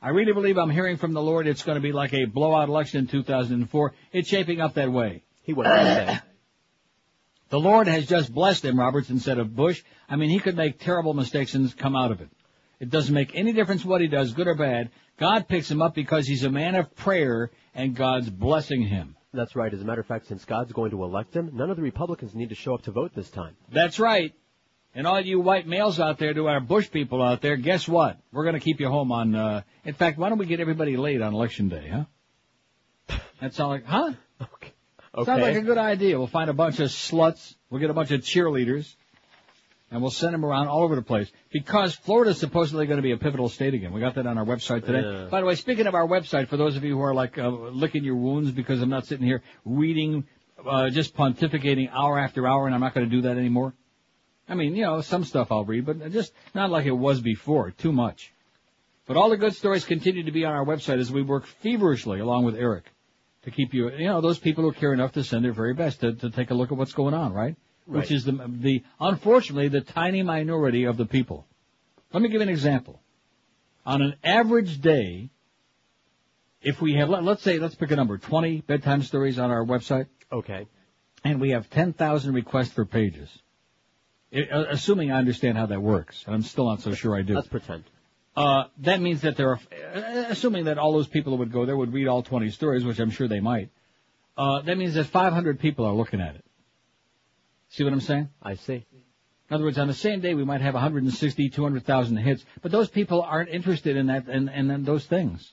I really believe I'm hearing from the Lord it's going to be like a blowout election in 2004. It's shaping up that way. He on to. The Lord has just blessed him, Roberts, instead of Bush. I mean, he could make terrible mistakes and come out of it. It doesn't make any difference what he does, good or bad. God picks him up because he's a man of prayer and God's blessing him. That's right. As a matter of fact, since God's going to elect him, none of the Republicans need to show up to vote this time. That's right. And all you white males out there, to our Bush people out there, guess what? We're going to keep you home on. Uh, in fact, why don't we get everybody late on election day, huh? That sound like, huh? Okay. Sounds like a good idea. We'll find a bunch of sluts. We'll get a bunch of cheerleaders. And we'll send them around all over the place. Because Florida's supposedly going to be a pivotal state again. We got that on our website today. Yeah. By the way, speaking of our website, for those of you who are like uh, licking your wounds because I'm not sitting here reading, uh, just pontificating hour after hour, and I'm not going to do that anymore. I mean, you know, some stuff I'll read, but just not like it was before. Too much. But all the good stories continue to be on our website as we work feverishly along with Eric to keep you, you know, those people who care enough to send their very best to, to take a look at what's going on, right? Right. Which is the, the, unfortunately, the tiny minority of the people. Let me give you an example. On an average day, if we have, let, let's say, let's pick a number, 20 bedtime stories on our website, Okay. and we have 10,000 requests for pages. Uh, assuming I understand how that works, and I'm still not so sure I do. Let's pretend. Uh, that means that there are, uh, assuming that all those people who would go there would read all 20 stories, which I'm sure they might, uh, that means that 500 people are looking at it. See what I'm saying? I see. In other words, on the same day we might have 160, 200,000 hits, but those people aren't interested in that, in, in, in those things.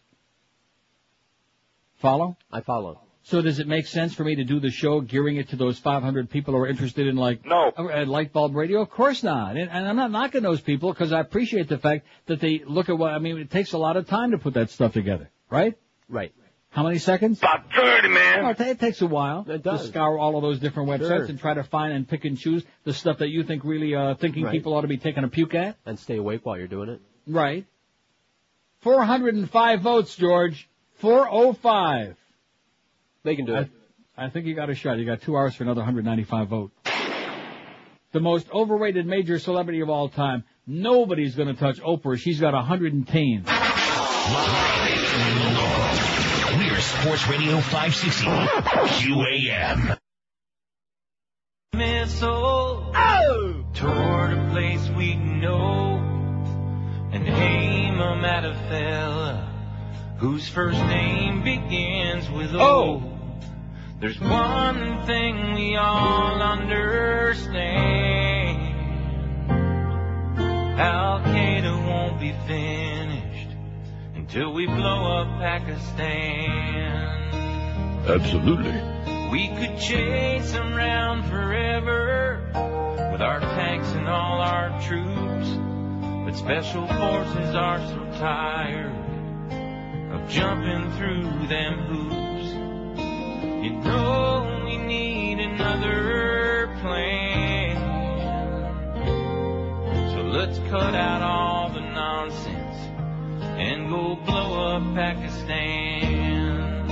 Follow? I follow. So does it make sense for me to do the show gearing it to those 500 people who are interested in like No. uh, light bulb radio? Of course not. And, and I'm not knocking those people because I appreciate the fact that they look at what I mean. It takes a lot of time to put that stuff together, right? Right. How many seconds? About 30, man. Well, it, it takes a while It does. to scour all of those different websites Sure. and try to find and pick and choose the stuff that you think really uh, thinking Right. people ought to be taking a puke at. And stay awake while you're doing it. Right. 405 votes, George. 405. They can do it. I think you got a shot. You got two hours for another 195 vote. The most overrated major celebrity of all time. Nobody's going to touch Oprah. She's got 110. We're Sports Radio 560. QAM. missile oh! toward a place we know and aim 'em at a fella whose first name begins with O. Oh! There's one thing we all understand. Al Qaeda won't be finished until we blow up Pakistan. Absolutely. We could chase them round forever with our tanks and all our troops. But special forces are so tired of jumping through them hoops. Let's cut out all the nonsense and go blow up Pakistan.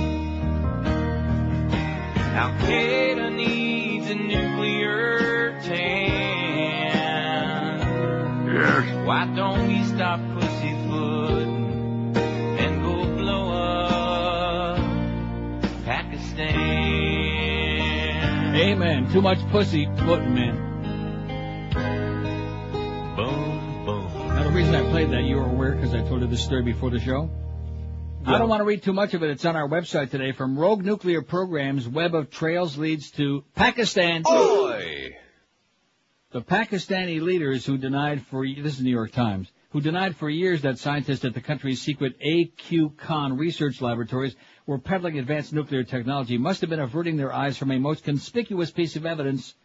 Al Qaeda needs a nuclear tan. Yes. Why don't we stop pussyfooting and go blow up Pakistan? Amen. Too much pussy footing, man. Reason I played that, you were aware because I told you this story before the show. I don't want to read too much of it. It's on our website today. From rogue nuclear programs, web of trails leads to Pakistan. Oi! The Pakistani leaders who denied for this is New York Times who denied for years that scientists at the country's secret AQ Khan research laboratories were peddling advanced nuclear technology must have been averting their eyes from a most conspicuous piece of evidence.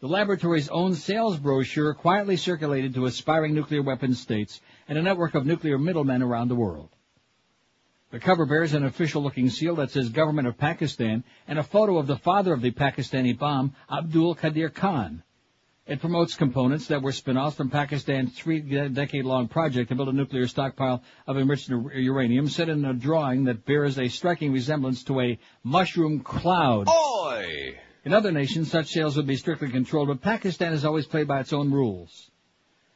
The laboratory's own sales brochure quietly circulated to aspiring nuclear weapons states and a network of nuclear middlemen around the world. The cover bears an official-looking seal that says Government of Pakistan and a photo of the father of the Pakistani bomb, Abdul Qadir Khan. It promotes components that were spin-offs from Pakistan's three-decade-long project to build a nuclear stockpile of enriched uranium, set in a drawing that bears a striking resemblance to a mushroom cloud. Oi! In other nations, such sales would be strictly controlled, but Pakistan has always played by its own rules.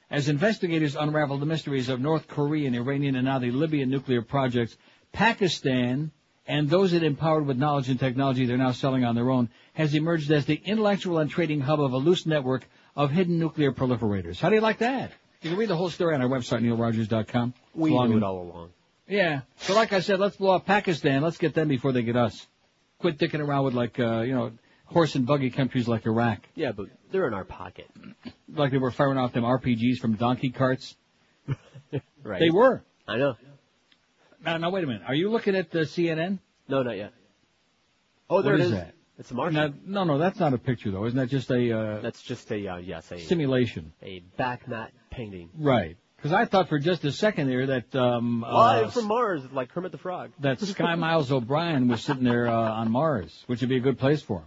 As investigators unravel the mysteries of North Korean, Iranian, and now the Libyan nuclear projects, Pakistan and those it empowered with knowledge and technology they're now selling on their own has emerged as the intellectual and trading hub of a loose network of hidden nuclear proliferators. How do you like that? You can read the whole story on our website, neilrogers.com. We knew it all along. Yeah. So like I said, let's blow up Pakistan. Let's get them before they get us. Quit dicking around with like, uh, you know, horse and buggy countries like Iraq. Yeah, but they're in our pocket. Like they were firing off them RPGs from donkey carts. Right. They were. I know. Now, now wait a minute. Are you looking at the CNN? No, not yet. Oh, there What it is is. that? It's a Martian. Now, no, no, that's not a picture though. Isn't that just a uh, That's just a uh, yes, a simulation? a back mat painting. Right. Because I thought for just a second there that um, uh, from Mars, like Kermit the Frog. that Sky Miles O'Brien was sitting there uh, on Mars, which would be a good place for him.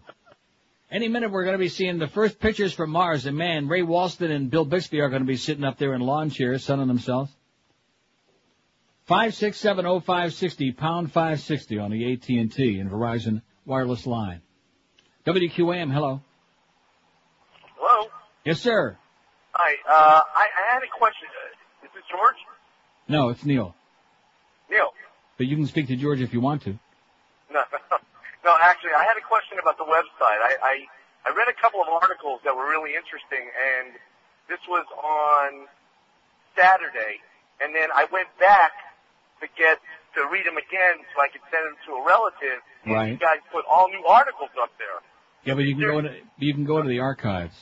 Any minute we're going to be seeing the first pictures from Mars, and man, Ray Walston and Bill Bixby are going to be sitting up there in lawn chairs, sunning themselves. Five six seven oh five sixty pound five sixty on the AT and T and Verizon wireless line. WQAM, hello. Hello. Yes, sir. Hi. Uh, I, I had a question. Is this George? No, it's Neil. Neil. But you can speak to George if you want to. No, no. Actually, I had a question about the website. I, I I read a couple of articles that were really interesting, and this was on Saturday, and then I went back to get to read them again so I could send them to a relative. And you guys put all new articles up there. Yeah, but you can go into you can go to the archives.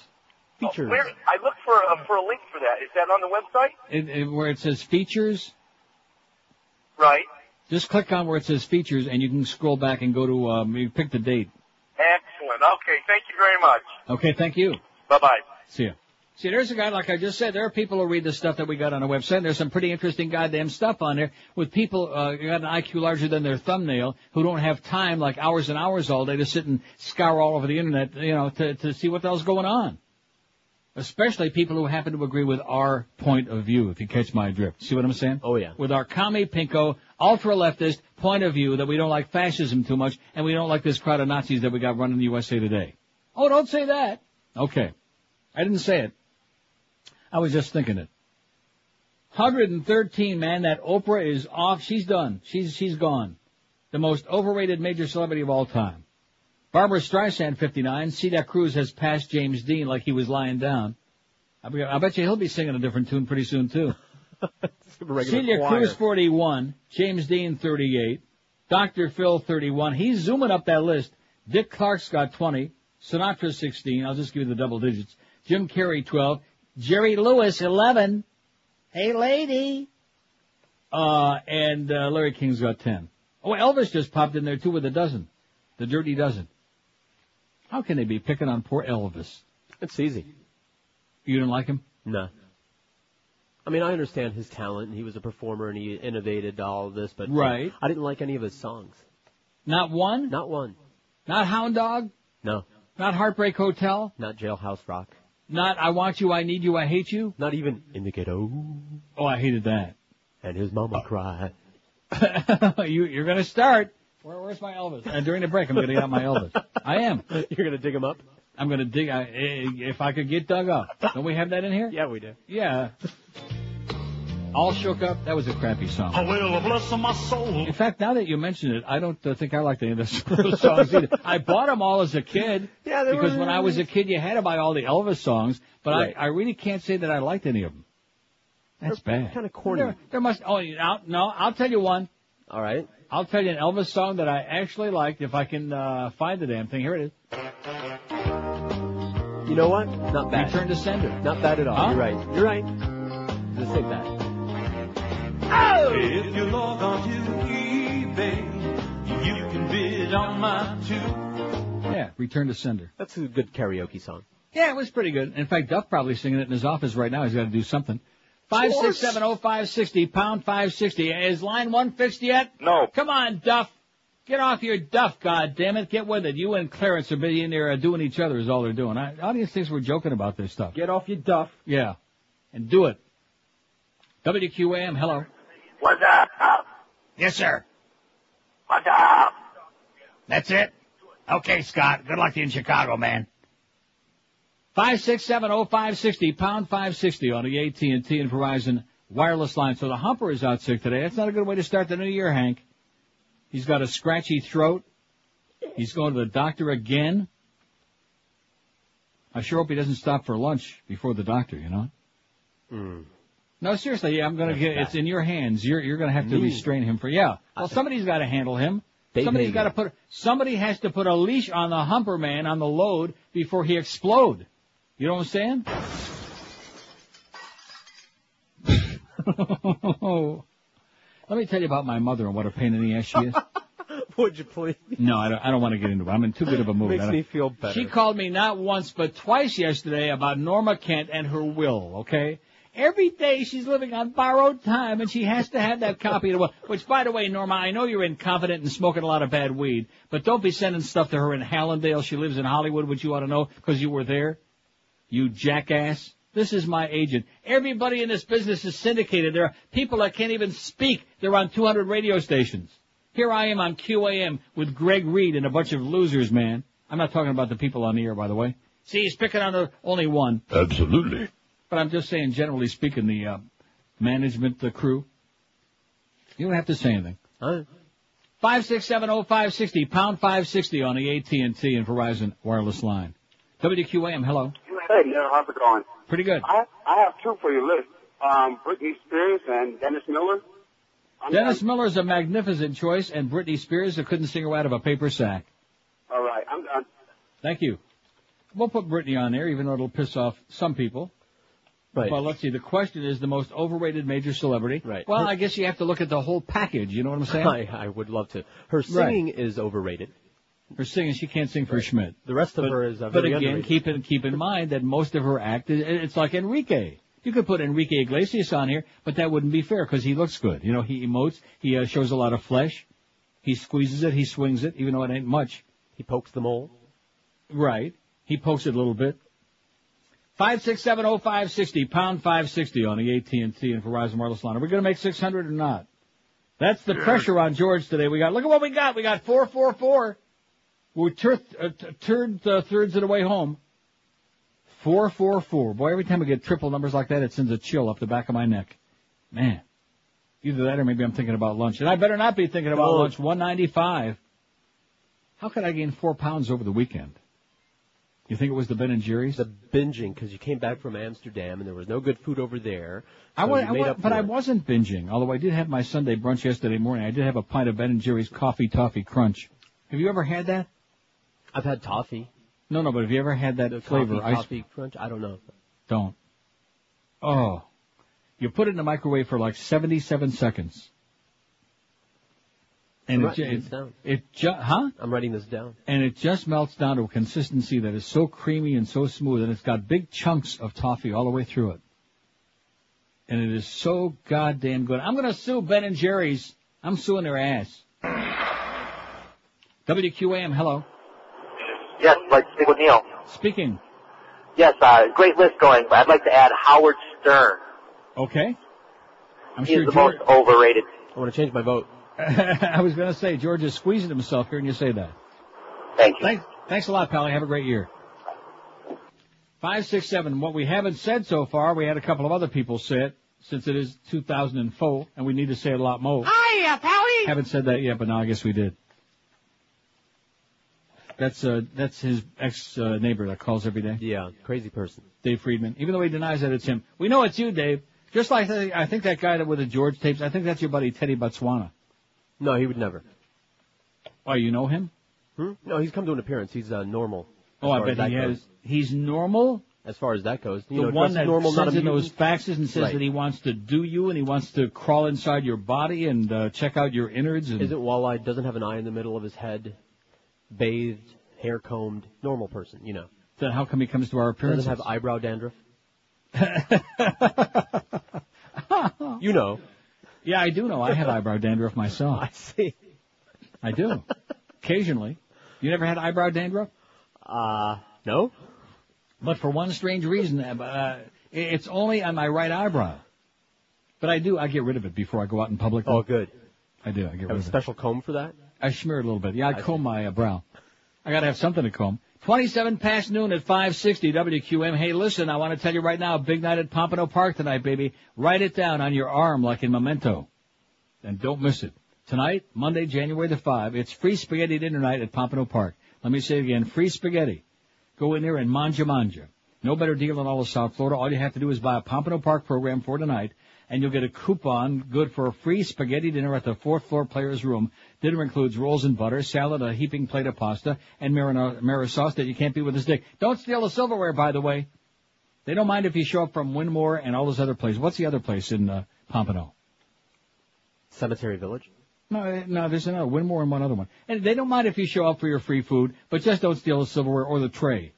Features. Where I looked for a, for a link for that. Is that on the website? It, it, where it says features, Right. Just click on where it says features, and you can scroll back and go to um, you pick the date. Excellent. Okay. Thank you very much. Okay, thank you. Bye bye. See you. See, there's a guy, like I just said, there are people who read the stuff that we got on our website. There's some pretty interesting goddamn stuff on there with people, uh, who got an IQ larger than their thumbnail who don't have time, like hours and hours all day to sit and scour all over the internet, you know, to, to see what the hell's going on. Especially people who happen to agree with our point of view, if you catch my drift. See what I'm saying? Oh yeah. With our commie pinko, ultra leftist point of view that we don't like fascism too much and we don't like this crowd of Nazis that we got running the USA today. Oh, don't say that. Okay. I didn't say it. I was just thinking it. 113, man, that Oprah is off. She's done. She's, she's gone. The most overrated major celebrity of all time. Barbra Streisand, 59. Celia Cruz has passed James Dean like he was lying down. I bet you he'll be singing a different tune pretty soon too. Regular Celia choir. Cruz, 41. James Dean, 38. Dr. Phil, 31. He's zooming up that list. Dick Clark's got 20. Sinatra, 16. I'll just give you the double digits. Jim Carrey, 12. Jerry Lewis, 11. Hey, lady. Uh, and uh, Larry King's got 10. Oh, Elvis just popped in there too with a dozen. The dirty dozen. How can they be picking on poor Elvis? It's easy. You didn't like him? No. I mean, I understand his talent. and He was a performer and he innovated all of this, but Right. I didn't like any of his songs. Not one? Not one. Not Hound Dog? No. Not Heartbreak Hotel? Not Jailhouse Rock. Not I Want You, I Need You, I Hate You? Not even In the Ghetto. Oh, I hated that. And his mama cried. you, you're gonna start. Where, where's my Elvis? And during the break, I'm gonna get out my Elvis. I am. You're gonna dig him up? I'm gonna dig. I, eh, if I could get dug up. Don't we have that in here? Yeah, we do. Yeah. All shook up. That was a crappy song. Oh, well, bless my soul. In fact, now that you mention it, I don't uh, think I like any of those songs either. I bought them all as a kid. Yeah, they because were- when I was a kid, you had to buy all the Elvis songs, but Right. I, I really can't say that I liked any of them. That's bad. Kind of corny. There, there must. Oh, you know, no. I'll tell you one. All right. I'll tell you an Elvis song that I actually liked if I can uh, find the damn thing. Here it is. You know what? Not bad. Return to sender. Not bad at all. Huh? You're right. You're right. Just think that. Oh! If you log on to eBay, you can bid on my tube. Yeah, Return to Sender. That's a good karaoke song. Yeah, it was pretty good. In fact, Duff probably singing it in his office right now. He's got to do something. Five six seven oh five sixty pound five sixty. Is line one fixed yet? No. Come on, Duff. Get off your Duff, God damn it! Get with it. You and Clarence are busy in there uh, doing each other. Is all they're doing. I, audience thinks we're joking about this stuff. Get off your duff. Yeah, and do it. WQAM. Hello. What's up? Yes, sir. What's up? That's it. Okay, Scott. Good luck to you in Chicago, man. Five six seven oh five sixty pound five sixty on the AT and T and Verizon wireless line. So the humper is out sick today. That's not a good way to start the new year, Hank. He's got a scratchy throat. He's going to the doctor again. I sure hope he doesn't stop for lunch before the doctor. You know. Hmm. No, seriously, yeah, I'm gonna get. It's in your hands. You're you're gonna have to Me? restrain him for. Yeah. Well, somebody's got to handle him. Dave Somebody's got to put. Somebody has to put a leash on the humper man on the load before he explode. You I'm saying? Let me tell you about my mother and what a pain in the ass she is. Would you please? No, I don't, I don't want to get into it. I'm in too good of a mood. Makes me feel better. She called me not once but twice yesterday about Norma Kent and her will, okay? Every day she's living on borrowed time and she has to have that copy of the will. Which, by the way, Norma, I know you're incompetent and smoking a lot of bad weed, but don't be sending stuff to her in Hallandale. She lives in Hollywood, which you ought to know because you were there. You jackass. This is my agent. Everybody in this business is syndicated. There are people that can't even speak. They're on 200 radio stations. Here I am on QAM with Greg Reed and a bunch of losers, man. I'm not talking about the people on the air, by the way. See, he's picking on the only one. Absolutely. But I'm just saying, generally speaking, the uh, management, the crew. You don't have to say anything. Five six seven oh five sixty pound five sixty on the AT and T and Verizon wireless line. WQAM, hello. Hey, Neil, how's it going? Pretty good. I I have two for your list. Um, Britney Spears and Dennis Miller. I'm- Dennis Miller is a magnificent choice, and Britney Spears who couldn't sing her out of a paper sack. All right, I'm done. Thank you. We'll put Britney on there, even though it'll piss off some people. Right. But let's see. The question is the most overrated major celebrity. Right. Well, I guess you have to look at the whole package. You know what I'm saying? I, I would love to. Her singing is overrated. Her singing, she can't sing for Schmidt. The rest of But, her is uh, but again, underrated. keep in keep in mind that most of her act is it's like Enrique. You could put Enrique Iglesias on here, but that wouldn't be fair because he looks good. You know, he emotes, he uh, shows a lot of flesh, he squeezes it, he swings it, even though it ain't much. He pokes the mole. Right. He pokes it a little bit. Five six seven oh five sixty pound five sixty on the AT and T and Verizon wireless line. Are we going to make six hundred or not? That's the pressure on George today. We got look at what we got. We got four four four. We're tur- uh, third uh, thirds of the way home. Four four four. Boy, every time I get triple numbers like that, it sends a chill up the back of my neck. Man, either that or maybe I'm thinking about lunch, and I better not be thinking about Oh. lunch. One ninety five. How could I gain four pounds over the weekend? You think it was the Ben and Jerry's? The binging because you came back from Amsterdam and there was no good food over there. I so was, you I made up but I wasn't binging. Although I did have my Sunday brunch yesterday morning. I did have a pint of Ben and Jerry's Coffee Toffee Crunch. Have you ever had that? I've had toffee. No, no. But have you ever had that The flavor? coffee, ice? crunch. I don't know. Don't. Oh, you put it in the microwave for like seventy-seven seconds, and I'm it writing ju- down. it ju- huh? I'm writing this down. And it just melts down to a consistency that is so creamy and so smooth, and it's got big chunks of toffee all the way through it. And it is so goddamn good. I'm gonna sue Ben and Jerry's. I'm suing their ass. WQAM, hello. Yes, I'd like to speak with Neil. Speaking. Yes, uh, great list going, but I'd like to add Howard Stern. Okay. I'm He's sure the George. most overrated. I want to change my vote. I was gonna say George is squeezing himself hearing you say that. Thank you. Thanks, thanks a lot, Pally. Have a great year. Five, six, seven. What we haven't said so far, we had a couple of other people say it, since it is 2004, and we need to say it a lot more. Hiya, Pally. Haven't said that yet, but now I guess we did. That's uh, that's his ex uh, neighbor that calls every day. Yeah, crazy person. Dave Friedman. Even though he denies that it's him, we know it's you, Dave. Just like the, I think that guy that with the George tapes. I think that's your buddy Teddy Botswana. No, he would never. Oh, you know him? Hmm? No, he's come to an appearance. He's uh, normal. Oh, I bet that he goes. has. He's normal. As far as that goes, you the know, one that normal, sends in those faxes and says Right. that he wants to do you and he wants to crawl inside your body and uh, check out your innards. And Isn't walleye doesn't have an eye in the middle of his head, bathed, hair combed, normal person, you know. then how come he comes to our appearances? Doesn't have eyebrow dandruff. you know. Yeah, I do know. I have eyebrow dandruff myself. I see. I do. Occasionally. You never had eyebrow dandruff? Uh, no. But for one strange reason, uh, it's only on my right eyebrow. But I do, I get rid of it before I go out in public. Oh, good. I do, I get Have rid of it. Have a special comb for that? I smear it a little bit. Yeah, I, I comb my uh, brow. I gotta have something to comb. 27 past noon at 560 WQAM. Hey, listen, I want to tell you right now, big night at Pompano Park tonight, baby. Write it down on your arm like in Memento. And don't miss it. Tonight, Monday, January the 5, it's free spaghetti dinner night at Pompano Park. Let me say it again, free spaghetti. Go in there and manja manja. No better deal in all of South Florida. All you have to do is buy a Pompano Park program for tonight, and you'll get a coupon good for a free spaghetti dinner at the fourth floor players room. Dinner includes rolls and butter, salad, a heaping plate of pasta, and marinara, sauce that you can't beat with a stick. Don't steal the silverware, by the way. They don't mind if you show up from Wynmoor and all those other places. What's the other place in uh, Pompano? Cemetery Village. No, eh, no, there's another Wynmoor and one other one. And they don't mind if you show up for your free food, but just don't steal the silverware or the tray.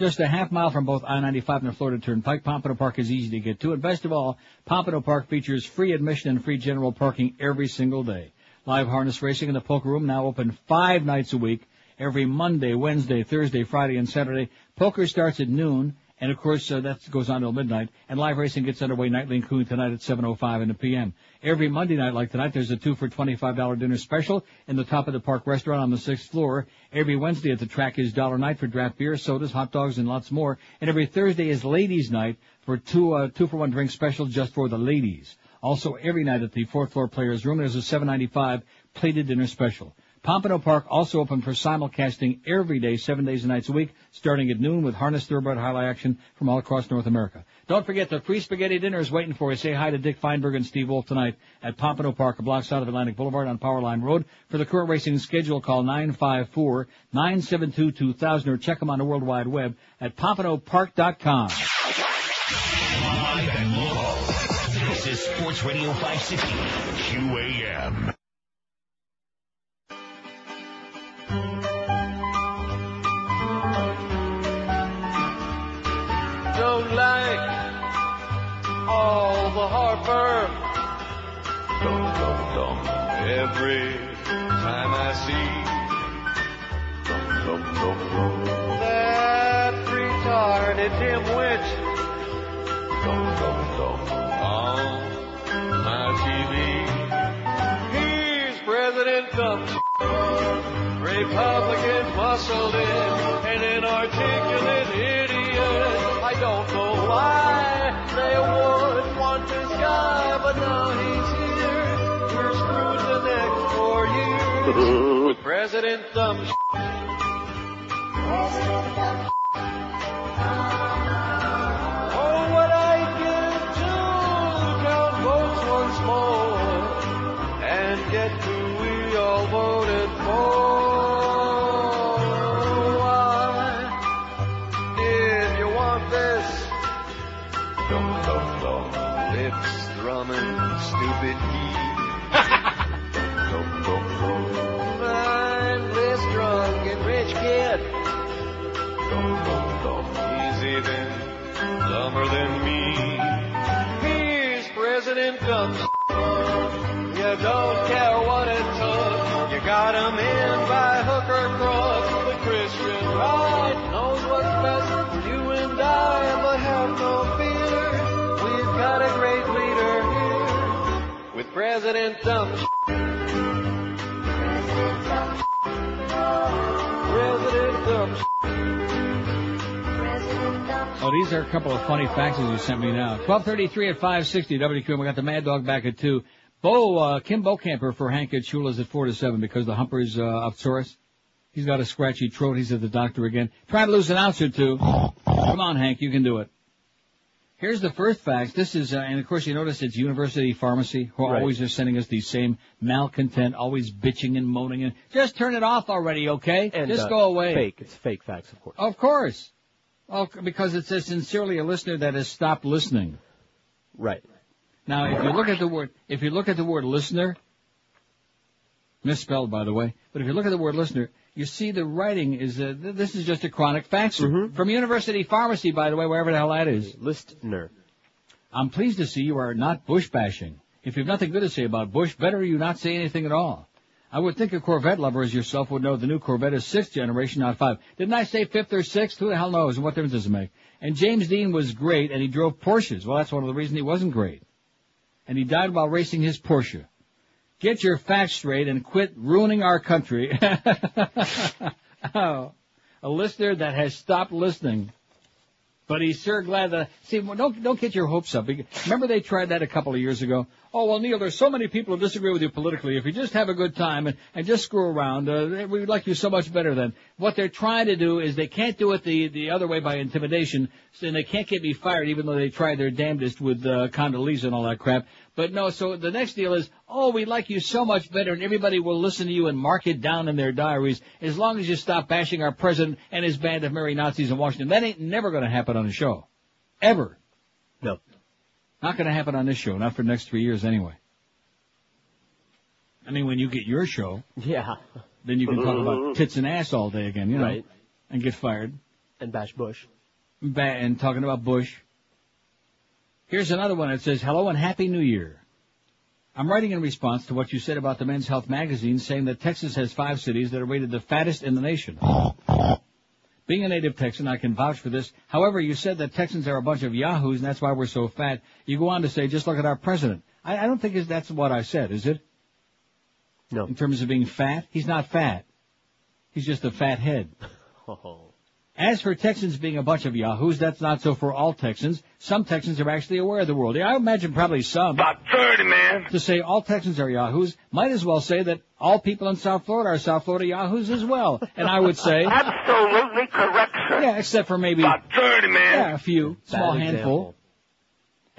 Just a half mile from both I-95 and the Florida Turnpike, Pompano Park is easy to get to. And best of all, Pompano Park features free admission and free general parking every single day. Live harness racing in the poker room now open five nights a week, every Monday, Wednesday, Thursday, Friday, and Saturday. Poker starts at noon, and of course uh, that goes on till midnight. And live racing gets underway nightly, including tonight at 7:05 in the p.m. Every Monday night, like tonight, there's a two for $25 dinner special in the top of the park restaurant on the sixth floor. Every Wednesday at the track is dollar night for draft beer, sodas, hot dogs, and lots more. And every Thursday is ladies' night for two uh, two for one drink special just for the ladies. Also, every night at the fourth floor players room, there's a 7.95 plated dinner special. Pompano Park also open for simulcasting every day, seven days and nights a week, starting at noon with harness thoroughbred highlight action from all across North America. Don't forget the free spaghetti dinner is waiting for you. Say hi to Dick Feinberg and Steve Wolf tonight at Pompano Park, a block south of Atlantic Boulevard on Powerline Road. For the current racing schedule, call 954-972-2000 or check them on the World Wide Web at pompanopark.com. Live and local. This is Sports Radio 560 QAM. Every time I see. That retarded dimwit. On my TV. He's President Dumb. Republican muscled in, an inarticulate idiot. I don't know why with President Dumb. Dumber than me. He's President Dumb. You don't care what it took. You got him in by hook or crook. The Christian right knows what's best you and I, but have no fear. We've got a great leader here with President Dumb. President Dumb. Oh, these are a couple of funny faxes you sent me now. 1233 at 560 WQAM. We got the Mad Dog back at 2. Bo, uh, Kim Bokamper for Hank at Shula's at 4 to 7 because the humper's, uh, up Taurus. He's got a scratchy throat. He's at the doctor again. Try to lose an ounce or two. Come on, Hank. You can do it. Here's the first fax. This is, uh, and of course you notice it's University Pharmacy who Right. always are sending us these same malcontent, always bitching and moaning and just turn it off already, okay? And, just uh, go away. Fake. It's fake facts, of course. Of course. Well, because it says sincerely a listener that has stopped listening. Right. Now, if you look at the word, if you look at the word listener, misspelled by the way, but if you look at the word listener, you see the writing is, uh, th- this is just a chronic fax from University Pharmacy, by the way, wherever the hell that is. Listener. I'm pleased to see you are not Bush bashing. If you've nothing good to say about Bush, better you not say anything at all. I would think a Corvette lover as yourself would know the new Corvette is sixth generation, not five. Didn't I say fifth or sixth? Who the hell knows? And what difference does it make? And James Dean was great, and he drove Porsches. Well, that's one of the reasons he wasn't great. And he died while racing his Porsche. Get your facts straight and quit ruining our country. oh, a listener that has stopped listening. But he's sure glad that, see, don't, don't get your hopes up. Remember they tried that a couple of years ago? Oh, well, Neil, there's so many people who disagree with you politically. If you just have a good time and, and just screw around, uh, we like you so much better then. What they're trying to do is they can't do it the, the other way by intimidation, and they can't get me fired even though they tried their damnedest with, uh, Condoleezza and all that crap. But no, so the next deal is, oh, we like you so much better and everybody will listen to you and mark it down in their diaries as long as you stop bashing our president and his band of merry Nazis in Washington. That ain't never gonna happen on the show. Ever. No. Not gonna happen on this show, not for the next three years anyway. I mean, when you get your show, Yeah. then you can talk about tits and ass all day again, you know, Right. and get fired. And bash Bush. Ba- and talking about Bush. Here's another one that says, hello and happy new year. I'm writing in response to what you said about the Men's Health magazine saying that Texas has five cities that are rated the fattest in the nation. Being a native Texan, I can vouch for this. However, you said that Texans are a bunch of yahoos and that's why we're so fat. You go on to say, just look at our president. I, I don't think that's what I said, is it? No. In terms of being fat? He's not fat. He's just a fat head. Oh. As for Texans being a bunch of yahoos, that's not so for all Texans. Some Texans are actually aware of the world. Yeah, I imagine probably some. About 30, man. To say all Texans are yahoos, might as well say that all people in South Florida are South Florida yahoos as well. And I would say, Absolutely correct, sir. yeah, except for maybe About 30, man. yeah, a few, small Bad handful. example.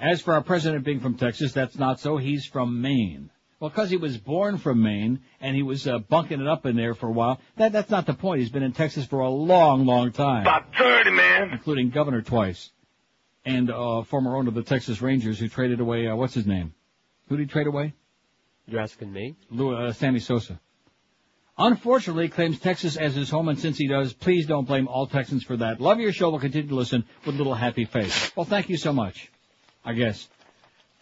As for our president being from Texas, that's not so. He's from Maine. Well, because he was born from Maine and he was uh, bunking it up in there for a while. That that's not the point. He's been in Texas for a long, long time. About 30, man. including governor twice, and uh, former owner of the Texas Rangers who traded away uh, what's his name? Who did he trade away? You're asking me? Lou, uh, Sammy Sosa. Unfortunately, claims Texas as his home, and since he does, please don't blame all Texans for that. Love your show. We'll continue to listen with a little happy face. Well, thank you so much. I guess.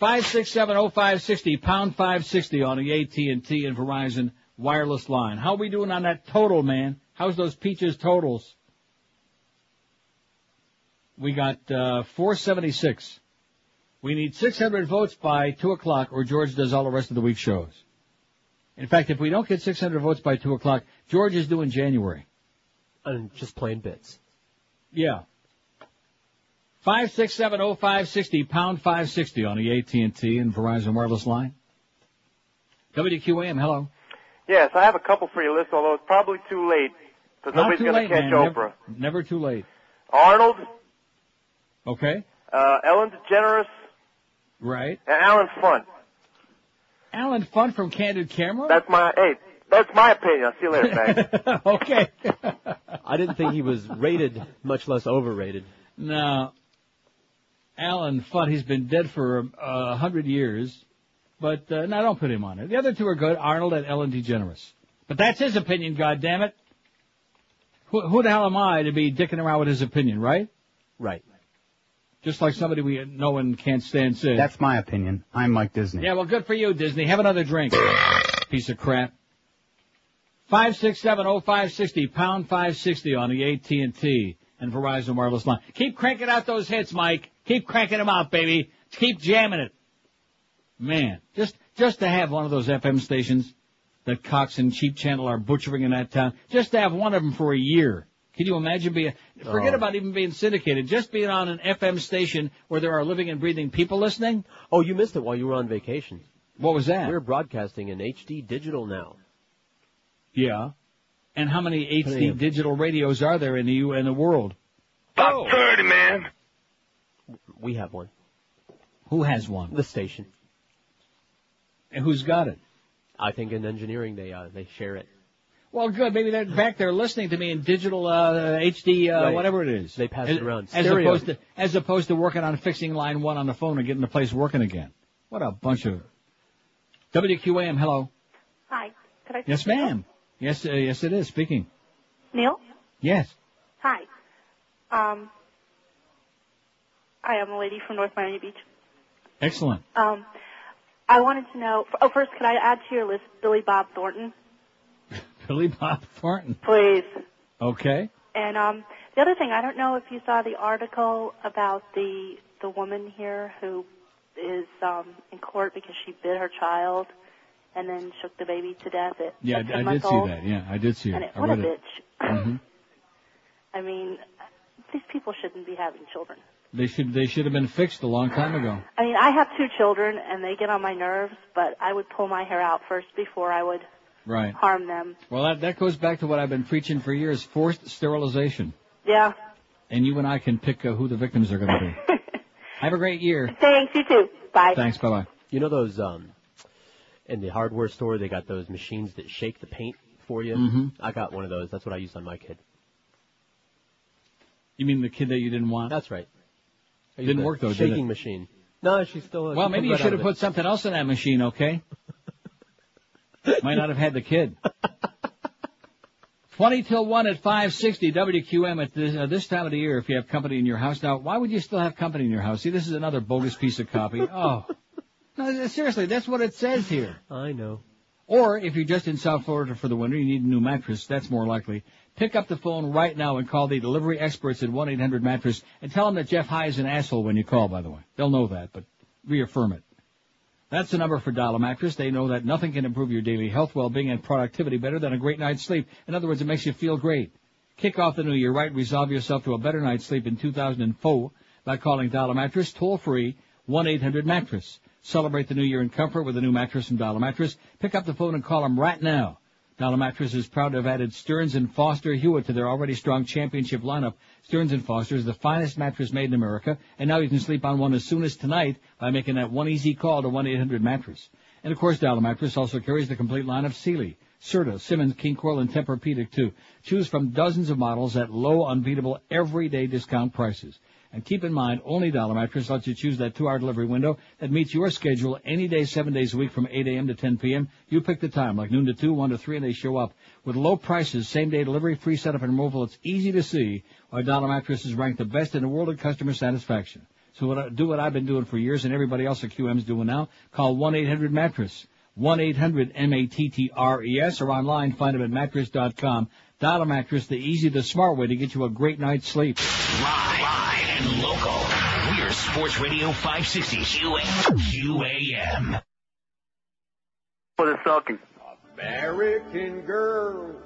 Five six seven oh five sixty pound five sixty on the AT and T and Verizon wireless line. How are we doing on that total, man? How's those peaches totals? We got uh, 476. We need 600 votes by 2 o'clock or George does all the rest of the week's shows. In fact, if we don't get 600 votes by 2 o'clock, George is doing January. And just plain bits. Yeah. 5670560, pound 560 on the AT&T and Verizon wireless line. WQAM, hello. Yes, I have a couple for your list, although it's probably too late because nobody's going to catch man. Oprah. Never, never too late. Arnold, Okay? uh, Ellen DeGeneres, Right. and Allen Funt. Allen Funt from Candid Camera? That's my hey. That's my opinion. I'll see you later, thanks. okay. I didn't think he was rated, much less overrated. No. Alan Fudd, he's been dead for uh, a hundred years, but uh, no, don't put him on it. The other two are good, Arnold and Ellen DeGeneres. But that's his opinion, goddammit. Who, who the hell am I to be dicking around with his opinion, right? Right. Just like somebody we know and can't stand said. That's my opinion. I'm Mike Disney. Yeah, well, good for you, Disney. Have another drink. Piece of crap. Five six seven oh five sixty pound five sixty on the AT and T and Verizon wireless line. Keep cranking out those hits, Mike. Keep cranking them out, baby. Keep jamming it. Man, just just to have one of those FM stations that Cox and Cheap Channel are butchering in that town, just to have one of them for a year. Can you imagine being? Forget Oh. about even being syndicated. Just being on an FM station where there are living and breathing people listening. Oh, you missed it while you were on vacation. What was that? We're broadcasting in HD digital now. Yeah. And how many Plenty HD digital radios are there in the U in the world? About 30, man. We have one. Who has one? The station. And who's got it? I think in engineering they uh, they share it. Well, good. Maybe they're back there listening to me in digital uh, HD, uh, Right. whatever it is. They pass as, it around. as Stereo. opposed to as opposed to working on fixing line one on the phone and getting the place working again. What a bunch of WQAM. Hello. Hi. Could I Yes, ma'am. Yes, uh, yes, it is. Speaking. Neil? Yes. Hi. Um, I am a lady from North Miami Beach. Excellent. Um, I wanted to know. Oh, first, could I add to your list Billy Bob Thornton, Billy Bob Thornton. please? Okay. And um, the other thing, I don't know if you saw the article about the the woman here who is um, in court because she bit her child, and then shook the baby to death at, Yeah, at 10 I, I did months see old. that. Yeah, I did see it. And it, I what a read it. bitch. hmm I mean, these people shouldn't be having children. They should they should have been fixed a long time ago. I mean, I have two children, and they get on my nerves, but I would pull my hair out first before I would Right. harm them. Well, that that goes back to what I've been preaching for years: forced sterilization. Yeah. And you and I can pick uh, who the victims are going to be. Have a great year. Thanks. You too. Bye. Thanks. Bye bye. You know those um in the hardware store they got those machines that shake the paint for you? Mhm. I got one of those. That's what I used on my kid. You mean the kid that you didn't want? That's right. I used Didn't work though, did Shaking it? machine. No, she's still. Well, she maybe you right should have put something else in that machine, okay? Might not have had the kid. 20 till 1 at 560 WQAM at this, uh, this time of the year if you have company in your house. Now, why would you still have company in your house? See, this is another bogus piece of copy. Oh. No, seriously, that's what it says here. I know. Or if you're just in South Florida for the winter, you need a new mattress. That's more likely. Pick up the phone right now and call the delivery experts at 1-800-mattress and tell them that Jeff High is an asshole when you call, by the way. They'll know that, but reaffirm it. That's the number for Dollar Mattress. They know that nothing can improve your daily health, well-being, and productivity better than a great night's sleep. In other words, it makes you feel great. Kick off the new year right. Resolve yourself to a better night's sleep in 2004 by calling Dollar Mattress toll free 1-800-mattress. Celebrate the new year in comfort with a new mattress from Dollar Mattress. Pick up the phone and call them right now. Dollar Mattress is proud to have added Stearns and Foster Hewitt to their already strong championship lineup. Stearns and Foster is the finest mattress made in America, and now you can sleep on one as soon as tonight by making that one easy call to 1-800-mattress. And of course, Dollar Mattress also carries the complete line of Sealy, Serta, Simmons, King Coil, and Tempur-Pedic too. Choose from dozens of models at low, unbeatable, everyday discount prices. And keep in mind, only Dollar Mattress lets you choose that two-hour delivery window that meets your schedule any day, seven days a week from 8 a.m. to 10 p.m. You pick the time, like noon to 2, 1 to 3, and they show up. With low prices, same-day delivery, free setup and removal, it's easy to see why Dollar Mattress is ranked the best in the world at customer satisfaction. So what I, do what I've been doing for years and everybody else at QM's doing now. Call 1-800-MATTRESS. 1-800-M-A-T-T-R-E-S or online, find them at mattress.com. Dollar Mattress, the easy, the smart way to get you a great night's sleep. Live and local. We're Sports Radio 560 QAM. What is talking? American girls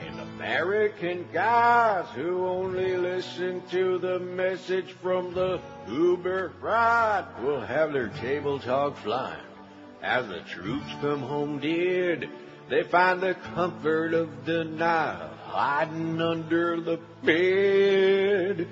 and American guys who only listen to the message from the Uber ride will have their table talk flying. As the troops come home dead, they find the comfort of the night hiding under the bed.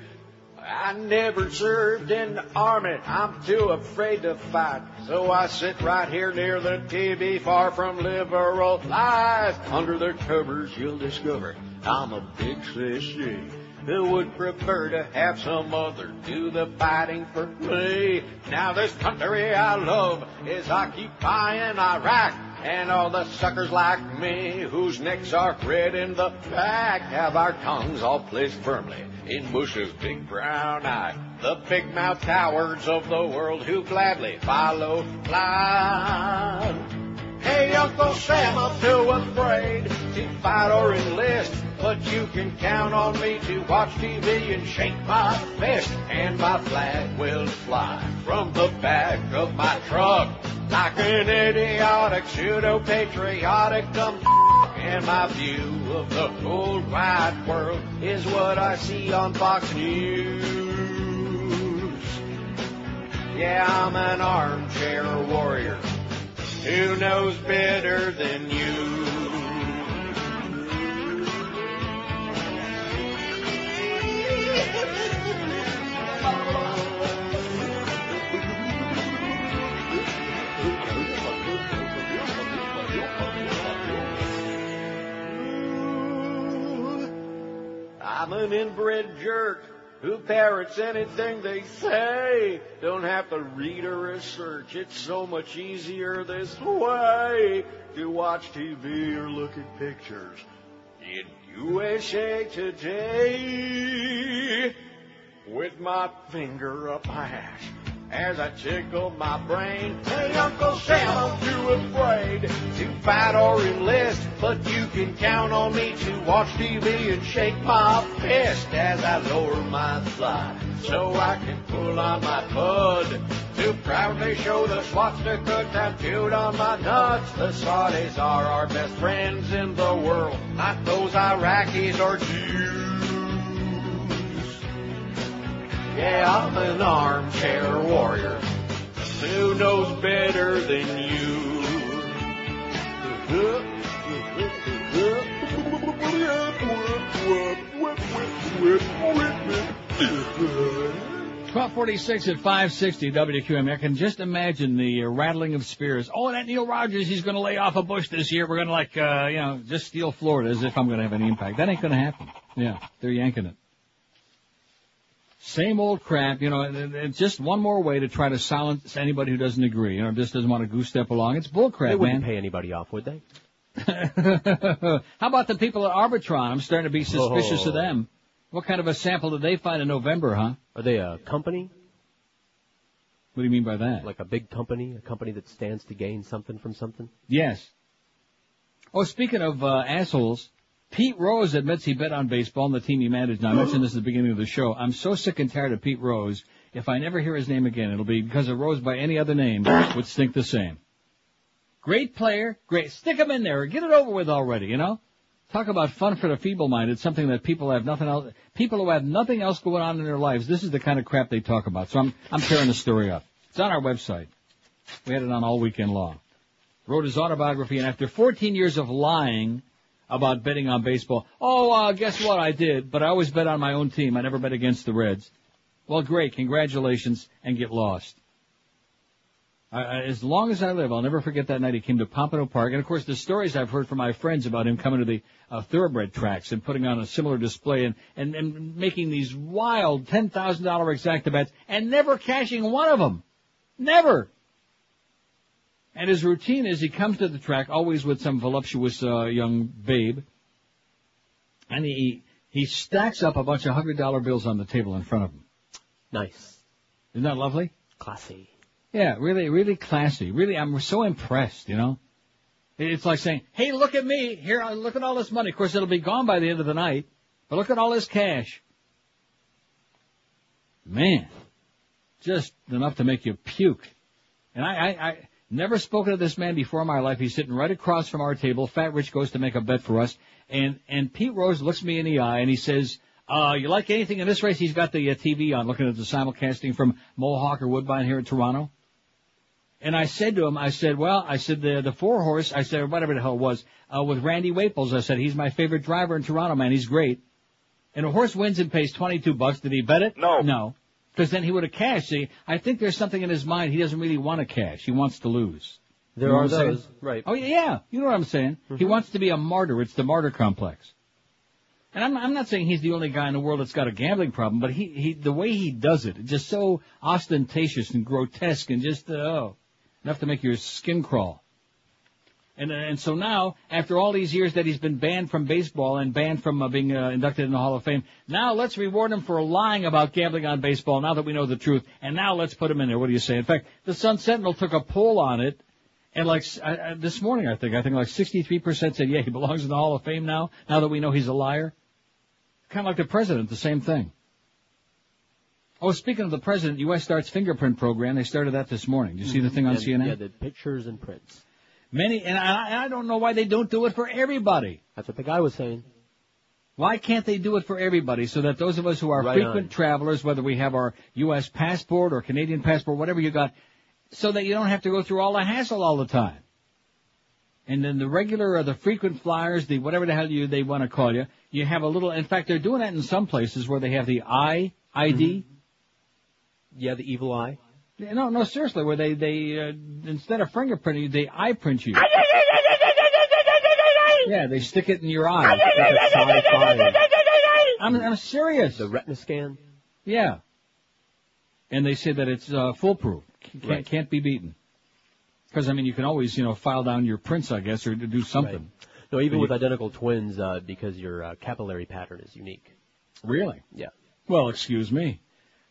I never served in the army. I'm too afraid to fight. So I sit right here near the TV, far from liberal lies. Under the covers, you'll discover I'm a big sissy who would prefer to have some other do the fighting for me. Now this country I love is occupying Iraq. And all the suckers like me, whose necks are red in the back, have our tongues all placed firmly in Bush's big brown eye. The big mouth cowards of the world who gladly follow line. Hey, Uncle Sam, I'm too afraid to fight or enlist. But you can count on me to watch TV and shake my fist. And my flag will fly from the back of my truck like an idiotic, pseudo-patriotic dumb and my view of the whole wide world is what I see on Fox News. Yeah, I'm an armchair warrior who knows better than you. I'm an inbred jerk who parrots anything they say. Don't have to read or research. It's so much easier this way to watch TV or look at pictures. In USA Today, with my finger up my ass as I tickle my brain. Hey, Uncle Sam, I'm too afraid to fight or enlist, but you can count on me to watch TV and shake my fist as I lower my fly so I can pull on my bud to proudly show the swastika tattooed on my nuts. The Saudis are our best friends in the world, not those Iraqis or Jews. Yeah, I'm an armchair warrior. Who knows better than you? 1246 at 560 WQAM. I can just imagine the uh, rattling of spears. Oh, that Neil Rogers, he's going to lay off a bush this year. We're going to like, uh, you know, just steal Florida as if I'm going to have any impact. That ain't going to happen. Yeah, they're yanking it. Same old crap, you know, it- it- it's just one more way to try to silence anybody who doesn't agree, you know, just doesn't want to goose step along. It's bull They wouldn't man. pay anybody off, would they? How about the people at Arbitron? I'm starting to be suspicious Oh. of them. What kind of a sample did they find in November, huh? Are they a company? What do you mean by that? Like a big company, a company that stands to gain something from something? Yes. Oh, speaking of uh, assholes, Pete Rose admits he bet on baseball and the team he managed. Now, I mentioned this at the beginning of the show. I'm so sick and tired of Pete Rose. If I never hear his name again, it'll be because a Rose by any other name would stink the same. Great player, great. Stick him in there. Get it over with already, you know? Talk about fun for the feeble-minded, something that people have nothing else, people who have nothing else going on in their lives, this is the kind of crap they talk about. So I'm, I'm tearing the story up. It's on our website. We had it on all weekend long. Wrote his autobiography, and after 14 years of lying about betting on baseball, oh, uh, guess what? I did, but I always bet on my own team. I never bet against the Reds. Well, great. Congratulations, and get lost. I, as long as I live, I'll never forget that night he came to Pompano Park. And of course, the stories I've heard from my friends about him coming to the uh, thoroughbred tracks and putting on a similar display and, and, and making these wild $10,000 exacta bets and never cashing one of them. Never. And his routine is he comes to the track always with some voluptuous uh, young babe, and he he stacks up a bunch of hundred dollar bills on the table in front of him. Nice. Isn't that lovely? Classy. Yeah, really, really classy. Really, I'm so impressed. You know, it's like saying, "Hey, look at me! Here, uh, look at all this money. Of course, it'll be gone by the end of the night, but look at all this cash." Man, just enough to make you puke. And I, I, I never spoken to this man before in my life. He's sitting right across from our table. Fat Rich goes to make a bet for us, and and Pete Rose looks me in the eye and he says, uh, "You like anything in this race?" He's got the uh, TV on, looking at the simulcasting from Mohawk or Woodbine here in Toronto. And I said to him, I said, well, I said the the four horse, I said whatever the hell it was, uh, with Randy Waples. I said he's my favorite driver in Toronto, man. He's great. And a horse wins and pays twenty two bucks. Did he bet it? No. No. Because then he would have cashed. See, I think there's something in his mind. He doesn't really want to cash. He wants to lose. There You know are I'm saying? those, right. Oh yeah, yeah. You know what I'm saying? He wants to be a martyr. It's the martyr complex. And I'm, I'm not saying he's the only guy in the world that's got a gambling problem, but he, he the way he does it, it's just so ostentatious and grotesque and just uh, oh, enough to make your skin crawl. And uh, and so now, after all these years that he's been banned from baseball and banned from uh, being uh, inducted in the Hall of Fame, now let's reward him for lying about gambling on baseball. Now that we know the truth, and now let's put him in there. What do you say? In fact, the Sun Sentinel took a poll on it, and like I- this morning, I think I think like 63% said, yeah, he belongs in the Hall of Fame now. Now that we know he's a liar, kind of like the president, the same thing. Oh, speaking of the president, U.S. starts fingerprint program. They started that this morning. Did you see the thing on Mm-hmm. And- CNN? Yeah, the pictures and prints. Many, and I, I don't know why they don't do it for everybody. That's what the guy was saying. Why can't they do it for everybody so that those of us who are Right frequent on. travelers, whether we have our U.S. passport or Canadian passport, whatever you got, so that you don't have to go through all the hassle all the time. And then the regular or the frequent flyers, the whatever the hell you they want to call you, you have a little. In fact, they're doing that in some places where they have the eye ID. Mm-hmm. Yeah, the evil eye. No, no, seriously, where they they uh, instead of fingerprinting you, they eye print you. Yeah, they stick it in your eye. Like a sci-fi. I'm I'm serious. The retina scan. Yeah. And they say that it's uh, foolproof. Can't, Right. can't be beaten. Because I mean, you can always you know file down your prints, I guess, or do something. No, even with identical twins, uh, because your uh, capillary pattern is unique. Really? Yeah. Well, excuse me.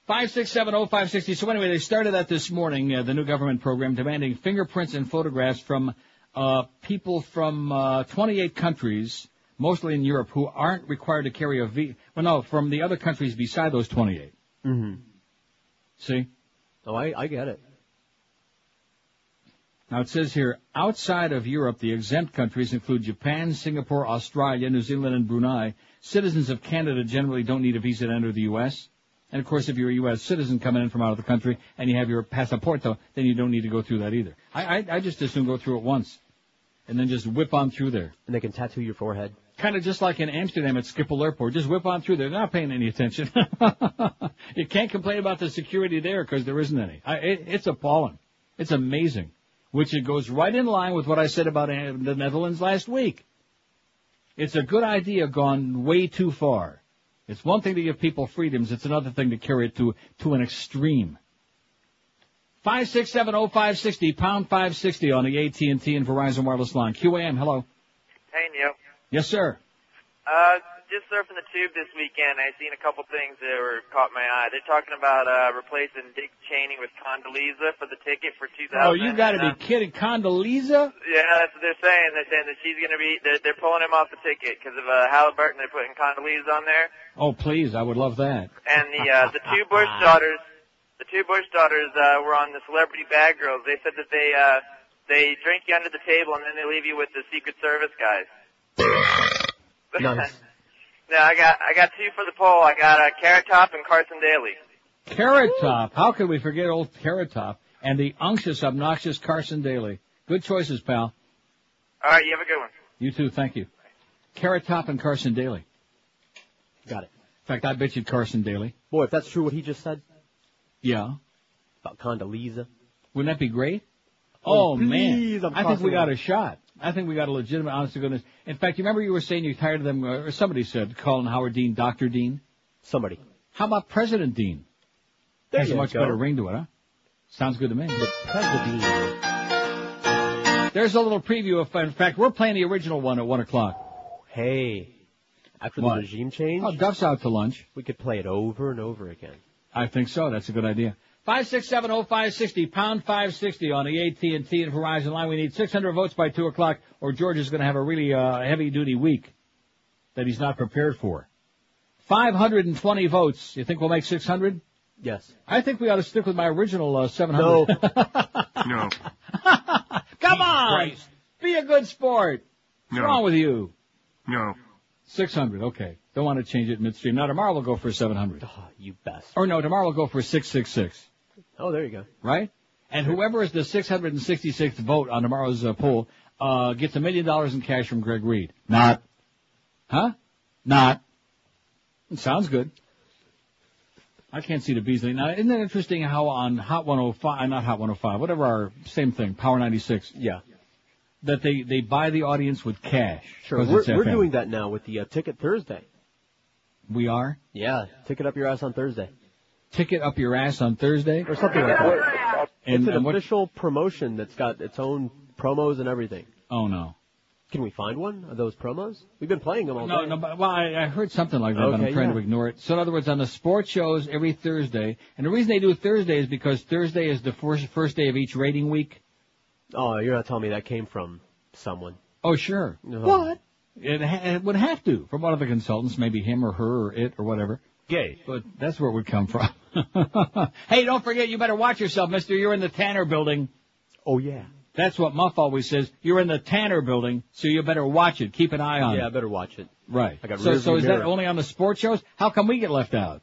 Five six seven oh five sixty. So anyway, they started that this morning. Uh, the new government program demanding fingerprints and photographs from uh, people from uh, 28 countries, mostly in Europe, who aren't required to carry a V. Well, no, from the other countries beside those 28. Mm-hmm. See? Oh, I, I get it. Now it says here, outside of Europe, the exempt countries include Japan, Singapore, Australia, New Zealand, and Brunei. Citizens of Canada generally don't need a visa to enter the U.S. And of course, if you're a U.S. citizen coming in from out of the country and you have your passaporto, then you don't need to go through that either. I, I, I just assume go through it once, and then just whip on through there. And they can tattoo your forehead. Kind of just like in Amsterdam at Schiphol Airport. Just whip on through there. They're not paying any attention. you can't complain about the security there because there isn't any. I, it, it's appalling. It's amazing. Which it goes right in line with what I said about uh, the Netherlands last week. It's a good idea gone way too far. It's one thing to give people freedoms. It's another thing to carry it to, to an extreme. Five six seven oh five sixty pound five sixty on the AT and T and Verizon wireless line. QAM, hello. Hey, Neil. Yes, sir. Uh, just surfing the tube this weekend, I seen a couple things that were caught my eye. They're talking about uh replacing Dick Cheney with Condoleezza for the ticket for 2000. Oh, you got to be kidding, Condoleezza? Yeah, that's what they're saying. They're saying that she's going to be. They're, they're pulling him off the ticket because of uh, Halliburton. They're putting Condoleezza on there, Oh, please, I would love that. and the uh, the two Bush daughters. The two Bush daughters uh, were on the Celebrity Bad Girls. They said that they uh, they drink you under the table and then they leave you with the Secret Service guys. Nice. No, I got I got two for the poll. I got uh, Carrot Top and Carson Daly. Carrot Top. How could we forget old Carrot Top and the unctuous, obnoxious Carson Daly? Good choices, pal. All right, you have a good one. You too. Thank you. Carrot Top and Carson Daly. Got it. In fact, I bet you Carson Daly. Boy, if that's true what he just said Yeah. about Condoleezza. Wouldn't that be great? Oh, Oh, please, man. I'm I think we got a shot. I think we got a legitimate, honest to goodness. In fact, you remember you were saying you're tired of them, uh, or somebody said, calling Howard Dean Dr. Dean? Somebody. How about President Dean? There Has a much go. better ring to it, huh? Sounds good to me. President. There's a little preview of, in fact, we're playing the original one at one o'clock. Hey, after What? the regime change, Oh, Duff's out to lunch. we could play it over and over again. I think so. That's a good idea. Five six seven oh five sixty pound five sixty on the AT and T and Verizon line. We need six hundred votes by two o'clock, or George is going to have a really uh, heavy duty week that he's not prepared for. Five hundred and twenty votes. You think we'll make six hundred? Yes. I think we ought to stick with my original uh, seven hundred. No. no. Come on, be a good sport. What's No. wrong with you? No. Six hundred. Okay. Don't want to change it midstream. Now tomorrow we'll go for seven hundred. Oh, you best. Or no, tomorrow we'll go for six six six. Oh, there you go. right? And whoever is the 666th vote on tomorrow's uh, poll uh, gets a million dollars in cash from Greg Reed. Not. Huh? Not. It sounds good. I can't see the Beasley. Now, isn't it interesting how on Hot 105, not Hot 105, whatever our, same thing, Power 96, Yeah. that they, they buy the audience with cash. Sure. We're, we're doing that now with the uh, Ticket Thursday. We are? Yeah. Ticket up your ass on Thursday. Ticket up your ass on Thursday? Or something like that. And, it's an what, official promotion that's got its own promos and everything. oh no. Can we find one of those promos? We've been playing them all No, day. no, but, well, I, I heard something like that, but I'm trying yeah. to ignore it. So in other words, on the sports shows every Thursday, and the reason they do Thursday is because Thursday is the first first day of each rating week. Oh, you're not telling me that came from someone. Oh, sure. What? It, ha- it would have to from one of the consultants, maybe him or her or it or whatever. Gay. But that's where it would come from. hey, don't forget, you better watch yourself, Mister. You're in the Tanner Building. Oh yeah. That's what Muff always says. You're in the Tanner Building, so you better watch it. Keep an eye on it. Yeah, I better watch it. Right. I got so, so is that only on the sports shows? How come we get left out?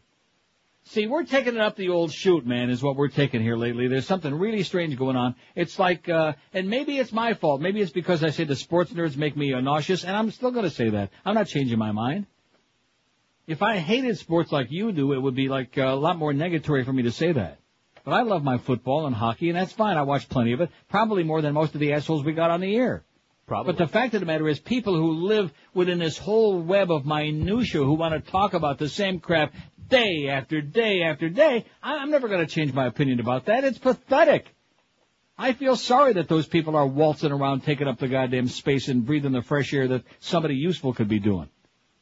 See, we're taking it up the old shoot, man, is what we're taking here lately. There's something really strange going on. It's like, uh, and maybe it's my fault. Maybe it's because I say the sports nerds make me nauseous, and I'm still going to say that. I'm not changing my mind. If I hated sports like you do, it would be like uh, a lot more negatory for me to say that. But I love my football and hockey, and that's fine. I watch plenty of it, probably more than most of the assholes we got on the air. Probably. But the fact of the matter is, people who live within this whole web of minutia who want to talk about the same crap day after day after day, I'm never going to change my opinion about that. It's pathetic. I feel sorry that those people are waltzing around taking up the goddamn space and breathing the fresh air that somebody useful could be doing.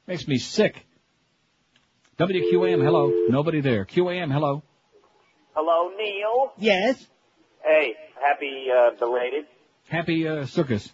Makes me sick. WQAM, hello. Nobody there. QAM, hello. Hello, Neil. Yes. Hey, happy uh, belated. Happy uh, circus.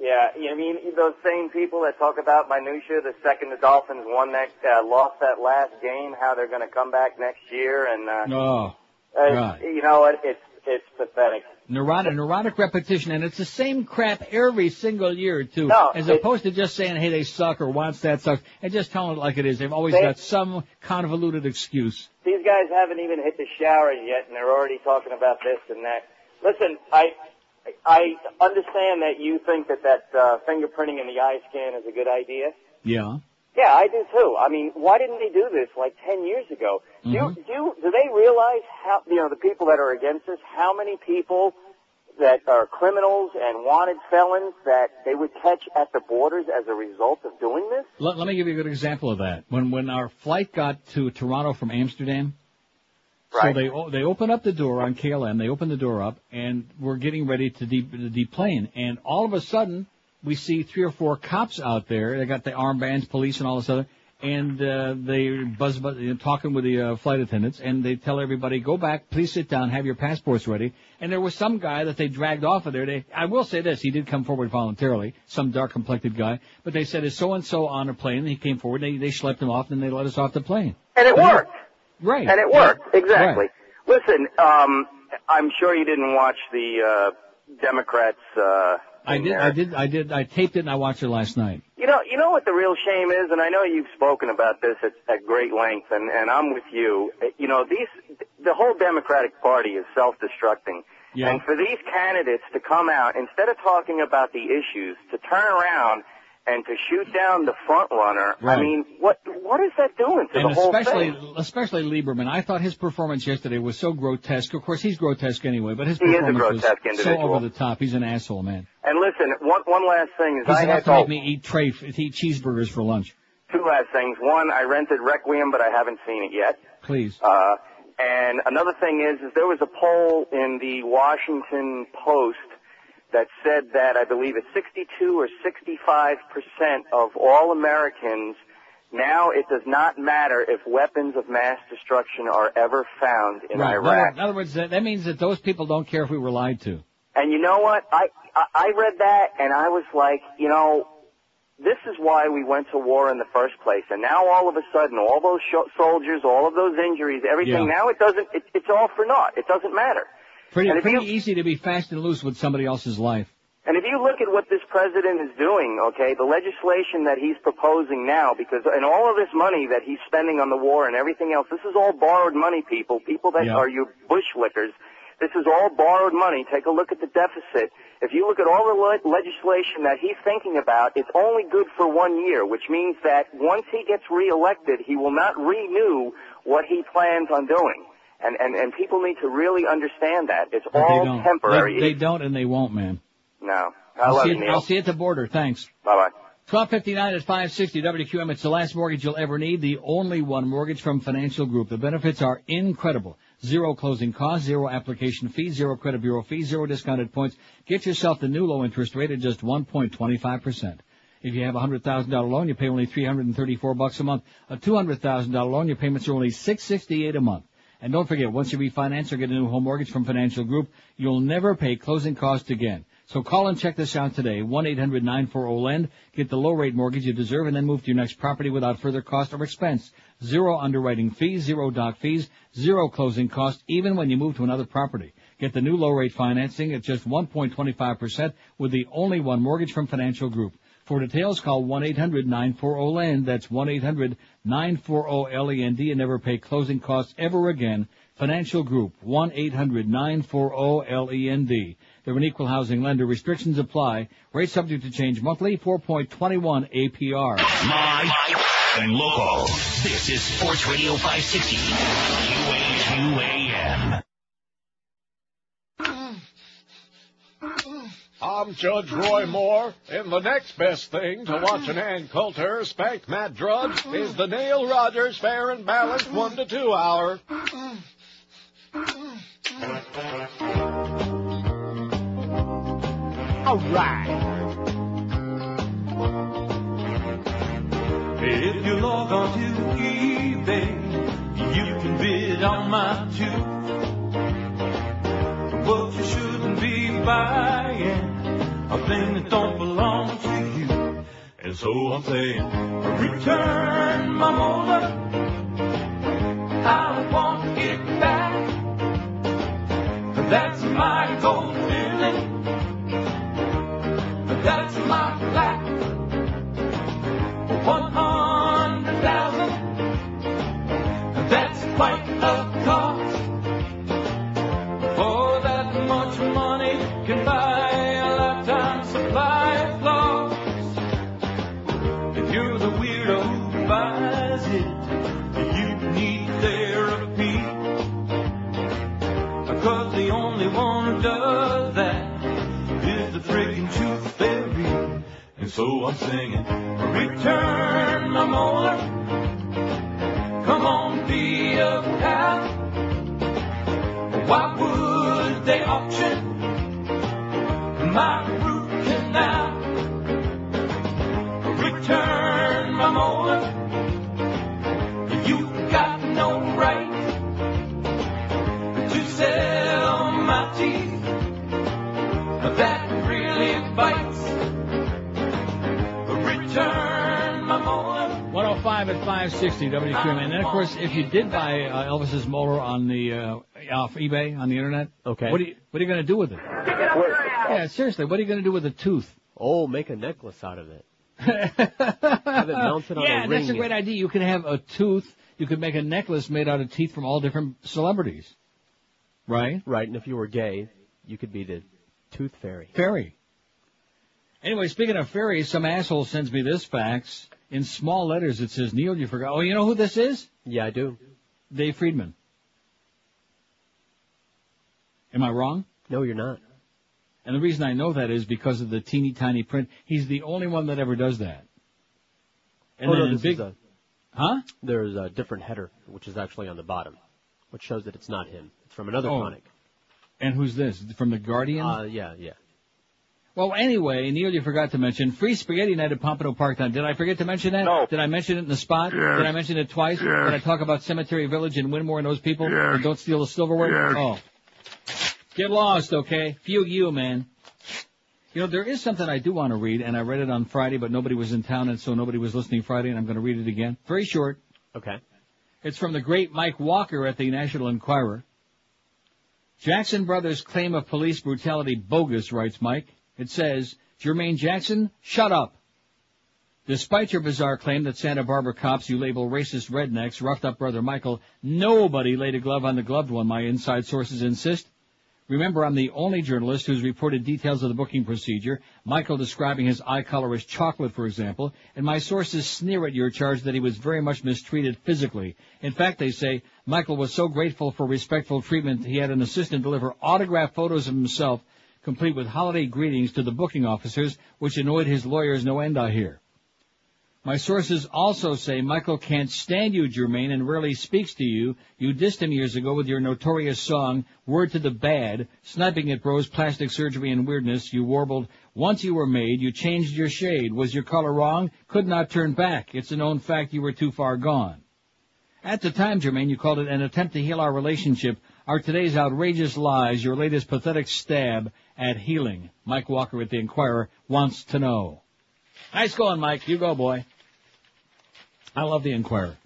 Yeah, you know, I mean those same people that talk about minutia. The second the Dolphins won that, uh, lost that last game, how they're going to come back next year, and uh, Oh, uh, right. you know what? It's it's pathetic. Neurotic, neurotic repetition, and it's the same crap every single year too. No, as it- opposed to just saying, "Hey, they suck" or "Once that sucks," and just telling it like it is. They've always They- got some convoluted excuse. These guys haven't even hit the shower yet, and they're already talking about this and that. Listen, I I understand that you think that that uh, fingerprinting in the eye scan is a good idea. Yeah. Yeah, I do too. I mean, why didn't they do this like ten years ago? Do Mhm. do you, do they realize how you know the people that are against this? How many people that are criminals and wanted felons that they would catch at the borders as a result of doing this? Let, let me give you a good example of that. When when our flight got to Toronto from Amsterdam, so they they open up the door on KLM. They open the door up, and we're getting ready to, de- to deplane. And all of a sudden, we see three or four cops out there. They got the armbands, police, and all this other. And uh, they buzz, buzz you know, talking with the uh, flight attendants, and they tell everybody, "Go back, please sit down, have your passports ready." And there was some guy that they dragged off of there. They, I will say this: he did come forward voluntarily, some dark-complected guy. But they said, "Is so and so on a plane?" And he came forward. They they schlepped him off, and they let us off the plane. And it worked. Right. And it worked, exactly. Right. Listen, um, I'm sure you didn't watch the uh, Democrats. Uh, I did, there. I did, I did, I taped it and I watched it last night. You know, you know what the real shame is, and I know you've spoken about this at, at great length, and, and I'm with you. You know, these, the whole Democratic Party is self-destructing. Yeah. And for these candidates to come out, instead of talking about the issues, to turn around and to shoot down the front runner, I mean, what, what is that doing to And the whole especially, thing? especially especially Lieberman. I thought his performance yesterday was so grotesque. Of course, he's grotesque anyway, but his He is a performance grotesque was so over the top. He's an asshole, man. And listen, one, one last thing is He's I had to make me eat tray, eat cheeseburgers for lunch. Two last things. One, I rented Requiem, but I haven't seen it yet. Please. Uh, and another thing is, is there was a poll in the Washington Post that said that I believe it's 62 or 65 percent of all Americans now it does not matter if weapons of mass destruction are ever found in right. Iraq. in other words, that, that means that those people don't care if we were lied to. And you know what? I, I read that and I was like, you know, this is why we went to war in the first place. And now all of a sudden, all those sho soldiers, all of those injuries, everything. Yeah. Now it doesn't. It, it's all for naught. It doesn't matter. Pretty, pretty you- easy to be fast and loose with somebody else's life. And if you look at what this president is doing, okay, the legislation that he's proposing now, because and all of this money that he's spending on the war and everything else, this is all borrowed money, people. People that Yeah. are you bushlickers. This is all borrowed money. Take a look at the deficit. If you look at all the le- legislation that he's thinking about, it's only good for one year, which means that once he gets reelected, he will not renew what he plans on doing. And, and, and people need to really understand that. It's But all they don't. temporary. They, they don't and they won't, man. no. I I'll love see, you, it, Neil. I'll see you at the border. Thanks. Bye bye. 1259 at 560 WQAM. It's the last mortgage you'll ever need. The only one mortgage from Financial Group. The benefits are incredible. Zero closing costs, zero application fees, zero credit bureau fees, zero discounted points. Get yourself the new low interest rate at just 1.25%. If you have a $100,000 loan, you pay only 334 bucks a month. A $200,000 loan, your payments are only 668 a month. And don't forget, once you refinance or get a new home mortgage from Financial Group, you'll never pay closing costs again. So call and check this out today. 1-800-940-LEND. Get the low rate mortgage you deserve and then move to your next property without further cost or expense. Zero underwriting fees, zero doc fees, zero closing costs, even when you move to another property. Get the new low rate financing at just 1.25% with the only one mortgage from Financial Group. For details, call 1-800-940-LEND. That's 1-800-940-LEND and never pay closing costs ever again. Financial Group, 1-800-940-LEND. They're an equal housing lender. Restrictions apply. Rate subject to change monthly, 4.21 APR. My and local. This is Sports Radio 560. QAM. I'm Judge Roy Moore, and the next best thing to watching Ann Coulter spank Matt Drudge is the Neil Rogers Fair and Balanced 1 to 2 hour. All right. If you log on to eBay, you can bid on my tooth. But you shouldn't be buying a that don't belong to you. And so I'm saying, return my motor. I want it back. That's my goal So I'm singing, return my molar. Come on, be a pal. Why would they auction my root canal? Return 105 at 560 WQAM. And then, of course, if you did buy uh, Elvis's motor on the uh, off eBay on the internet, Okay. what are you what are you going to do with it? Yeah, seriously, what are you going to do with a tooth? Oh, make a necklace out of it. Have it mounted on yeah, a that's a great idea. You could have a tooth. You could make a necklace made out of teeth from all different celebrities. Right? Right, and if you were gay, you could be the tooth fairy. Fairy. Anyway, speaking of fairies, some asshole sends me this fax. In small letters, it says, Neil, you forgot. Oh, you know who this is? Yeah, I do. Dave Friedman. Am I wrong? No, you're not. And the reason I know that is because of the teeny tiny print. He's the only one that ever does that. And oh, then no, this big, is a, huh? There's a different header, which is actually on the bottom, which shows that it's not him. It's from another Oh. chronic. And who's this? From the Guardian? Uh, yeah, yeah. Well, anyway, Neil, you forgot to mention free spaghetti night at Pompano Park. Now, did I forget to mention that? No. Did I mention it in the spot? Yes. Did I mention it twice? Yes. Did I talk about Cemetery Village and Wynmoor and those people? Yes. And don't steal the silverware? Yes. Oh. Get lost, okay? Few you, man. You know, there is something I do want to read, and I read it on Friday, but nobody was in town, and so nobody was listening Friday, and I'm going to read it again. Very short. Okay. It's from the great Mike Walker at the National Enquirer. Jackson Brothers claim of police brutality bogus, writes Mike. It says, Jermaine Jackson, shut up. Despite your bizarre claim that Santa Barbara cops you label racist rednecks roughed up brother Michael, nobody laid a glove on the gloved one, my inside sources insist. Remember, I'm the only journalist who's reported details of the booking procedure, Michael describing his eye color as chocolate, for example, and my sources sneer at your charge that he was very much mistreated physically. In fact, they say Michael was so grateful for respectful treatment he had an assistant deliver autographed photos of himself, complete with holiday greetings to the booking officers, which annoyed his lawyers no end, I hear. My sources also say Michael can't stand you, Jermaine, and rarely speaks to you. You dissed him years ago with your notorious song, Word to the Bad, sniping at bros, plastic surgery, and weirdness. You warbled, once you were made, you changed your shade. Was your color wrong? Could not turn back. It's a known fact you were too far gone. At the time, Jermaine, you called it an attempt to heal our relationship. Are today's outrageous lies your latest pathetic stab at healing? Mike Walker at the Enquirer wants to know. Nice going, Mike. You go, boy. I love the Enquirer.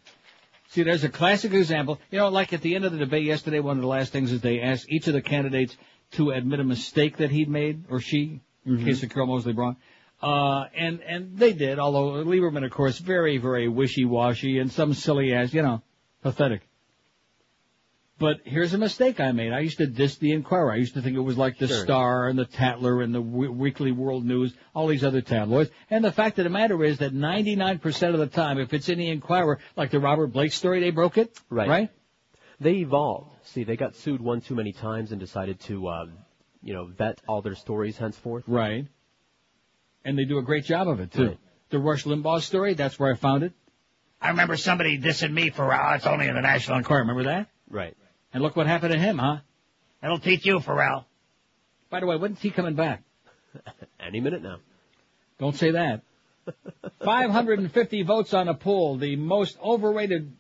See, there's a classic example. You know, like at the end of the debate yesterday, one of the last things is they asked each of the candidates to admit a mistake that he'd made, or she, in case of Carol Moseley Braun. Uh, and, and they did, although Lieberman, of course, very, very wishy-washy and some silly ass, you know, pathetic. But here's a mistake I made. I used to diss the Enquirer. I used to think it was like the Sure. Star and the Tatler and the w- Weekly World News, all these other tabloids. And the fact of the matter is that 99% of the time, if it's in the Enquirer, like the Robert Blake story, they broke it. Right. Right? They evolved. See, they got sued one too many times and decided to, uh, you know, vet all their stories henceforth. Right. And they do a great job of it, too. Right. The Rush Limbaugh story, that's where I found it. I remember somebody dissing me for, uh, it's only in the National Enquirer. Remember that? Right. And look what happened to him, huh? That'll teach you, Ferrall. By the way, when's he coming back? Any minute now. Don't say that. 550 votes on a poll, the most overrated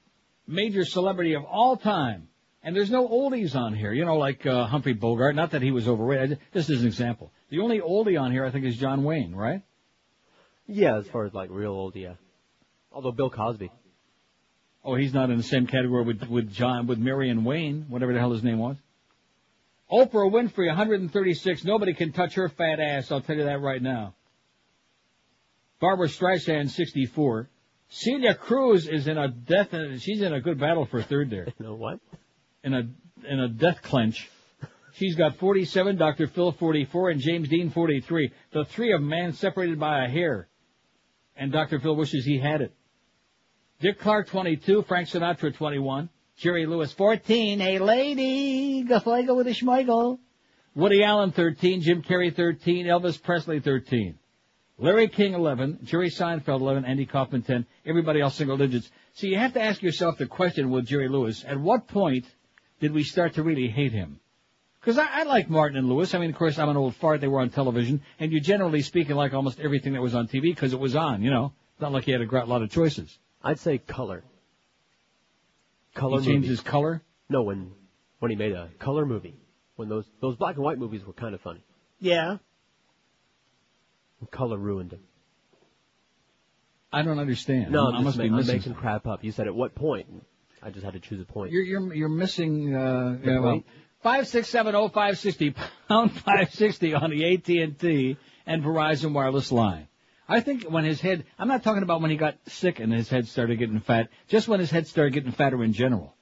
major celebrity of all time. And there's no oldies on here, you know, like uh, Humphrey Bogart. Not that he was overrated. Just as an example. The only oldie on here, I think, is John Wayne, right? Yeah, as far as like real old, yeah. Although Bill Cosby. Oh, he's not in the same category with, with John, with Marion Wayne, whatever the hell his name was. Oprah Winfrey, 136. Nobody can touch her fat ass, I'll tell you that right now. Barbra Streisand, 64. Celia Cruz is in a death, she's in a good battle for third there. You know what? In a, in a death clinch. She's got 47, Dr. Phil 44, and James Dean 43. The three of man, separated by a hair. And Dr. Phil wishes he had it. Dick Clark 22, Frank Sinatra 21, Jerry Lewis 14, hey lady, Gafligo with a schmeigel. Woody Allen 13, Jim Carrey 13, Elvis Presley 13. Larry King 11, Jerry Seinfeld 11, Andy Kaufman 10, everybody else single digits. So you have to ask yourself the question with Jerry Lewis, at what point did we start to really hate him? Because I, I like Martin and Lewis. I mean, of course, I'm an old fart. They were on television, and you generally speaking like almost everything that was on TV because it was on. You know, not like he had a lot of choices. I'd say color. Color He changed movies. his color. No, when when he made a color movie, when those those black and white movies were kind of funny. Yeah. Color ruined him. I don't understand. No, I I'm, must just be ma- I'm making crap up. You said at what point? I just had to choose a point. You're you're you're missing. Uh, The yeah, well, point? five six seven oh five sixty pound five sixty on the AT and T and Verizon wireless line. I think when his head, I'm not talking about when he got sick and his head started getting fat. Just when his head started getting fatter in general.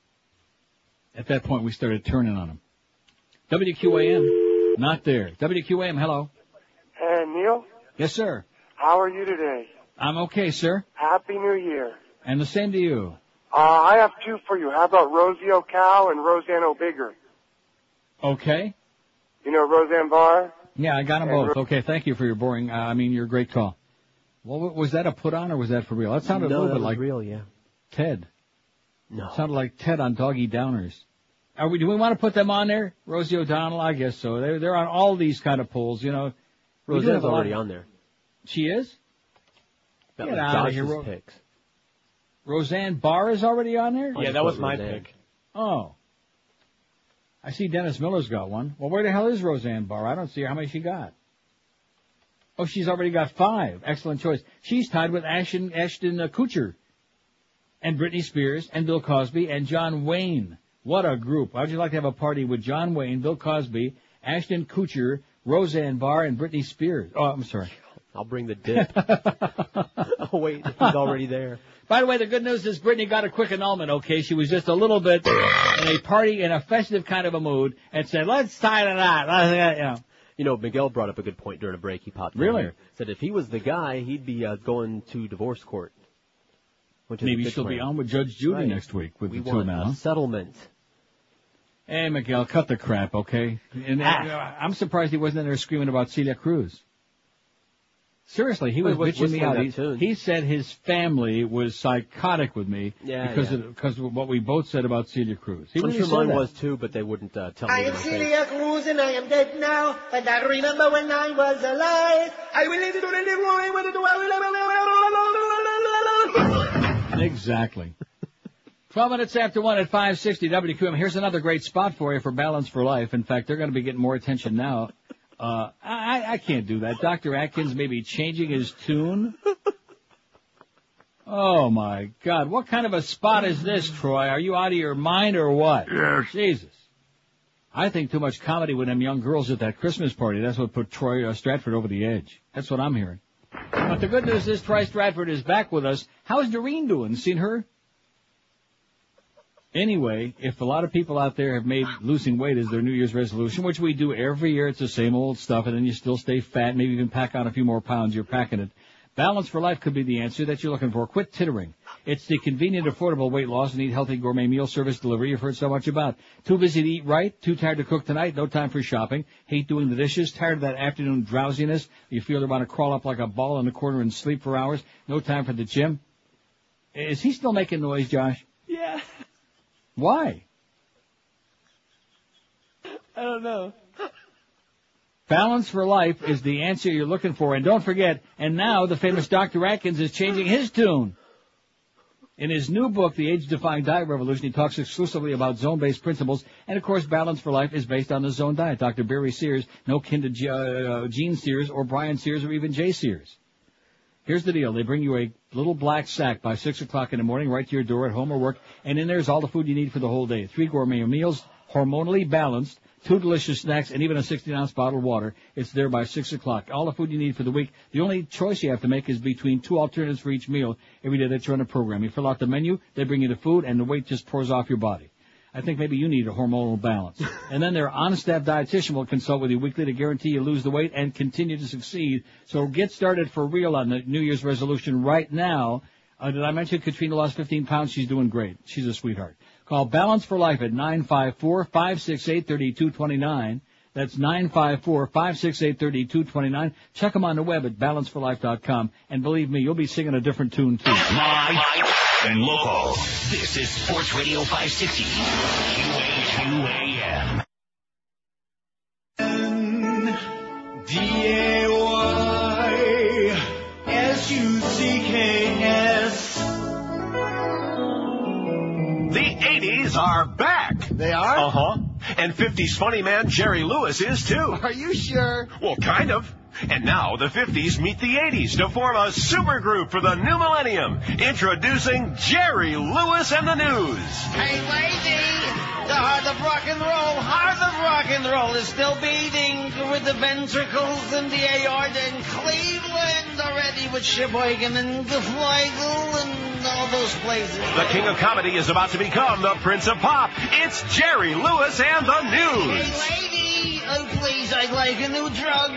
At that point, we started turning on him. WQAM, not there. WQAM, hello. Hey, Neil, Yes, sir. how are you today? I'm okay, sir. Happy New Year. And the same to you. Uh, I have two for you. How about Rosie O'Cow and Roseanne O'Bigger? Okay. You know Roseanne Barr? Yeah, I got them And both. Ro- Okay, thank you for your boring. Uh, I mean, your great call. Well, was that a put on or was that for real? That sounded no, a little that bit was like real, yeah. Ted. No. Sounded like Ted on Doggy Downers. Are we? Do we want to put them on there? Rosie O'Donnell, I guess so. They're they're on all these kind of polls. You know. We do Roseanne's already on there. She is. That Get was outta Josh's here, Ro- picks. Roseanne Barr is already on there. I just put Roseanne. Oh. I see Dennis Miller's got one. Well, where the hell is Roseanne Barr? I don't see her. How many she got? Oh, she's already got five. Excellent choice. She's tied with Ashton, Ashton uh, Kutcher and Britney Spears and Bill Cosby and John Wayne. What a group. How'd you like to have a party with John Wayne, Bill Cosby, Ashton Kutcher, Roseanne Barr, and Britney Spears? Oh, I'm sorry. I'll bring the dip. oh wait, he's already there. By the way, the good news is Britney got a quick annulment, okay? She was just a little bit in a party, in a festive kind of a mood, and said, let's tie knot. Uh, you know. You know, Miguel brought up a good point during a break. He popped in Really? here. Said if he was the guy, he'd be uh, going to divorce court. Which Maybe she'll be on with Judge Judy Right. next week with we the two now. settlement. Hey, Miguel, cut the crap, okay? And uh, I'm surprised he wasn't in there screaming about Celia Cruz. Seriously, he was Well, was bitching me whistling out. He, he said his family was psychotic with me Yeah, because yeah. of because of what we both said about Celia Cruz. He I'm really sure said mine that. was too, but they wouldn't uh, tell me. I am my face. Celia Cruz and I am dead now, but I remember when I was alive. I will live to live away with it. Exactly. 12 minutes after 1 at 560 WQAM. Here's another great spot for you for Balance for Life. In fact, they're going to be getting more attention now. Uh, I, I can't do that. Dr. Atkins may be changing his tune. Oh my God. What kind of a spot is this, Troy? Are you out of your mind or what? Yes. Jesus. I think too much comedy with them young girls at that Christmas party. That's what put Troy uh, Stratford over the edge. That's what I'm hearing. But the good news is Troy Stratford is back with us. How's Doreen doing? Seen her? Anyway, if a lot of people out there have made losing weight as their New Year's resolution, which we do every year, it's the same old stuff, and then you still stay fat, maybe even pack on a few more pounds, you're packing it. Balance for Life could be the answer that you're looking for. Quit tittering. It's the convenient, affordable weight loss and eat healthy gourmet meal service delivery you've heard so much about. Too busy to eat right? Too tired to cook tonight? No time for shopping? Hate doing the dishes? Tired of that afternoon drowsiness? You feel you want to crawl up like a ball in the corner and sleep for hours? No time for the gym? Is he still making noise, Josh? Yeah, Why? I don't know. Balance for life is the answer you're looking for. And don't forget, and now the famous Dr. Atkins is changing his tune. In his new book, The Age-Defying Diet Revolution, he talks exclusively about zone-based principles, and of course, Balance for Life is based on the zone diet. Dr. Barry Sears, no kin to G- uh, Gene Sears or Brian Sears or even Jay Sears. Here's the deal. They bring you a little black sack by 6 o'clock in the morning right to your door at home or work, and in there's all the food you need for the whole day. Three gourmet meals, hormonally balanced, two delicious snacks, and even a 16-ounce bottle of water. It's there by 6 o'clock. All the food you need for the week. The only choice you have to make is between two alternatives for each meal every day that you're on the program. You fill out the menu, they bring you the food, and the weight just pours off your body. I think maybe you need a hormonal balance. and then their on-staff dietitian will consult with you weekly to guarantee you lose the weight and continue to succeed. So get started for real on the New Year's resolution right now. Uh, did I mention Katrina lost 15 pounds? She's doing great. She's a sweetheart. Call Balance for Life at 954-568-3229. That's 954-568-3229. Check them on the web at balanceforlife.com. And believe me, you'll be singing a different tune too. Live and local. This is Sports Radio 560. QAQAM. D-A-Y-S-U-C-K-S. The 80s are back. They are? Uh huh. And 50s funny man Jerry Lewis is too. Are you sure? Well, kind of. And now the 50s meet the 80s to form a supergroup for the new millennium. Introducing Jerry Lewis and the News. Hey, lady! The heart of rock and roll, heart of rock and roll is still beating with the ventricles and the aorta in Cleveland already with Sheboygan and the Flegel and all those places. The king of comedy is about to become the prince of pop. It's Jerry Lewis and the News. Hey, lady! Oh, please, I'd like a new drug.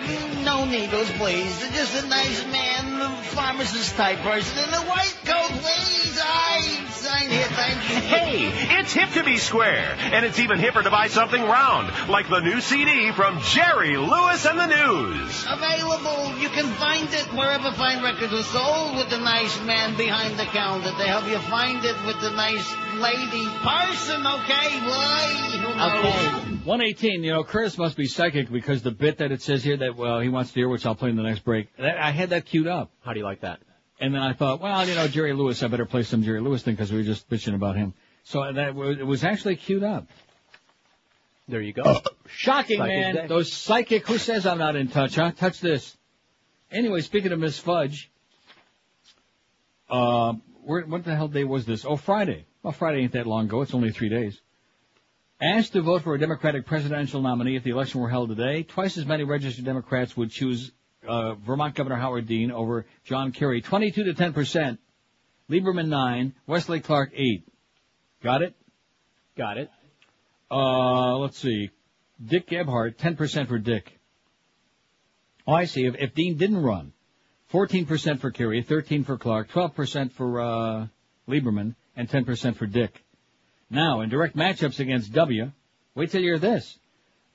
No needles, please. Just a nice man, a pharmacist type person in a white coat, please. I sign here, thank you. Hey, it's hip to be square, and it's even hipper to buy something round, like the new CD from Jerry Lewis and the News. Available. You can find it wherever fine records are sold with the nice man behind the counter to help you find it with the nice lady person, okay? Why? Who knows? 118, you know, Curtis must be psychic because the bit that it says here that, well, he wants to hear, which I'll play in the next break, that, I had that queued up. How do you like that? And then I thought, well, you know, Jerry Lewis, I better play some Jerry Lewis thing because we were just bitching about him. So that it was actually queued up. There you go. Shocking, Psychic man. day. Those psychic, who says I'm not in touch, huh? Touch this. Anyway, speaking of Miss Fudge, uh, where, what the hell day was this? Oh, Friday. Well, Friday ain't that long ago. It's only three days. Asked to vote for a Democratic presidential nominee if the election were held today, twice as many registered Democrats would choose uh, Vermont Governor Howard Dean over John Kerry. 22 to 10 percent. Lieberman 9, Wesley Clark 8. Got it? Got it. Uh, let's see. Dick Gephardt, 10% for Dick. Oh, I see. If, if Dean didn't run, 14% for Kerry, 13 for Clark, 12% for, uh, Lieberman, and 10% for Dick. Now, in direct matchups against W, wait till you hear this.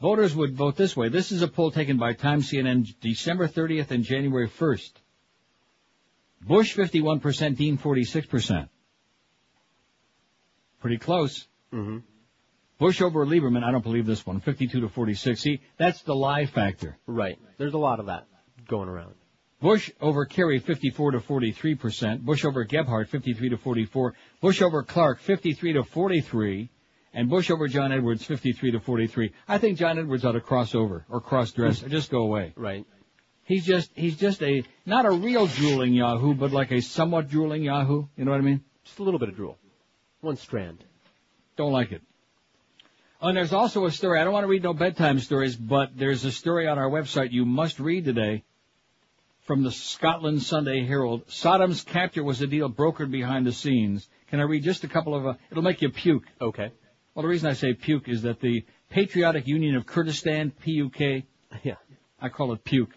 Voters would vote this way. This is a poll taken by Time CNN December 30th and January 1st. Bush 51%, Dean 46%. Pretty close. Mm-hmm. Bush over Lieberman, I don't believe this one, 52 to 46. See, that's the lie factor. Right. There's a lot of that going around. Bush over Kerry, 54 to 43 percent. Bush over Gephardt, 53 to 44. Bush over Clark, 53 to 43. And Bush over John Edwards, 53 to 43. I think John Edwards ought to cross over or cross dress or just go away. Right. He's just, he's just a, not a real drooling Yahoo, but like a somewhat drooling Yahoo. You know what I mean? Just a little bit of drool. One strand. Don't like it. Oh, and there's also a story. I don't want to read no bedtime stories, but there's a story on our website you must read today from the Scotland Sunday Herald. Saddam's capture was a deal brokered behind the scenes. Can I read just a couple of, uh, it'll make you puke. Okay. Well, the reason I say puke is that the Patriotic Union of Kurdistan, PUK, Yeah. I call it puke.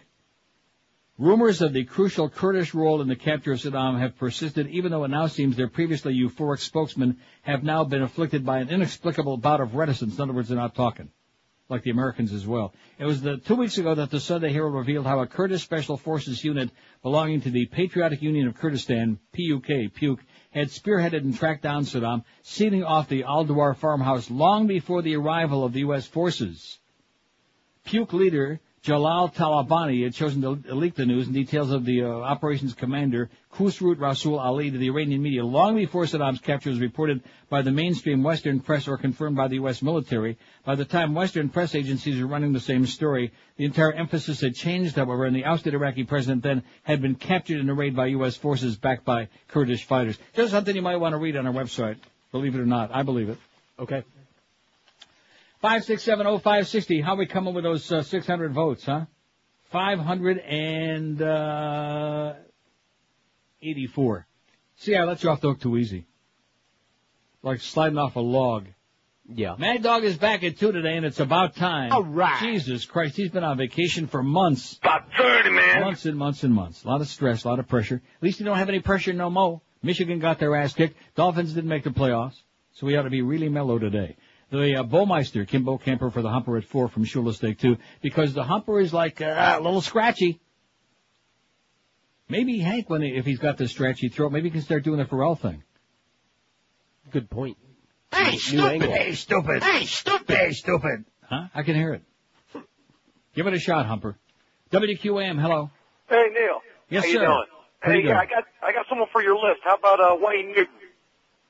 Rumors of the crucial Kurdish role in the capture of Saddam have persisted, even though it now seems their previously euphoric spokesmen have now been afflicted by an inexplicable bout of reticence. In other words, they're not talking. Like the Americans as well. It was the, two weeks ago that the Sunday Herald revealed how a Kurdish Special Forces unit belonging to the Patriotic Union of Kurdistan, PUK, PUK, had spearheaded and tracked down Saddam, sealing off the Al-Dawar farmhouse long before the arrival of the U.S. forces. Puke leader Jalal Talabani had chosen to leak the news and details of the uh, operations commander Khusrut Rasul Ali to the Iranian media long before Saddam's capture was reported by the mainstream Western press or confirmed by the U.S. military. By the time Western press agencies were running the same story, the entire emphasis had changed, however, and the ousted Iraqi president then had been captured in a raid by U.S. forces backed by Kurdish fighters. Just something you might want to read on our website. Believe it or not, I believe it. Okay. Five six seven oh five sixty. How we coming with those uh, six hundred votes, huh? Five hundred and uh, eighty-four. See, I let you off the hook too easy. Like sliding off a log. Yeah. Mad Dog is back at two today, and it's about time. All right. Jesus Christ, he's been on vacation for months. About 30, man. Months and months and months. A lot of stress, a lot of pressure. At least you don't have any pressure no mo. Michigan got their ass kicked. Dolphins didn't make the playoffs, so we ought to be really mellow today. The uh, Bowmeister, Kim Bokamper for the humper at four from Shula Steak two, because the humper is like uh, a little scratchy. Maybe Hank, when he, if he's got the scratchy throat, maybe he can start doing the Ferrall thing. Good point. Hey, New stupid! angle. Hey, stupid! Hey, stupid! Hey, stupid! Huh? I can hear it. Give it a shot, Humper. WQAM, hello. Hey Neil. Yes, How sir. you doing? Pretty hey, good. I got I got someone for your list. How about uh, Wayne Newton?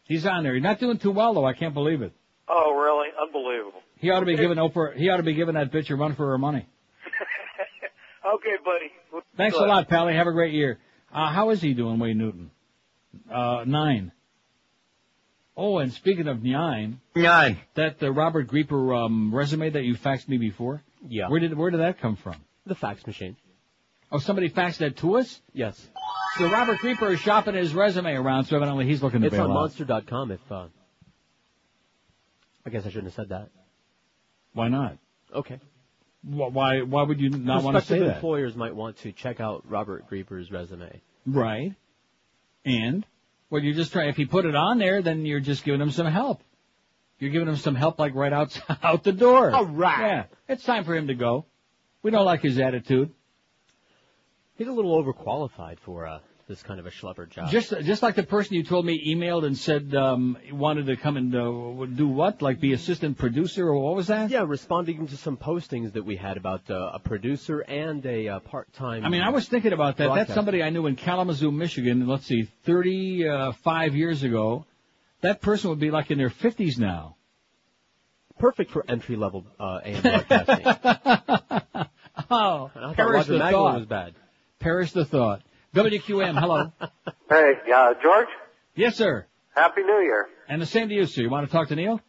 He's on there. He's not doing too well though. I can't believe it. Oh, really? Unbelievable. He ought to be giving Oprah. He ought to be giving that bitch a run for her money. Okay, buddy. Thanks a lot, Pally. Have a great year. Uh, how is he doing, Wayne Newton? Uh, nine. Oh, and speaking of nine, nine. That uh, Robert Grieper um, resume that you faxed me before. Yeah. Where did where did that come from? The fax machine. Oh, somebody faxed that to us. Yes. So Robert Grieper is shopping his resume around, so evidently he's looking to It's bail on out. monster.com if, uh, I guess I shouldn't have said that. Why not? Okay. Wh- Why why would you not want to say Prospective that? employers might want to check out Robert Grieper's resume. Right. And well, you're just trying. If you put it on there, then you're just giving him some help. You're giving him some help, like right out out the door. All right. Yeah, it's time for him to go. We don't like his attitude. He's a little overqualified for uh, this kind of a schlepper job. Just just like the person you told me emailed and said um, wanted to come and uh, do what, like be assistant producer or what was that? yeah, responding to some postings that we had about uh, a producer and a uh, part-time. I mean, I was thinking about that. That's somebody I knew in Kalamazoo, Michigan. Let's see, thirty-five years ago. That person would be like in their fifties now. perfect for entry-level uh, AM broadcasting. Oh, I thought perish Roger the Magwell thought. was bad. Perish the thought. WQAM, hello. Hey, uh, George, yes, sir. Happy New Year. And the same to you, sir. You want to talk to Neil?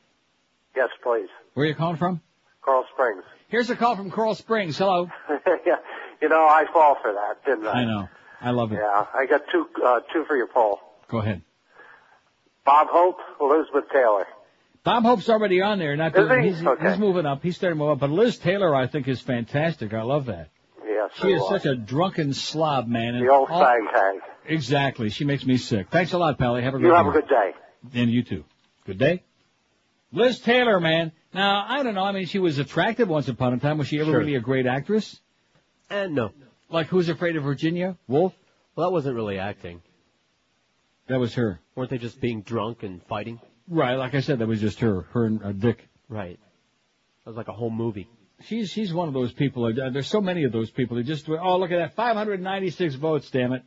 Yes, please. Where are you calling from? Coral Springs. Here's a call from Coral Springs. Hello. yeah, you know, I fall for that, didn't I? I know. I love it. Yeah, I got two, uh, two for your poll. Go ahead. Bob Hope, Elizabeth Taylor. Bob Hope's already on there. Not Is he? he's, Okay. he's moving up. He's starting to move up. But Liz Taylor, I think, is fantastic. I love that. Yes, She is such a drunken slob, man. and The old all- fag hag. Exactly. She makes me sick. Thanks a lot, Pally. Have a great You have a good day. And you too. Good day. Liz Taylor, man. Now, I don't know. I mean, she was attractive once upon a time. Was she ever Sure. really a great actress? And no. Like Who's Afraid of Virginia? Wolf? Well, that wasn't really acting. That was her. Weren't they just being drunk and fighting? Right. Like I said, that was just her. Her and uh, Dick. Right. That was like a whole movie. She's she's one of those people. uh, There's so many of those people. They just oh look at that 596 votes. Damn it!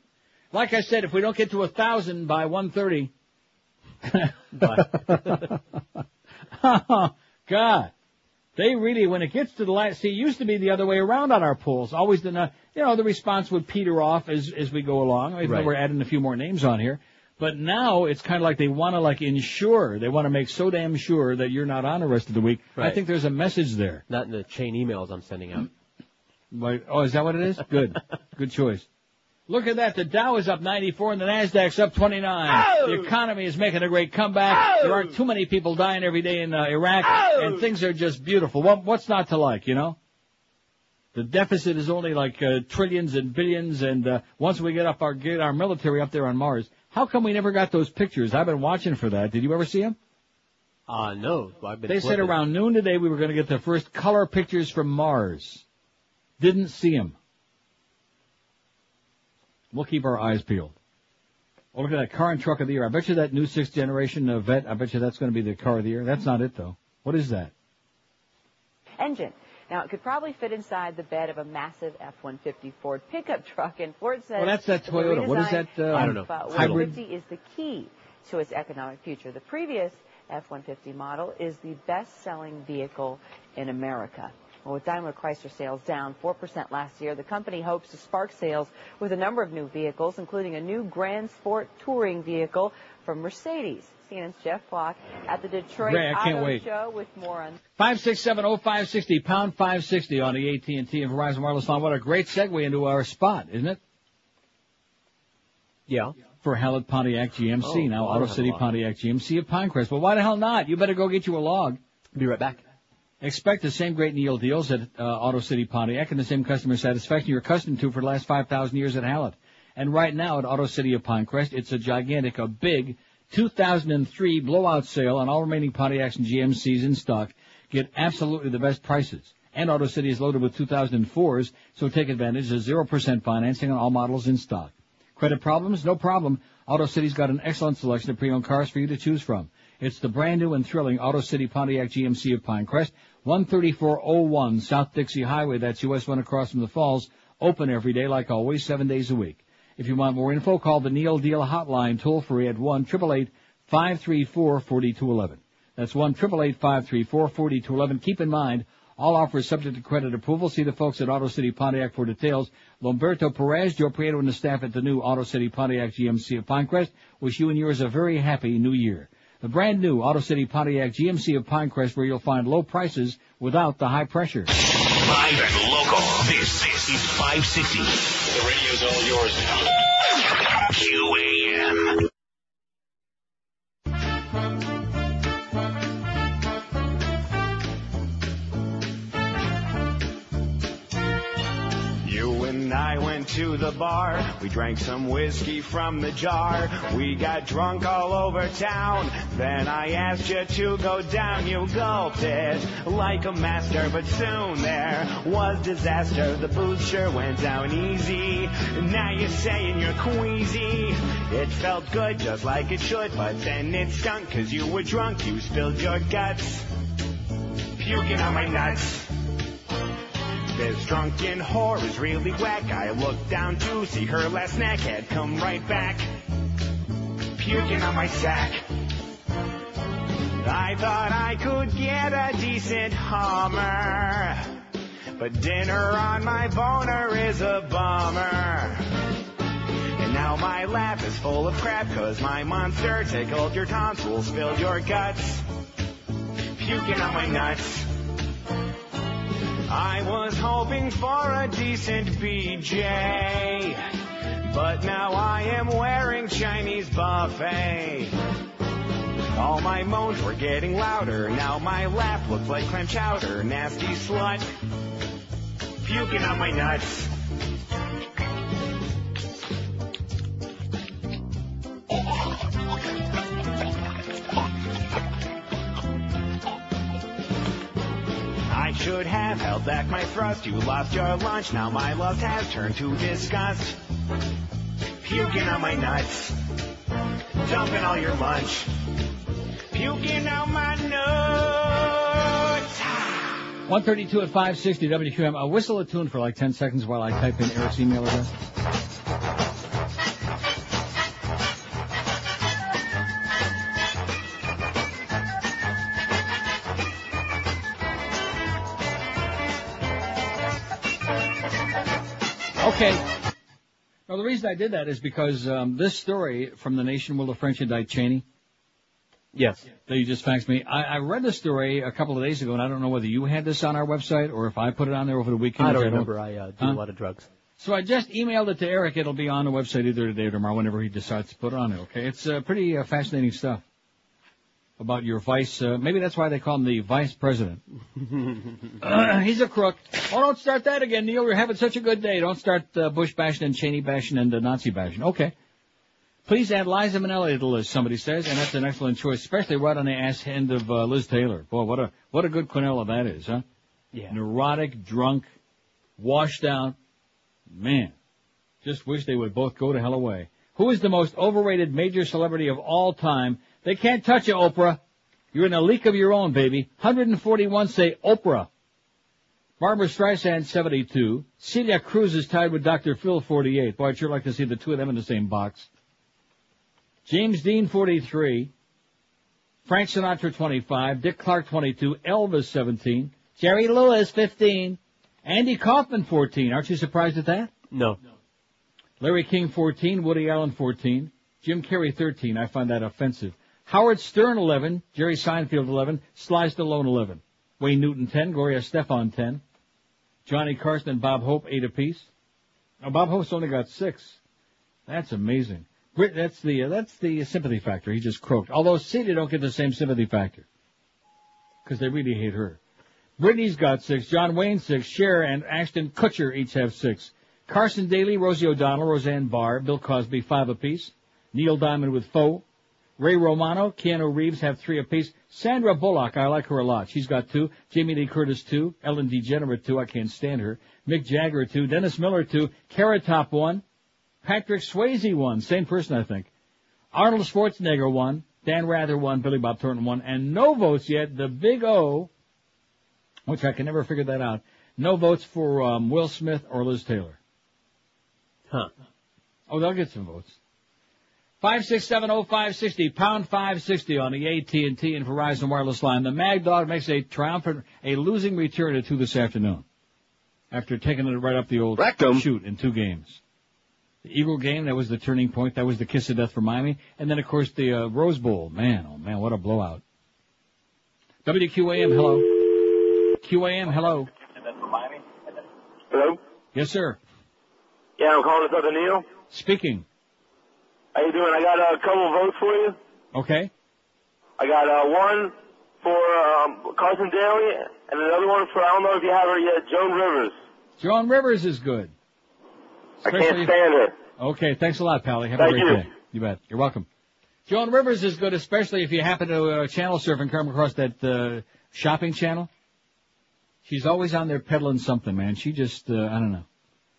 Like I said, if we don't get to a thousand by 1:30, God, they really when it gets to the last. See, it used to be the other way around on our polls. Always the not- you know the response would peter off as as we go along. Even though we're adding a few more names on here. But now it's kind of like they want to like ensure. They want to make so damn sure that you're not on the rest of the week. I think there's a message there. Not in the chain emails I'm sending out. Like, oh, is that what it is? Good. Good choice. Look at that. The Dow is up 94 and the Nasdaq's up 29. The economy is making a great comeback. There aren't too many people dying every day in uh, Iraq, and things are just beautiful. What, what's not to like, you know? The deficit is only like uh, trillions and billions, and uh, once we get up our get our military up there on Mars, how come we never got those pictures? I've been watching for that. Did you ever see them? Uh, no. I've been They said around noon today we were going to get the first color pictures from Mars. Didn't see them. We'll keep our eyes peeled. Oh, look at that car and truck of the year. I bet you that new sixth generation vet, I bet you that's going to be the car of the year. That's not it though. What is that? engine. Now, it could probably fit inside the bed of a massive F-150 Ford pickup truck, and Ford says Well, that's that the Toyota. What is that, uh, I don't know. of, Hybrid? 150 is the key to its economic future. The previous F-150 model is the best-selling vehicle in America. Well, with Daimler Chrysler sales down 4% last year, the company hopes to spark sales with a number of new vehicles, including a new Grand Sport touring vehicle from Mercedes. CNN's Jeff Flock at the Detroit Ray, I can't Auto wait. Show with more on Five six seven oh five sixty pound five sixty on the AT and T and Verizon wireless line. What a great segue into our spot, isn't it? Yeah. For Hallett Pontiac GMC Oh, now Auto City. Pontiac GMC of Pinecrest. Well, why the hell not? You better go get you a log. Be right back. Expect the same great Neil deals at uh, Auto City Pontiac and the same customer satisfaction you're accustomed to for the last 5,000 years at Hallett. And right now at Auto City of Pinecrest, it's a gigantic, a big 2003 blowout sale on all remaining Pontiacs and GMCs in stock. Get absolutely the best prices. And Auto City is loaded with 2004s, so take advantage of 0% financing on all models in stock. Credit problems? No problem. Auto City's got an excellent selection of pre-owned cars for you to choose from. It's the brand new and thrilling Auto City Pontiac GMC of Pinecrest, 13401 South Dixie Highway. That's US 1 across from the falls. Open every day like always, seven days a week. If you want more info, call the Neil Deal hotline toll free at 1 534 4211. That's 1 534 4211. Keep in mind, all offers subject to credit approval. See the folks at Auto City Pontiac for details. Lomberto Perez, Joe Prieto, and the staff at the new Auto City Pontiac GMC of Pinecrest wish you and yours a very happy new year. The brand new Auto City Pontiac GMC of Pinecrest where you'll find low prices without the high pressure. Live and local. This, this is 560. The radio's all yours now. QAM. To the bar. We drank some whiskey from the jar. We got drunk all over town. Then I asked you to go down. You gulped it like a master. But soon there was disaster. The booze sure went down easy. Now you're saying you're queasy. It felt good just like it should. But then it stunk cause you were drunk. You spilled your guts. Puking on my nuts. This drunken whore is really whack. I looked down to see her last snack had come right back. Puking on my sack. I thought I could get a decent Hummer. But dinner on my boner is a bummer. And now my lap is full of crap cause my monster tickled your tonsils, filled your guts. Puking on my nuts. I was hoping for a decent BJ, but now I am wearing Chinese buffet. All my moans were getting louder, now my lap looks like clam chowder, nasty slut. Puking on my nuts. Should have held back my thrust. You lost your lunch. Now my lust has turned to disgust. Puking on my nuts. Dumping all your lunch. Puking on my nuts. 132 at 560 WQAM. I'll whistle a tune for like 10 seconds while I type in Eric's email address. Okay. Well, the reason I did that is because um, this story from the Nation will the French indict Cheney. Yes. That you just faxed me. I, I read the story a couple of days ago, and I don't know whether you had this on our website or if I put it on there over the weekend. I don't which remember. I uh, do Huh? a lot of drugs. So I just emailed it to Eric. It'll be on the website either today or tomorrow, whenever he decides to put it on there. Okay, it's uh, pretty uh, fascinating stuff about your vice. Uh, maybe that's why they call him the vice president. Uh, he's a crook. Oh, don't start that again, Neil. You're having such a good day. Don't start uh, Bush bashing and Cheney bashing and uh, Nazi bashing. Okay. Please add Liza Minnelli to the list. Somebody says, and that's an excellent choice, especially right on the ass end of uh, Liz Taylor. Boy, what a what a good Quinella that is, huh? Yeah. Neurotic, drunk, washed out. Man, just wish they would both go to hell away. Who is the most overrated major celebrity of all time? They can't touch you, Oprah. You're in a league of your own, baby. 141 say Oprah. Barbra Streisand, 72. Celia Cruz is tied with Dr. Phil, 48. Boy, I'd sure like to see the two of them in the same box. James Dean, 43. Frank Sinatra, 25. Dick Clark, 22. Elvis, 17. Jerry Lewis, 15. Andy Kaufman, 14. Aren't you surprised at that? No. Larry King, 14. Woody Allen, 14. Jim Carrey, 13. I find that offensive. Howard Stern, 11. Jerry Seinfeld, 11. Sly Stallone, 11. Wayne Newton, 10. Gloria Estefan, 10. Johnny Carson and Bob Hope, 8 apiece. Now, Bob Hope's only got 6. That's amazing. That's the, uh, that's the sympathy factor. He just croaked. Although Celia don't get the same sympathy factor. Cause they really hate her. Britney's got six, John Wayne six, Cher and Ashton Kutcher each have six. Carson Daly, Rosie O'Donnell, Roseanne Barr, Bill Cosby five apiece. Neil Diamond with four. Ray Romano, Keanu Reeves have three apiece. Sandra Bullock, I like her a lot. She's got two. Jamie Lee Curtis two. Ellen DeGeneres two. I can't stand her. Mick Jagger two. Dennis Miller two. Carrot Top one. Patrick Swayze one. Same person, I think. Arnold Schwarzenegger one. Dan Rather one. Billy Bob Thornton one. And no votes yet. The Big O, which I can never figure that out. No votes for um, Will Smith or Liz Taylor. Huh. Oh, they'll get some votes. Five six seven oh five sixty pound five sixty on the AT and T and Verizon wireless line. The Mad Dog makes a triumphant, a losing return to two this afternoon, after taking it right up the old shoot in two games. The Eagle game that was the turning point. That was the kiss of death for Miami, and then of course the uh, Rose Bowl. Man, oh man, what a blowout. WQAM, hello. QAM, hello. Hello? Yes, sir. Yeah, I'm calling this other Neil. Speaking. How you doing? I got a couple of votes for you. Okay. I got uh, one for um, Carson Daly and another one for, I don't know if you have her yet, Joan Rivers. Joan Rivers is good. I can't Especially- stand her. Okay, thanks a lot, Pally. Have Thank a great you. day. You bet. You're welcome. Joan Rivers is good, especially if you happen to uh, channel surf and come across that uh, shopping channel. She's always on there peddling something, man. She just, uh, I don't know.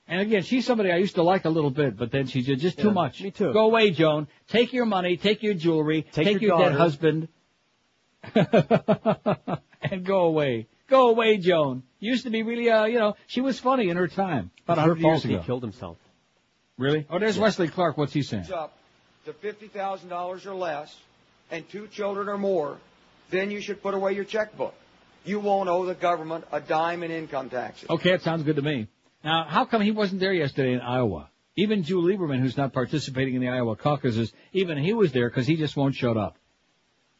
And again, she's somebody I used to like a little bit, but then she's just too Yeah, much. me too. Go away, Joan. Take your money, take your jewelry, Take your, your dead husband, and go away. Go away, Joan. Used to be really, uh, you know, she was funny in her time. About It's a her hundred years fault he killed himself. Really? Oh, there's Yeah. Wesley Clark. What's he saying? up to fifty thousand dollars or less, and two children or more, then you should put away your checkbook. You won't owe the government a dime in income taxes. Okay, that sounds good to me. Now, how come he wasn't there yesterday in Iowa? Even Jew Lieberman, who's not participating in the Iowa caucuses, even he was there because he just won't shut up.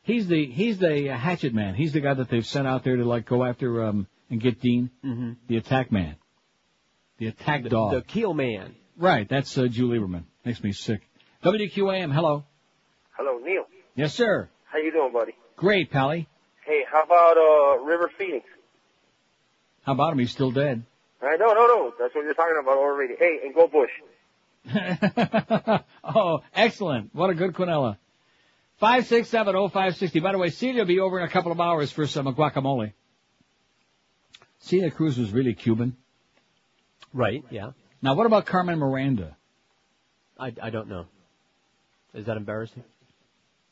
He's the he's the uh, hatchet man. He's the guy that they've sent out there to like go after um and get Dean, mm-hmm. the attack man, the attack dog. The kill man. right, that's uh, Jew Lieberman. Makes me sick. WQAM, hello. Hello, Neil. Yes, sir. How you doing, buddy? Great, Pally. Hey, how about uh River Phoenix? How about him? He's still dead. Right? No, no, no. That's what you're talking about already. Hey, and go Bush. oh, excellent. What a good Quinella. Five six seven oh five sixty. By the way, Celia will be over in a couple of hours for some guacamole. Celia Cruz was really Cuban. Right, yeah. Now, what about Carmen Miranda? I, I don't know. Is that embarrassing?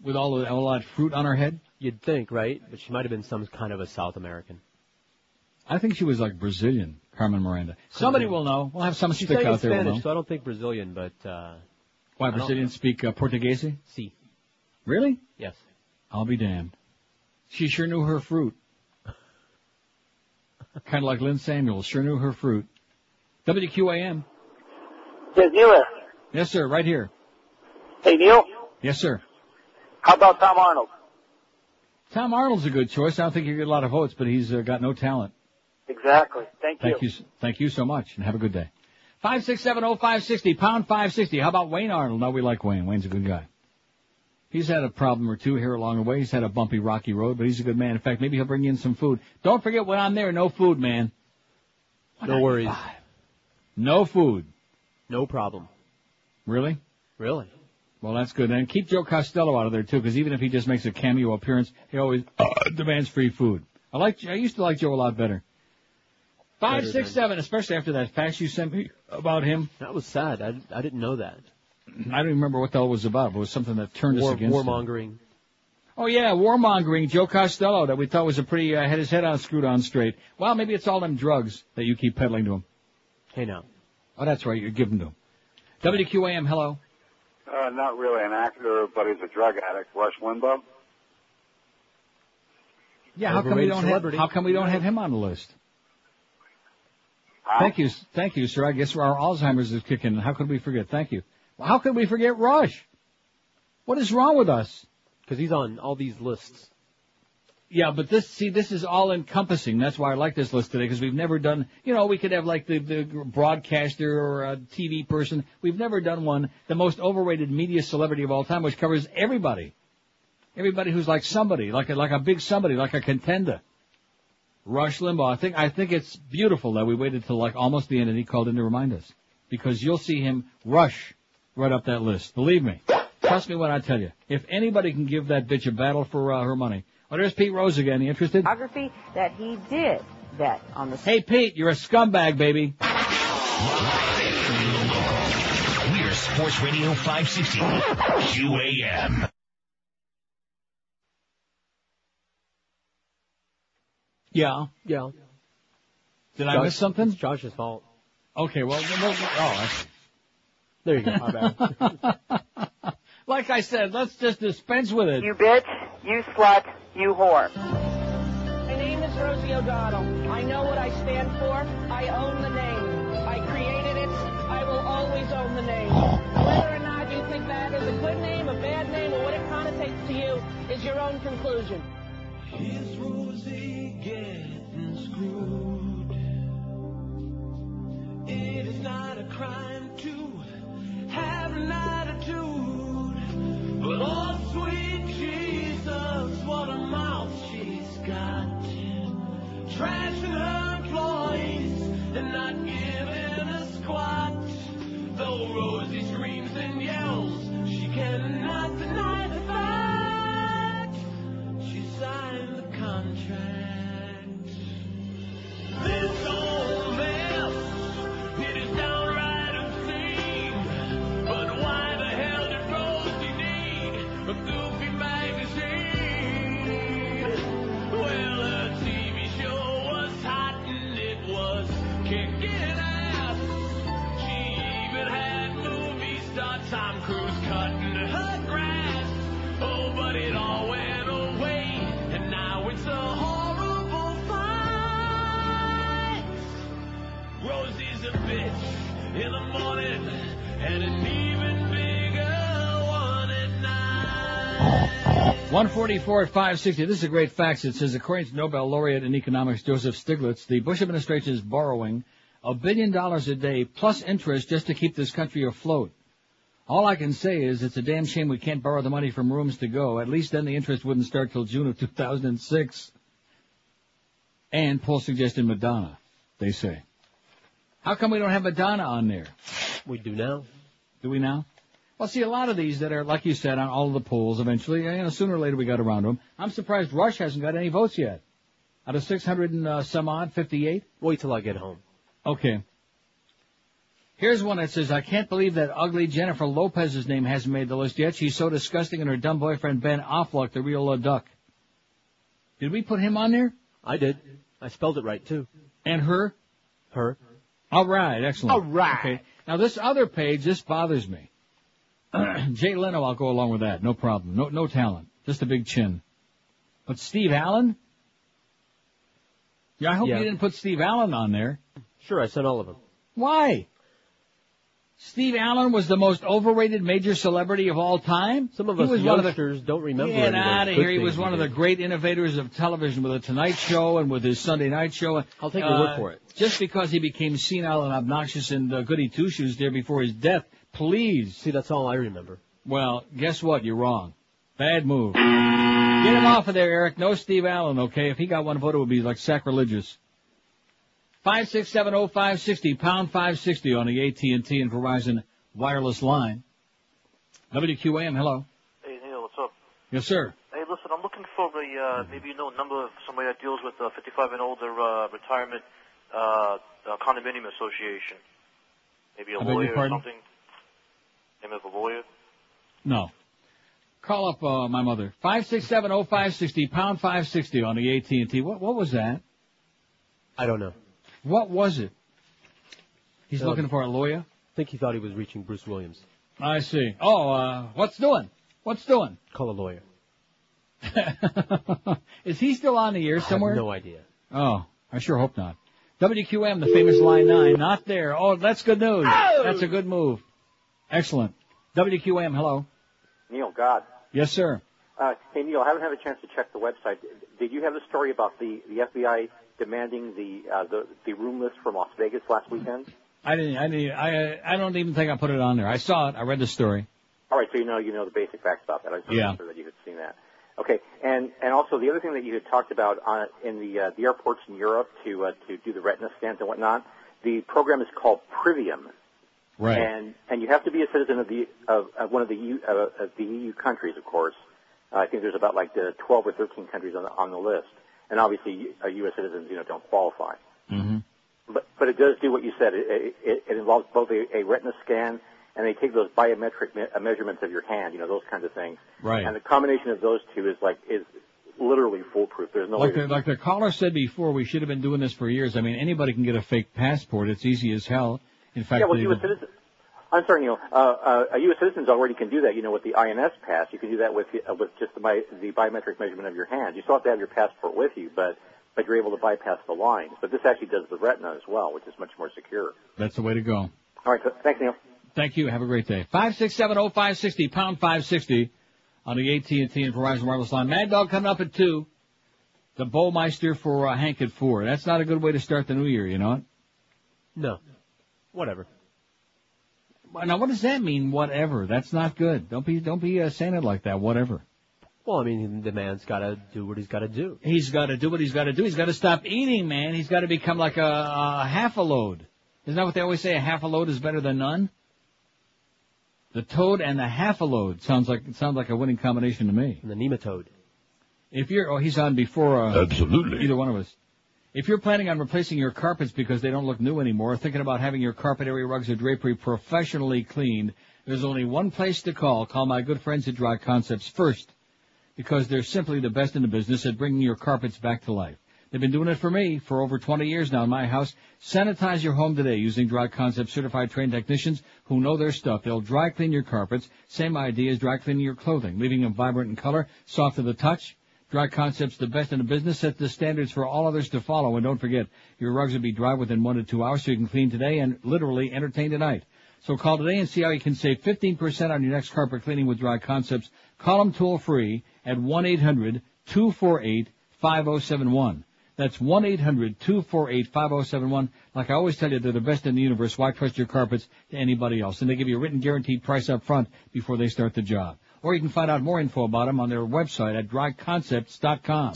With all, the, all that fruit on her head? You'd think, right? But she might have been some kind of a South American. I think she was like Brazilian, Carmen Miranda. Somebody will know. We'll have some She's stick out there. will Spanish, know. so I don't think Brazilian, but uh Why I Brazilians speak uh, Portuguese? Si. Really? Yes. I'll be damned. She sure knew her fruit. kind of like Lynn Samuels, sure knew her fruit. WQAM. Yes, Neil. Yes, sir, right here. Hey, Neil. Yes, sir. How about Tom Arnold? Tom Arnold's a good choice. I don't think he'll get a lot of votes, but he's uh, got no talent. Exactly. Thank you. Thank you. Thank you so much, and have a good day. Five six seven oh five sixty pound five sixty. How about Wayne Arnold? No, we like Wayne. Wayne's a good guy. He's had a problem or two here along the way. He's had a bumpy, rocky road, but he's a good man. In fact, maybe he'll bring you in some food. Don't forget when I'm there, no food, man. No worries. No food. No problem. Really? Really? Well, that's good. And keep Joe Costello out of there too, because even if he just makes a cameo appearance, he always uh, demands free food. I like. I used to like Joe a lot better. Five, six, than- seven, especially after that fax you sent me about him. That was sad. I, I didn't know that. I don't remember what the hell it was about, but it was something that turned War, us against him. warmongering. Oh yeah, warmongering Joe Costello that we thought was a pretty, uh, had his head on screwed on straight. Well, maybe it's all them drugs that you keep peddling to him. Hey now. Oh, that's right, you're giving to him. WQAM, hello. Uh, not really an actor, but he's a drug addict. Rush Limbaugh. Yeah, how come we don't have, how come we don't have him on the list? Thank you, thank you, sir. I guess our Alzheimer's is kicking. How could we forget? Thank you. How could we forget Rush? What is wrong with us? Because he's on all these lists. Yeah, but this, see, this is all encompassing. That's why I like this list today, because we've never done, you know, we could have like the, the broadcaster or a TV person. We've never done one, the most overrated media celebrity of all time, which covers everybody. Everybody who's like somebody, like a, like a big somebody, like a contender. Rush Limbaugh. I think, I think it's beautiful that we waited till like almost the end and he called in to remind us. Because you'll see him rush right up that list. Believe me. Trust me when I tell you. If anybody can give that bitch a battle for uh, her money. Oh, there's Pete Rose again. You interested? Biography that he did bet on the. Hey, Pete, you're a scumbag, baby. We're Sports Radio 560 QAM. Yeah. Yeah. Did I miss something? It's Josh's fault. Okay, well, well, well oh, I see. There you go. My bad. like I said, let's just dispense with it. You bitch, you slut, you whore. My name is Rosie O'Donnell. I know what I stand for. I own the name. I created it. I will always own the name. Whether or not you think that is a good name, a bad name, or what it connotates to you is your own conclusion. Here's Rosie getting screwed. It is not a crime to have an attitude, but oh sweet Jesus, what a mouth she's got. Trashing her employees and not giving a squat. Though Rosie screams 144 at 560. This is a great fax. It says, according to Nobel laureate in economics Joseph Stiglitz, the Bush administration is borrowing a billion dollars a day plus interest just to keep this country afloat. All I can say is it's a damn shame we can't borrow the money from rooms to go. At least then the interest wouldn't start till June of 2006. And poll suggested Madonna, they say. How come we don't have Madonna on there? We do now. Do we now? Well, see, a lot of these that are, like you said, on all of the polls eventually, you know, sooner or later we got around to them. I'm surprised Rush hasn't got any votes yet. Out of 600 and uh, some odd, 58? Wait till I get home. Okay. Here's one that says, I can't believe that ugly Jennifer Lopez's name hasn't made the list yet. She's so disgusting and her dumb boyfriend Ben Affleck, the real uh, duck. Did we put him on there? I did. I spelled it right too. And her? Her. All right, excellent. All right. Okay. Now this other page, this bothers me. Jay Leno, I'll go along with that. No problem. No, no talent. Just a big chin. But Steve Allen? Yeah, I hope Yeah. you didn't put Steve Allen on there. Sure, I said all of them. Why? Steve Allen was the most overrated major celebrity of all time. Some of us of the- youngsters don't remember. Get any of those out of here. He was one of the great innovators of television with the Tonight Show and with his Sunday Night Show. I'll take your Uh, word for it. Just because he became senile and obnoxious and uh, goody two shoes there before his death, please. See, that's all I remember. Well, guess what? You're wrong. Bad move. Get him off of there, Eric. No Steve Allen, okay? If he got one vote, it would be like sacrilegious. Five six seven oh five sixty pound five sixty on the AT and T and Verizon wireless line. WQAM, hello. Hey Neil, what's up? Yes, sir. Hey, listen, I'm looking for a uh, maybe you know a number of somebody that deals with uh, 55 and older uh, retirement uh, uh, condominium association. Maybe a I lawyer or something. Name of a lawyer. No. Call up uh, my mother. Five six seven oh five sixty pound five sixty on the AT and T. What what was that? I don't know. What was it? He's Um, looking for a lawyer. I think he thought he was reaching Bruce Williams. I see. Oh, uh, what's doing? What's doing? Call a lawyer. Is he still on the air somewhere? I have no idea. Oh, I sure hope not. WQAM, the famous line nine, not there. Oh, that's good news. That's a good move. Excellent. WQAM, hello. Neil, God. Yes, sir. Uh, hey, Neil, I haven't had a chance to check the website. Did you have the story about the, the FBI demanding the, uh, the the room list from Las Vegas last weekend? I didn't. I didn't. I I don't even think I put it on there. I saw it. I read the story. All right, so you know you know the basic facts about that. I'm Yeah. sure that you had seen that. Okay, and and also the other thing that you had talked about on, in the uh, the airports in Europe to uh, to do the retina scans and whatnot. The program is called Privium. Right. And and you have to be a citizen of the of, of one of the EU, uh, of the EU countries, of course. Uh, I think there's about like the 12 or 13 countries on the, on the list, and obviously uh, U.S. citizens, you know, don't qualify. Mm-hmm. But but it does do what you said. It, it, it involves both a, a retina scan and they take those biometric me- uh, measurements of your hand, you know, those kinds of things. Right. And the combination of those two is like is literally foolproof. There's no Like way the, like the caller said before, we should have been doing this for years. I mean, anybody can get a fake passport. It's easy as hell. In fact, yeah, well, U.S. citizens. I'm sorry, Neil. Uh, uh, a U.S. citizens already can do that. You know, with the INS pass, you can do that with uh, with just the, bi- the biometric measurement of your hand. You still have to have your passport with you, but but you're able to bypass the lines. But this actually does the retina as well, which is much more secure. that's the way to go. All right, so, thanks, Neil. Thank you. Have a great day. Five six seven oh five sixty pound five sixty on the AT and T and Verizon wireless line. Mad Dog coming up at two. The Bowmeister for uh, Hank at four. That's not a good way to start the new year. You know it. No. Whatever. Well, Now, what does that mean? Whatever. That's not good. Don't be don't be uh, saying it like that. Whatever. Well, I mean, the man's got to do what he's got to do. He's got to do what he's got to do. He's got to stop eating, man. He's got to become like a, a half a load. Isn't that what they always say? A half a load is better than none. The toad and the half a load sounds like it sounds like a winning combination to me. And the nematode. If you're, oh, he's on before. Uh, Absolutely. Either one of us. If you're planning on replacing your carpets because they don't look new anymore, thinking about having your carpet area rugs or drapery professionally cleaned, there's only one place to call. Call my good friends at Dry Concepts first, because they're simply the best in the business at bringing your carpets back to life. They've been doing it for me for over 20 years now in my house. Sanitize your home today using Dry Concepts certified trained technicians who know their stuff. They'll dry clean your carpets. Same idea as dry cleaning your clothing, leaving them vibrant in color, soft to the touch. Dry Concepts, the best in the business, set the standards for all others to follow. And don't forget, your rugs will be dry within one to two hours so you can clean today and literally entertain tonight. So call today and see how you can save 15% on your next carpet cleaning with Dry Concepts. Call them toll free at 1-800-248-5071. That's 1-800-248-5071. Like I always tell you, they're the best in the universe. Why trust your carpets to anybody else? And they give you a written guaranteed price up front before they start the job. Or you can find out more info about them on their website at dryconcepts.com.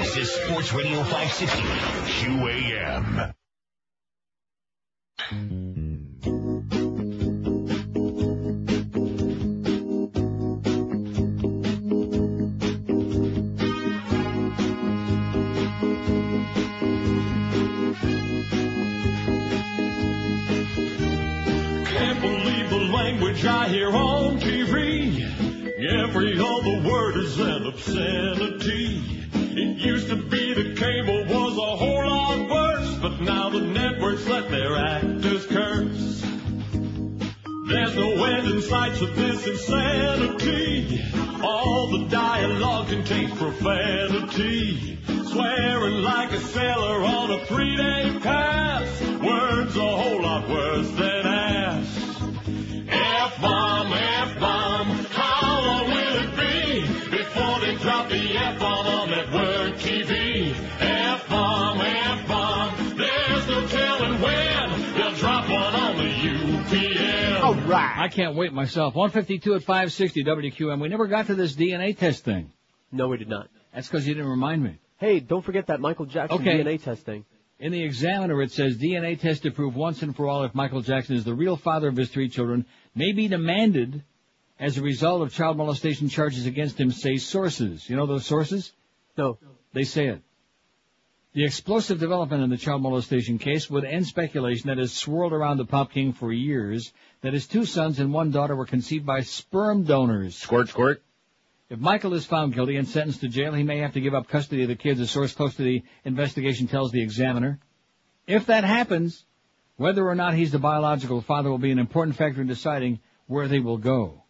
This is Sports Radio 560 QAM. I hear on TV. Every other word is an obscenity. It used to be the cable was a whole lot worse, but now the networks let their actors curse. There's no end in sight to this insanity. All the dialogue contains profanity. Swearing like a sailor on a three-day pass. Words a whole lot worse than. F-bomb, F-bomb, how long will it be before they drop the F-bomb on network TV? F-bomb, F-bomb, there's no telling when they'll drop one on the UPN. All right. I can't wait myself. 152 at 560 WQAM. We never got to this DNA test thing. No, we did not. That's because you didn't remind me. Hey, don't forget that Michael Jackson Okay. DNA testing. In the examiner, it says DNA test to prove once and for all if Michael Jackson is the real father of his three children may be demanded as a result of child molestation charges against him, say sources. You know those sources? No. They say it. The explosive development in the child molestation case would end speculation that has swirled around the Pop King for years that his two sons and one daughter were conceived by sperm donors. Squirt, squirt. If Michael is found guilty and sentenced to jail, he may have to give up custody of the kids, a source close to the investigation tells the examiner. If that happens, whether or not he's the biological father will be an important factor in deciding where they will go.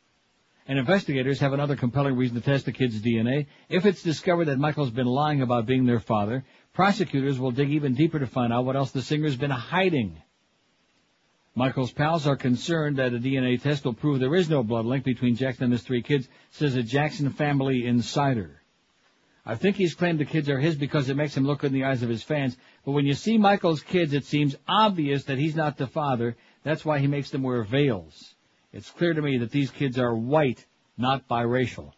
And investigators have another compelling reason to test the kids' DNA. If it's discovered that Michael's been lying about being their father, prosecutors will dig even deeper to find out what else the singer's been hiding. Michael's pals are concerned that a DNA test will prove there is no blood link between Jackson and his three kids, says a Jackson family insider. I think he's claimed the kids are his because it makes him look good in the eyes of his fans, but when you see Michael's kids, it seems obvious that he's not the father. That's why he makes them wear veils. It's clear to me that these kids are white, not biracial.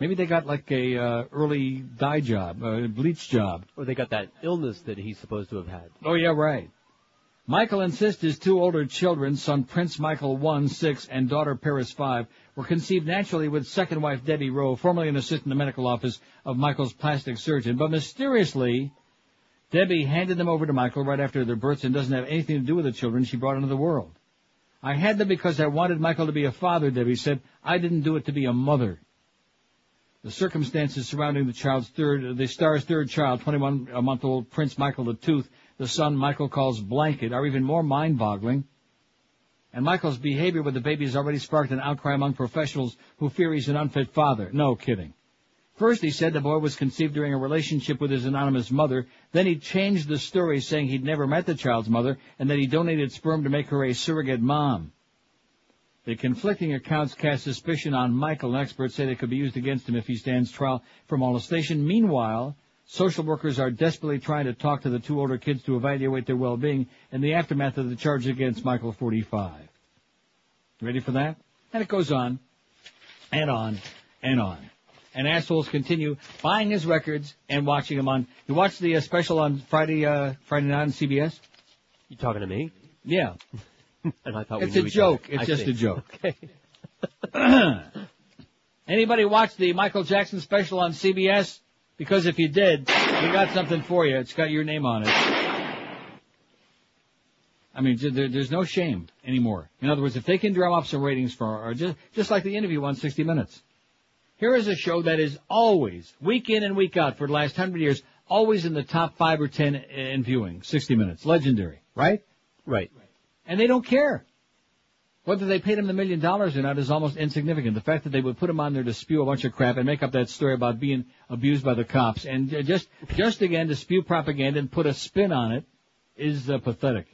Maybe they got like a uh, early dye job, a bleach job. Or they got that illness that he's supposed to have had. Oh yeah, right. Michael insists his two older children, son Prince Michael 1, 6, and daughter Paris 5, were conceived naturally with second wife Debbie Rowe, formerly an assistant in the medical office of Michael's plastic surgeon. But mysteriously, Debbie handed them over to Michael right after their births and doesn't have anything to do with the children she brought into the world. I had them because I wanted Michael to be a father, Debbie said. I didn't do it to be a mother. The circumstances surrounding the child's third, the star's third child, 21 month old Prince Michael the Tooth, the son Michael calls Blanket, are even more mind-boggling. And Michael's behavior with the baby has already sparked an outcry among professionals who fear he's an unfit father. No kidding. First he said the boy was conceived during a relationship with his anonymous mother. Then he changed the story saying he'd never met the child's mother and that he donated sperm to make her a surrogate mom. The conflicting accounts cast suspicion on Michael and experts say they could be used against him if he stands trial for molestation. Meanwhile, social workers are desperately trying to talk to the two older kids to evaluate their well-being in the aftermath of the charge against Michael 45. Ready for that? And it goes on and on and on. And assholes continue buying his records and watching him on. You watched the uh, special on Friday, uh, Friday night on CBS? You talking to me? Yeah. and I thought It's a joke. It's I just see. a joke. Okay. Anybody watch the Michael Jackson special on CBS? Because if you did, we got something for you. It's got your name on it. I mean, there, there's no shame anymore. In other words, if they can drum up some ratings for, or just, just like the interview on 60 Minutes. Here is a show that is always, week in and week out for the last hundred years, always in the top five or ten in viewing. 60 Minutes. Legendary. Right? Right. And they don't care. Whether they paid him the million dollars or not is almost insignificant. The fact that they would put him on there to spew a bunch of crap and make up that story about being abused by the cops and uh, just, just again to spew propaganda and put a spin on it is uh, pathetic.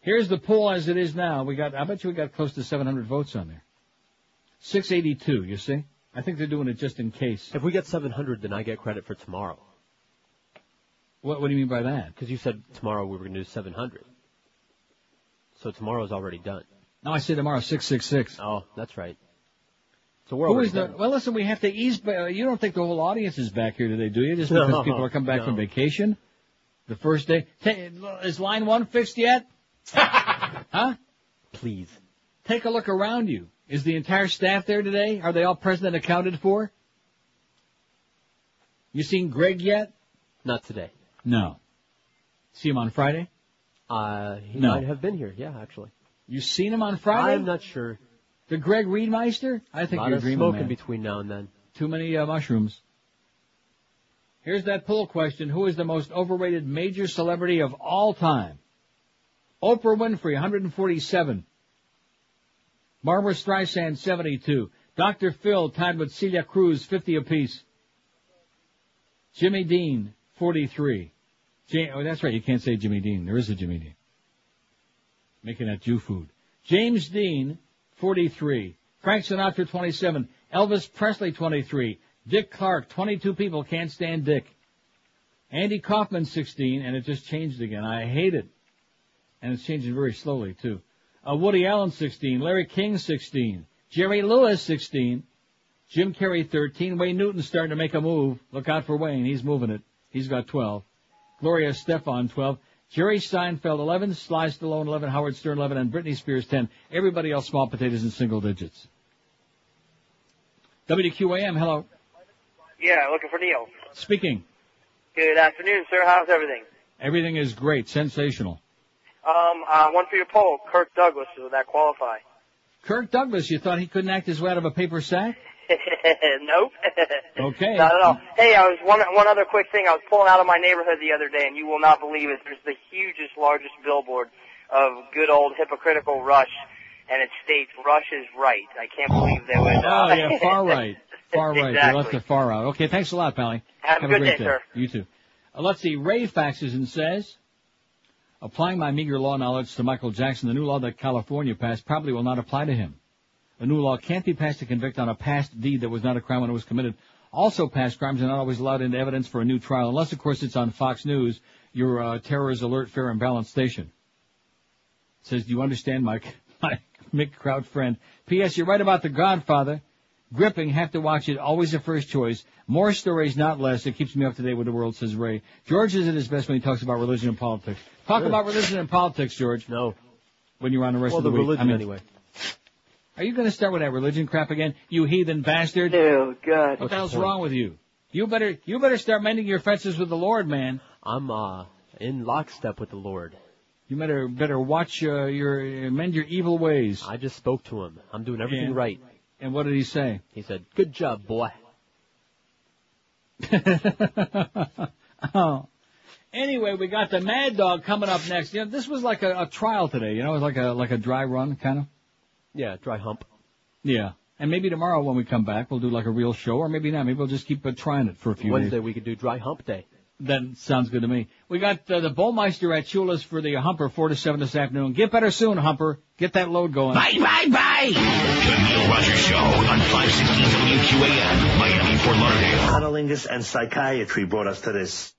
Here's the poll as it is now. We got, I bet you we got close to 700 votes on there. 682, you see? I think they're doing it just in case. If we get 700, then I get credit for tomorrow. What, what do you mean by that? Because you said tomorrow we were going to do 700. So tomorrow's already done. No, I say tomorrow 666. Oh, that's right. So we're Who is the, done. well listen, we have to ease, uh, you don't think the whole audience is back here today, do you? Just because No, people are coming back no. from vacation? The first day? Hey, is line one fixed yet? huh? Please. Take a look around you. Is the entire staff there today? Are they all present and accounted for? You seen Greg yet? Not today. No. See him on Friday? Uh, he No. might have been here. Yeah, actually. You seen him on Friday? I'm not sure. The Greg Reedmeister? I think lot you're of dreaming, smoke man. between now and then. Too many uh, mushrooms. Here's that poll question. Who is the most overrated major celebrity of all time? Oprah Winfrey, 147. Barbra Streisand, 72. Dr. Phil tied with Celia Cruz, 50 apiece. Jimmy Dean, 43. Oh, that's right. You can't say Jimmy Dean. There is a Jimmy Dean. Making that Jew food. James Dean, 43. Frank Sinatra, 27. Elvis Presley, 23. Dick Clark, 22 people can't stand Dick. Andy Kaufman, 16, and it just changed again. I hate it. And it's changing very slowly, too. Uh, Woody Allen, 16. Larry King, 16. Jerry Lewis, 16. Jim Carrey, 13. Wayne Newton's starting to make a move. Look out for Wayne. He's moving it. He's got 12. Gloria Estefan, 12. Jerry Seinfeld, 11. Sly Stallone, 11. Howard Stern, 11. And Britney Spears, 10. Everybody else small potatoes in single digits. WQAM, hello. Yeah, looking for Neil. Speaking. Good afternoon, sir. How's everything? Everything is great. Sensational. Um, uh, one for your poll. Kirk Douglas, would that qualify? Kirk Douglas, you thought he couldn't act his way out of a paper sack? nope. Okay. Not at all. Hey, I was one one other quick thing. I was pulling out of my neighborhood the other day, and you will not believe it. There's the hugest, largest billboard of good old hypocritical Rush, and it states Rush is right. I can't believe they would. Uh, Oh yeah, far right. Far right. You left Exactly. the far out. Okay, thanks a lot, Pally. Have a good great day, sir. You too. Uh, let's see. Ray faxes and says, applying my meager law knowledge to Michael Jackson, the new law that California passed probably will not apply to him. A new law can't be passed to convict on a past deed that was not a crime when it was committed. Also, past crimes are not always allowed into evidence for a new trial, unless, of course, it's on Fox News, your uh, terrorist alert, fair and balanced station. Says, do you understand, Mike? My Mick Crowd friend. P.S. You're right about The Godfather. Gripping, have to watch it, always the first choice. More stories, not less. It keeps me up to date with the world, says Ray. George is at his best when he talks about religion and politics. Talk about religion and politics, George. No. When you're on the rest Well, of the, the week. religion I mean, anyway. Are you going to start with that religion crap again? You heathen bastard. Oh, God. What the hell's wrong with you? You better, you better start mending your fences with the Lord, man. I'm uh in lockstep with the Lord. You better, better watch uh, your, mend your evil ways. I just spoke to him. I'm doing everything Yeah. right. And what did he say? He said, "Good job, boy." oh. Anyway, we got the Mad Dog coming up next. You know, this was like a, a trial today. You know, it was like a like a dry run kind of. Yeah, dry hump. Yeah. And maybe tomorrow when we come back, we'll do like a real show, or maybe not. Maybe we'll just keep uh, trying it for a few Wednesday days. we could do dry hump day. That sounds good to me. We got uh, the Bullmeister at Chula's for the Humper, 4 to 7 this afternoon. Get better soon, Humper. Get that load going. Bye, bye, bye. The Neil Rogers Show on 516 WQAM, Miami, Fort Lauderdale. Cunnilingus and psychiatry brought us to this.